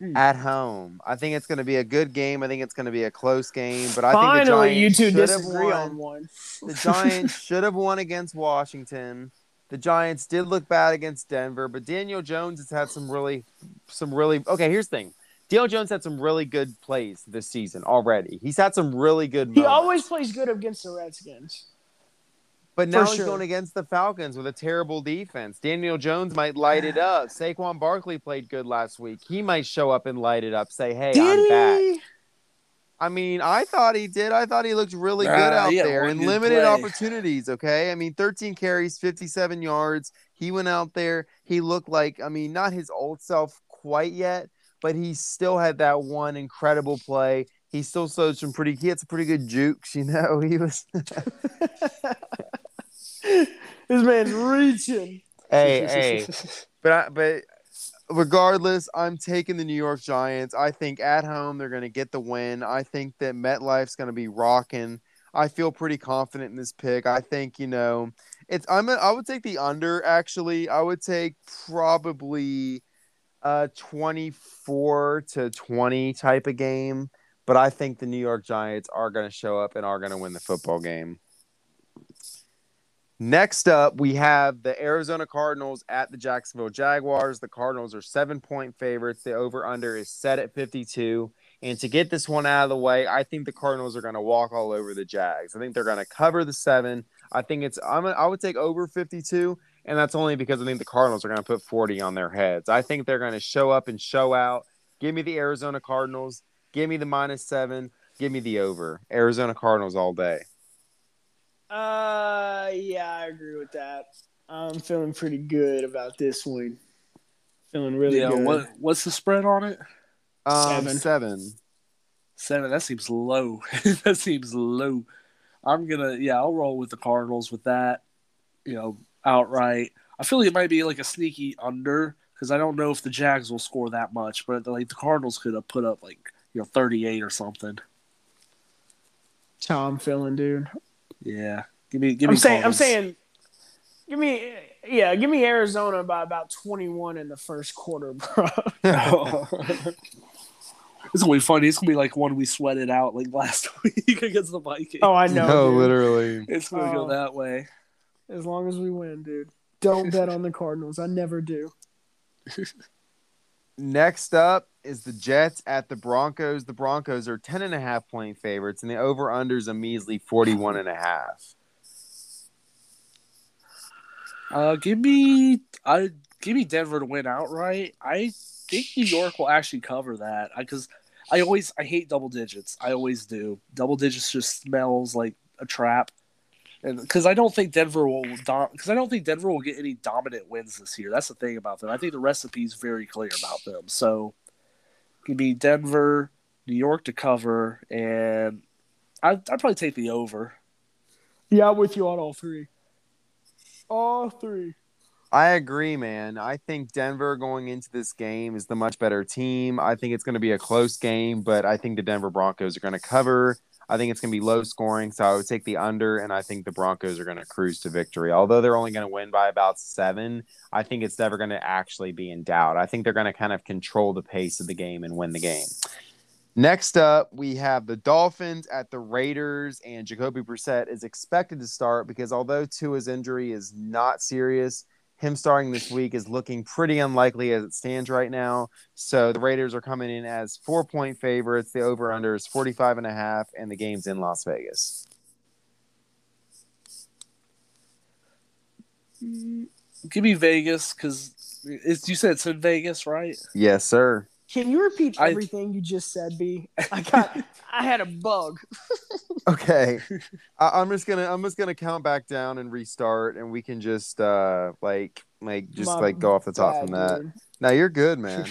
Hmm. At home, I think it's going to be a good game. I think it's going to be a close game, but I Finally, think the you Giants two should have disagree won. on one. The Giants should have won against Washington. The Giants did look bad against Denver, but Daniel Jones has had some really, some really. Okay, here's the thing. Daniel Jones had some really good plays this season already. He's had some really good. He always plays good against the Redskins. But now For he's sure. going against the Falcons with a terrible defense. Daniel Jones might light it up. Saquon Barkley played good last week. He might show up and light it up. Say, "Hey, I'm back." he? I mean, I thought he did. I thought he looked really good out yeah, there in limited play. opportunities. Okay. I mean, 13 carries, 57 yards. He went out there. He looked like, I mean, not his old self quite yet, but he still had that one incredible play. He still showed some pretty, he had some pretty good jukes, you know. He was, this man's reaching. hey, hey. But, I, but, Regardless, I'm taking the New York Giants. I think at home they're going to get the win. I think that MetLife's going to be rocking. I feel pretty confident in this pick. I think you know it's. I'm. A, I would take the under. Actually, I would take probably uh 24 to 20 type of game. But I think the New York Giants are going to show up and are going to win the football game. Next up, we have the Arizona Cardinals at the Jacksonville Jaguars. The Cardinals are seven point favorites. The over under is set at 52. And to get this one out of the way, I think the Cardinals are going to walk all over the Jags. I think they're going to cover the seven. I think it's, I'm, a, I would take over 52. And that's only because I think the Cardinals are going to put 40 on their heads. I think they're going to show up and show out. Give me the Arizona Cardinals. Give me the minus seven. Give me the over. Arizona Cardinals all day. Uh, yeah, I agree with that. I'm feeling pretty good about this one. Feeling really yeah, good. what what's the spread on it? Um, Seven. seven. Seven. That seems low. that seems low. I'm gonna yeah, I'll roll with the Cardinals with that. You know, outright. I feel like it might be like a sneaky under because I don't know if the Jags will score that much, but like the Cardinals could have put up like you know 38 or something. That's how I'm feeling, dude. Yeah, give me give me. I'm saying, I'm saying, give me, yeah, give me Arizona by about 21 in the first quarter, bro. it's gonna be funny. It's gonna be like one we sweated out like last week against the Vikings. oh, I know. dude. literally. it's gonna Oh. go that way. As long as we win, dude. Don't bet on the Cardinals. I never do. Next up is the Jets at the Broncos. The Broncos are 10 and a half point favorites, and the over under is a measly 41 and a half. Uh, give me, I give me Denver to win outright. I think New York will actually cover that because I, always I hate double digits. I always do. Double digits just smells like a trap. and because I don't think Denver will because I don't think Denver will get any dominant wins this year. That's the thing about them. I think the recipe is very clear about them. So, give me Denver, New York to cover, and I, I'd probably take the over. Yeah, I'm with you on all three. All three. I agree, man. I think Denver going into this game is the much better team. I think it's going to be a close game, but I think the Denver Broncos are going to cover. I think it's going to be low scoring, so I would take the under, and I think the Broncos are going to cruise to victory. Although they're only going to win by about seven, I think it's never going to actually be in doubt. I think they're going to kind of control the pace of the game and win the game. Next up, we have the Dolphins at the Raiders, and Jacoby Brissett is expected to start because although Tua's injury is not serious, him starting this week is looking pretty unlikely as it stands right now. So the Raiders are coming in as four point favorites. The over under is 45 and a half, and the game's in Las Vegas. Mm, give me Vegas because you said it's in Vegas, right? Yes, sir. Can you repeat I- everything you just said, B? I got I had a bug. Okay, I, I'm just gonna I'm just gonna count back down and restart, and we can just uh like like just My like go off the top bad, from that. dude. No, you're good, man.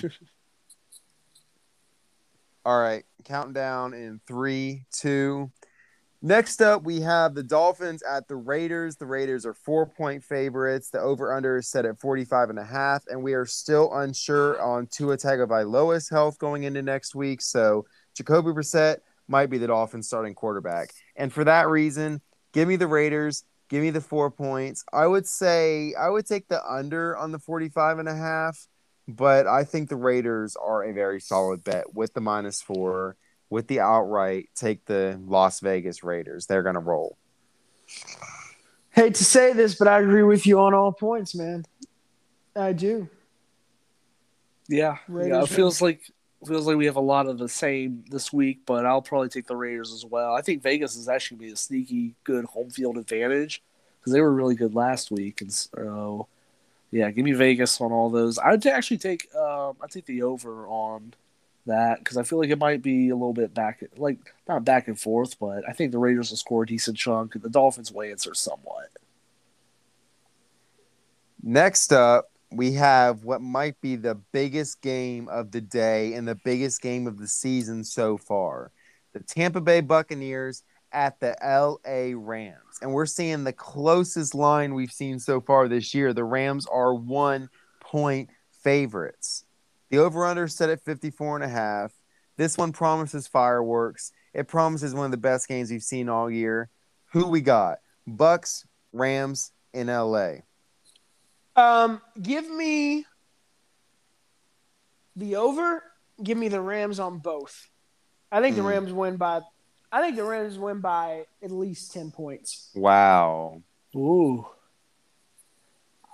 All right, counting down in three, two. Next up, we have the Dolphins at the Raiders. The Raiders are four point favorites. The over under is set at 45 and a half, and we are still unsure on Tua Tagovailoa's health going into next week. So Jacoby Brissett might be the Dolphins starting quarterback. And for that reason, give me the Raiders. Give me the four points. I would say I would take the under on the 45 and a half but I think the Raiders are a very solid bet with the minus four, with the outright. Take the Las Vegas Raiders. They're going to roll. Hate to say this, but I agree with you on all points, man. I do. Yeah, Raiders yeah. It win. feels like feels like we have a lot of the same this week, but I'll probably take the Raiders as well. I think Vegas is actually gonna be a sneaky good home field advantage because they were really good last week, and so yeah, give me Vegas on all those. I'd actually take um, I take the over on that because I feel like it might be a little bit back, like not back and forth, but I think the Raiders will score a decent chunk. and The Dolphins will answer somewhat. Next up, we have what might be the biggest game of the day and the biggest game of the season so far the Tampa Bay Buccaneers at the LA Rams. And we're seeing the closest line we've seen so far this year. The Rams are one point favorites. The over under set at 54 and a half. This one promises fireworks. It promises one of the best games we've seen all year. Who we got? Bucks, Rams in LA. Um, give me the over. Give me the Rams on both. I think the Hmm. Rams win by. I think the Rams win by at least ten points. Wow. Ooh.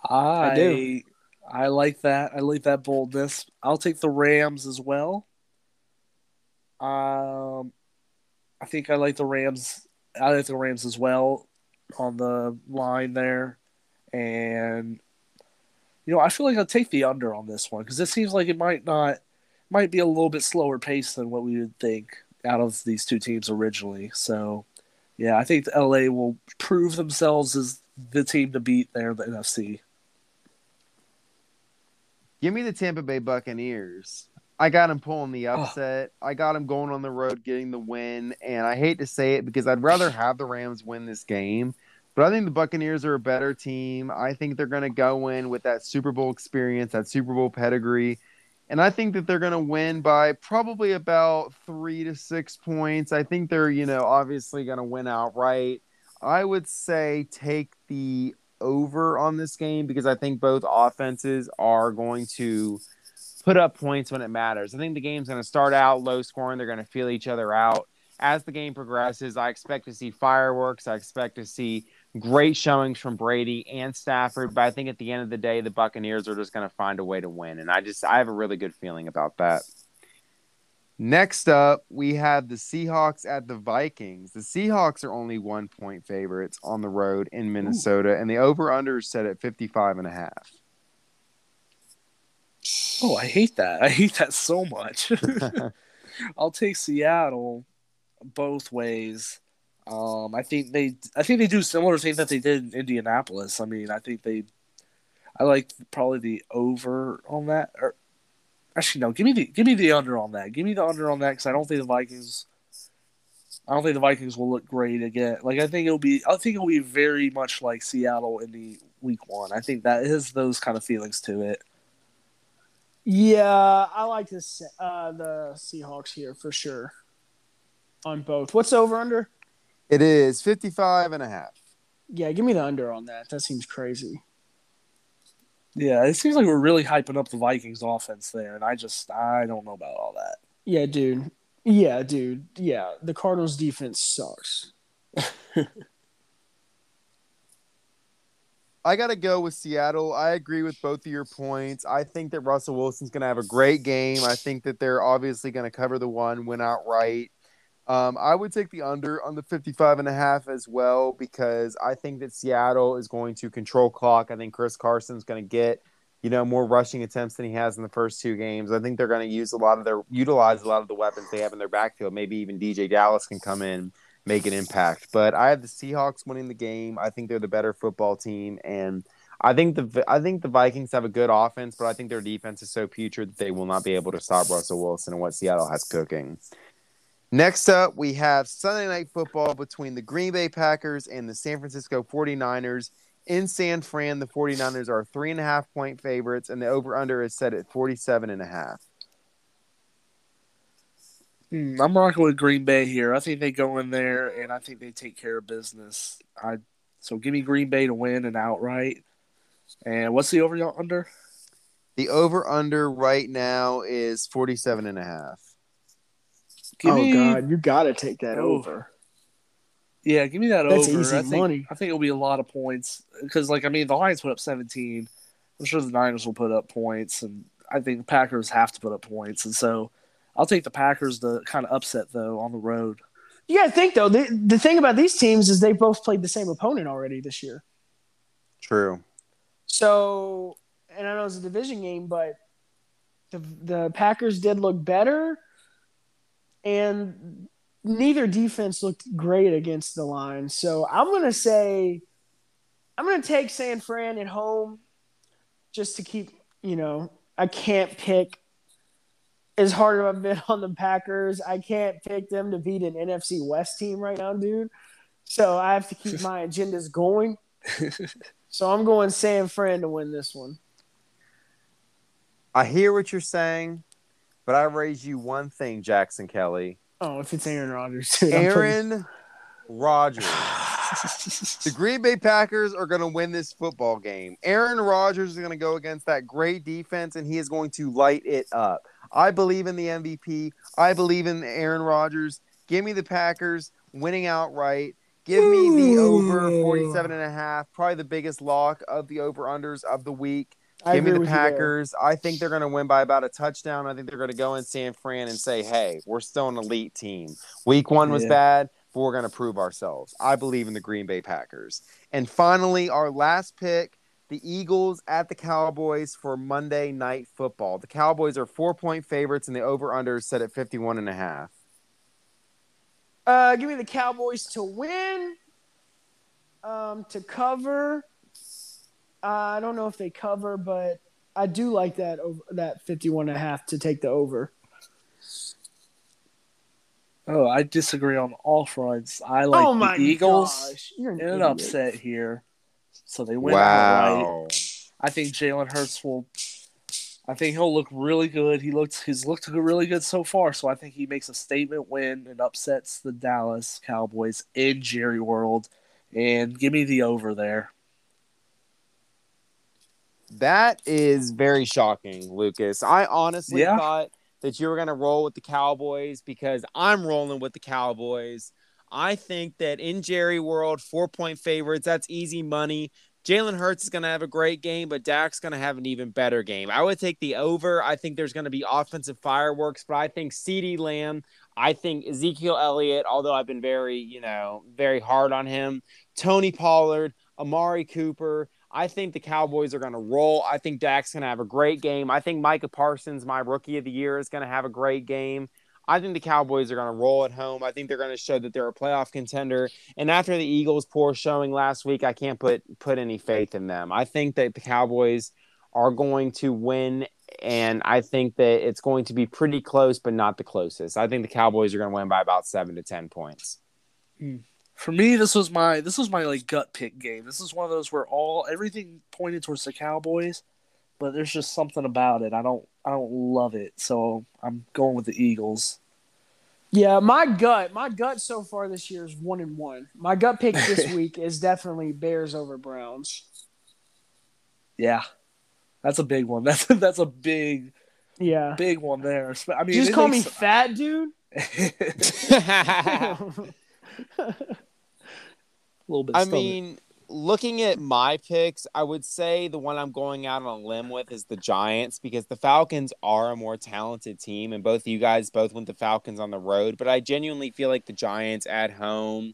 I, I do. I like that. I like that boldness. I'll take the Rams as well. Um I think I like the Rams I like the Rams as well on the line there. And you know, I feel like I'll take the under on this one because it seems like it might not might be a little bit slower pace than what we would think out of these two teams originally. So yeah, I think LA will prove themselves as the team to beat there in the NFC. Give me the Tampa Bay Buccaneers. I got him pulling the upset. I got him going on the road, getting the win. And I hate to say it because I'd rather have the Rams win this game. But I think the Buccaneers are a better team. I think they're going to go in with that Super Bowl experience, that Super Bowl pedigree. And I think that they're going to win by probably about three to six points. I think they're, you know, obviously going to win outright. I would say take the over on this game because I think both offenses are going to put up points when it matters. I think the game's going to start out low scoring. They're going to feel each other out. As the game progresses, I expect to see fireworks. I expect to see great showings from Brady and Stafford. But I think at the end of the day, the Buccaneers are just going to find a way to win. And I just, I have a really good feeling about that. Next up, we have the Seahawks at the Vikings. The Seahawks are only one point favorites on the road in Minnesota, and the over under is set at 55 and a half. Oh, I hate that. I hate that so much. I'll take Seattle both ways. Um, I think they, I think they do similar thing that they did in Indianapolis. I mean, I think they, I like probably the over on that. Or actually, no, give me the, give me the under on that. Give me the under on that because I don't think the Vikings. I don't think the Vikings will look great again. Like I think it'll be, I think it'll be very much like Seattle in the week one. I think that is those kind of feelings to it. Yeah, I like this uh, the Seahawks here for sure. On both. What's the over under? It is 55 and a half. Yeah, give me the under on that. That seems crazy. Yeah, it seems like we're really hyping up the Vikings offense there, and I just I don't know about all that. Yeah, dude. Yeah, dude. Yeah, the Cardinals defense sucks. I got to go with Seattle. I agree with both of your points. I think that Russell Wilson's going to have a great game. I think that they're obviously going to cover the one, win outright. Um, I would take the under on the 55 and a half as well because I think that Seattle is going to control clock. I think Chris Carson's going to get, you know, more rushing attempts than he has in the first two games. I think they're going to use a lot of their utilize a lot of the weapons they have in their backfield. Maybe even DeeJay Dallas can come in make an impact. But I have the Seahawks winning the game. I think they're the better football team, and I think the I think the Vikings have a good offense, but I think their defense is so putrid that they will not be able to stop Russell Wilson and what Seattle has cooking. Next up, we have Sunday night football between the Green Bay Packers and the San Francisco 49ers. In San Fran, the 49ers are three and a half point favorites, and the over under is set at 47 and a half. Hmm, I'm rocking with Green Bay here. I think they go in there and I think they take care of business. I so give me Green Bay to win and outright. And what's the over under? The over under right now is 47 and a half. Give oh me, god, you got to take that oh. over. Yeah, give me that That's over. Easy I think, money. I think it'll be a lot of points because, like, I mean, the Lions put up 17. I'm sure the Niners will put up points, and I think the Packers have to put up points, and so I'll take the Packers to kind of upset though on the road. Yeah, I think though the the thing about these teams is they both played the same opponent already this year. True. So, and I know it's a division game, but the the Packers did look better, and neither defense looked great against the line. So I'm gonna say, I'm gonna take San Fran at home, just to keep you know I can't pick as hard as I've been on the Packers, I can't pick them to beat an NFC West team right now, dude. So I have to keep my agendas going. so I'm going San Fran to win this one. I hear what you're saying, but I raise you one thing, Jackson Kelly. Oh, if it's Aaron Rodgers, dude, Aaron Rodgers. the Green Bay Packers are going to win this football game. Aaron Rodgers is going to go against that great defense, and he is going to light it up. I believe in the MVP. I believe in Aaron Rodgers. Give me the Packers winning outright. Give me the over 47 and a half, probably the biggest lock of the over unders of the week. I Give me the Packers. I think they're going to win by about a touchdown. I think they're going to go in San Fran and say, "Hey, we're still an elite team. Week 1 was yeah. bad, but we're going to prove ourselves." I believe in the Green Bay Packers. And finally, our last pick the Eagles at the Cowboys for Monday Night Football. The Cowboys are four point favorites, and the over under is set at 51 and a half. Uh, give me the Cowboys to win, um, to cover. Uh, I don't know if they cover, but I do like that over that 51 and a half to take the over. Oh, I disagree on all fronts. I like oh the Eagles gosh. You're an in an idiot. upset here so they win wow. outright. I think Jalen Hurts will. I think he'll look really good. He looked he's looked really good so far. So I think he makes a statement win and upsets the Dallas Cowboys in Jerry World. And give me the over there. That is very shocking, Lucas. I honestly Yeah. thought that you were going to roll with the Cowboys because I'm rolling with the Cowboys. I think that in Jerry World, four point favorites, that's easy money. Jalen Hurts is going to have a great game, but Dak's going to have an even better game. I would take the over. I think there's going to be offensive fireworks, but I think CeeDee Lamb, I think Ezekiel Elliott, although I've been very, you know, very hard on him, Tony Pollard, Amari Cooper. I think the Cowboys are going to roll. I think Dak's going to have a great game. I think Micah Parsons, my rookie of the year, is going to have a great game. I think the Cowboys are going to roll at home. I think they're going to show that they're a playoff contender. And after the Eagles' poor showing last week, I can't put put any faith in them. I think that the Cowboys are going to win, and I think that it's going to be pretty close, but not the closest. I think the Cowboys are going to win by about seven to ten points. Hmm. For me, this was my this was my like gut pick game. This is one of those where all everything pointed towards the Cowboys, but there's just something about it. I don't I don't love it, so I'm going with the Eagles. Yeah, my gut, my gut so far this year is one and one. My gut pick this week is definitely Bears over Browns. Yeah, that's a big one. That's that's a big Yeah, big one there. I mean, just call me makes- fat, dude. a little bit. I stomach. mean, looking at my picks, I would say the one I'm going out on a limb with is the Giants because the Falcons are a more talented team, and both of you guys both went the Falcons on the road. But I genuinely feel like the Giants at home,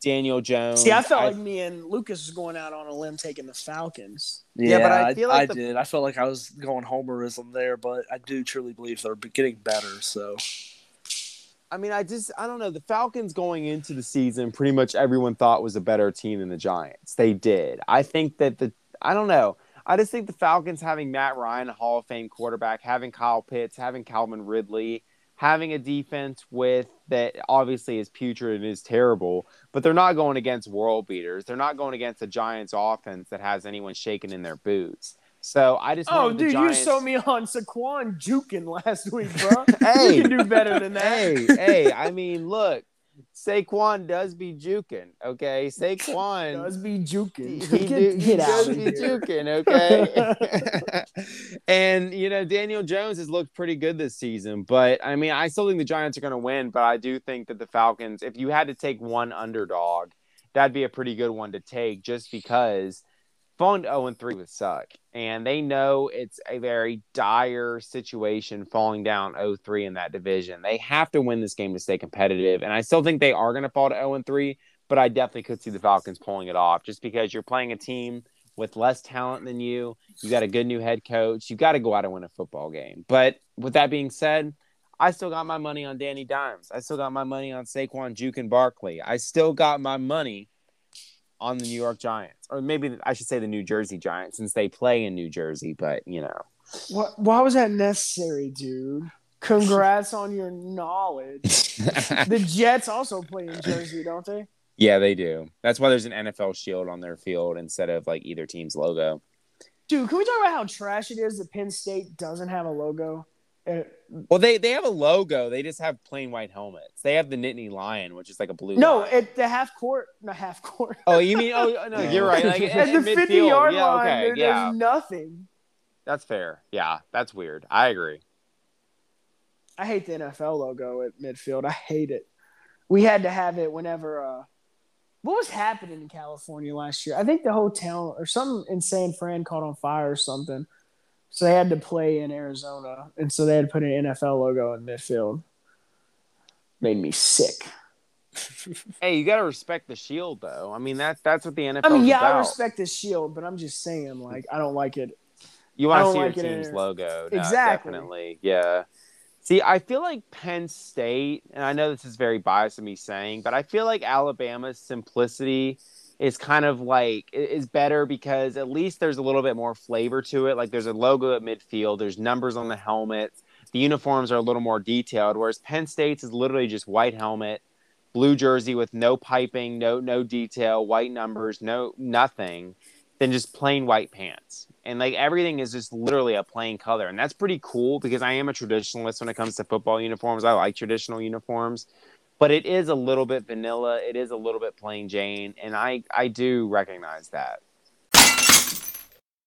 Daniel Jones. See, I felt like me and Lucas was going out on a limb taking the Falcons. Yeah, but I feel like I the- did. I felt like I was going homerism there, but I do truly believe they're getting better. So I mean, I just I don't know. The Falcons going into the season, pretty much everyone thought was a better team than the Giants. They did. I think that the I don't know. I just think the Falcons having Matt Ryan, a Hall of Fame quarterback, having Kyle Pitts, having Calvin Ridley, having a defense with that obviously is putrid and is terrible, but they're not going against world beaters. They're not going against the Giants offense that has anyone shaking in their boots. So I just Oh, went with the dude, Giants. you sold me on Saquon juking last week, bro. Hey. you can do better than that. hey, hey, I mean, look, Saquon does be juking, okay? Saquon does be juking. he, get do- he does of be here. juking, okay? and you know, Daniel Jones has looked pretty good this season, but I mean, I still think the Giants are going to win, but I do think that the Falcons, if you had to take one underdog, that'd be a pretty good one to take, just because falling to 0 and 3 would suck. And they know it's a very dire situation falling down 0 3 in that division. They have to win this game to stay competitive. And I still think they are going to fall to 0 and 3, but I definitely could see the Falcons pulling it off just because you're playing a team with less talent than you. You got a good new head coach. You got to go out and win a football game. But with that being said, I still got my money on Danny Dimes. I still got my money on Saquon, Juke, and Barkley. I still got my money on the New York Giants, or maybe I should say the New Jersey Giants, since they play in New Jersey. But you know, What, why was that necessary, dude? Congrats on your knowledge. The Jets also play in Jersey, don't they? yeah, they do. That's why there's an NFL shield on their field instead of like either team's logo. Dude, can we talk about how trash it is that Penn State doesn't have a logo? Well, they they have a logo. They just have plain white helmets. They have the Nittany Lion, which is like a blue. no, lion. at the half court, not half court. Oh, you mean? Oh, no, you're right. Like At the 50 midfield. yard yeah, line, okay, there- yeah, there's nothing. that's fair. Yeah, that's weird. I agree. I hate the NFL logo at midfield. I hate it. We had to have it whenever. Uh, what was happening in California last year? I think the hotel or something in San Fran caught on fire or something. So they had to play in Arizona, and so they had to put an NFL logo in midfield. Made me sick. Hey, you gotta respect the shield, though. I mean, that's that's what the NFL. I mean, yeah, about. I respect the shield, but I'm just saying, like, I don't like it. You want to see like your team's logo. No, Exactly. Definitely. Yeah. See, I feel like Penn State, and I know this is very biased of me saying, but I feel like Alabama's simplicity is kind of like is better because at least there's a little bit more flavor to it. Like there's a logo at midfield, there's numbers on the helmets, the uniforms are a little more detailed. Whereas Penn State's is literally just white helmet, blue jersey with no piping, no no detail, white numbers, no nothing, than just plain white pants. And like everything is just literally a plain color. And that's pretty cool because I am a traditionalist when it comes to football uniforms. I like traditional uniforms. But it is a little bit vanilla. It is a little bit plain Jane. And I, I do recognize that.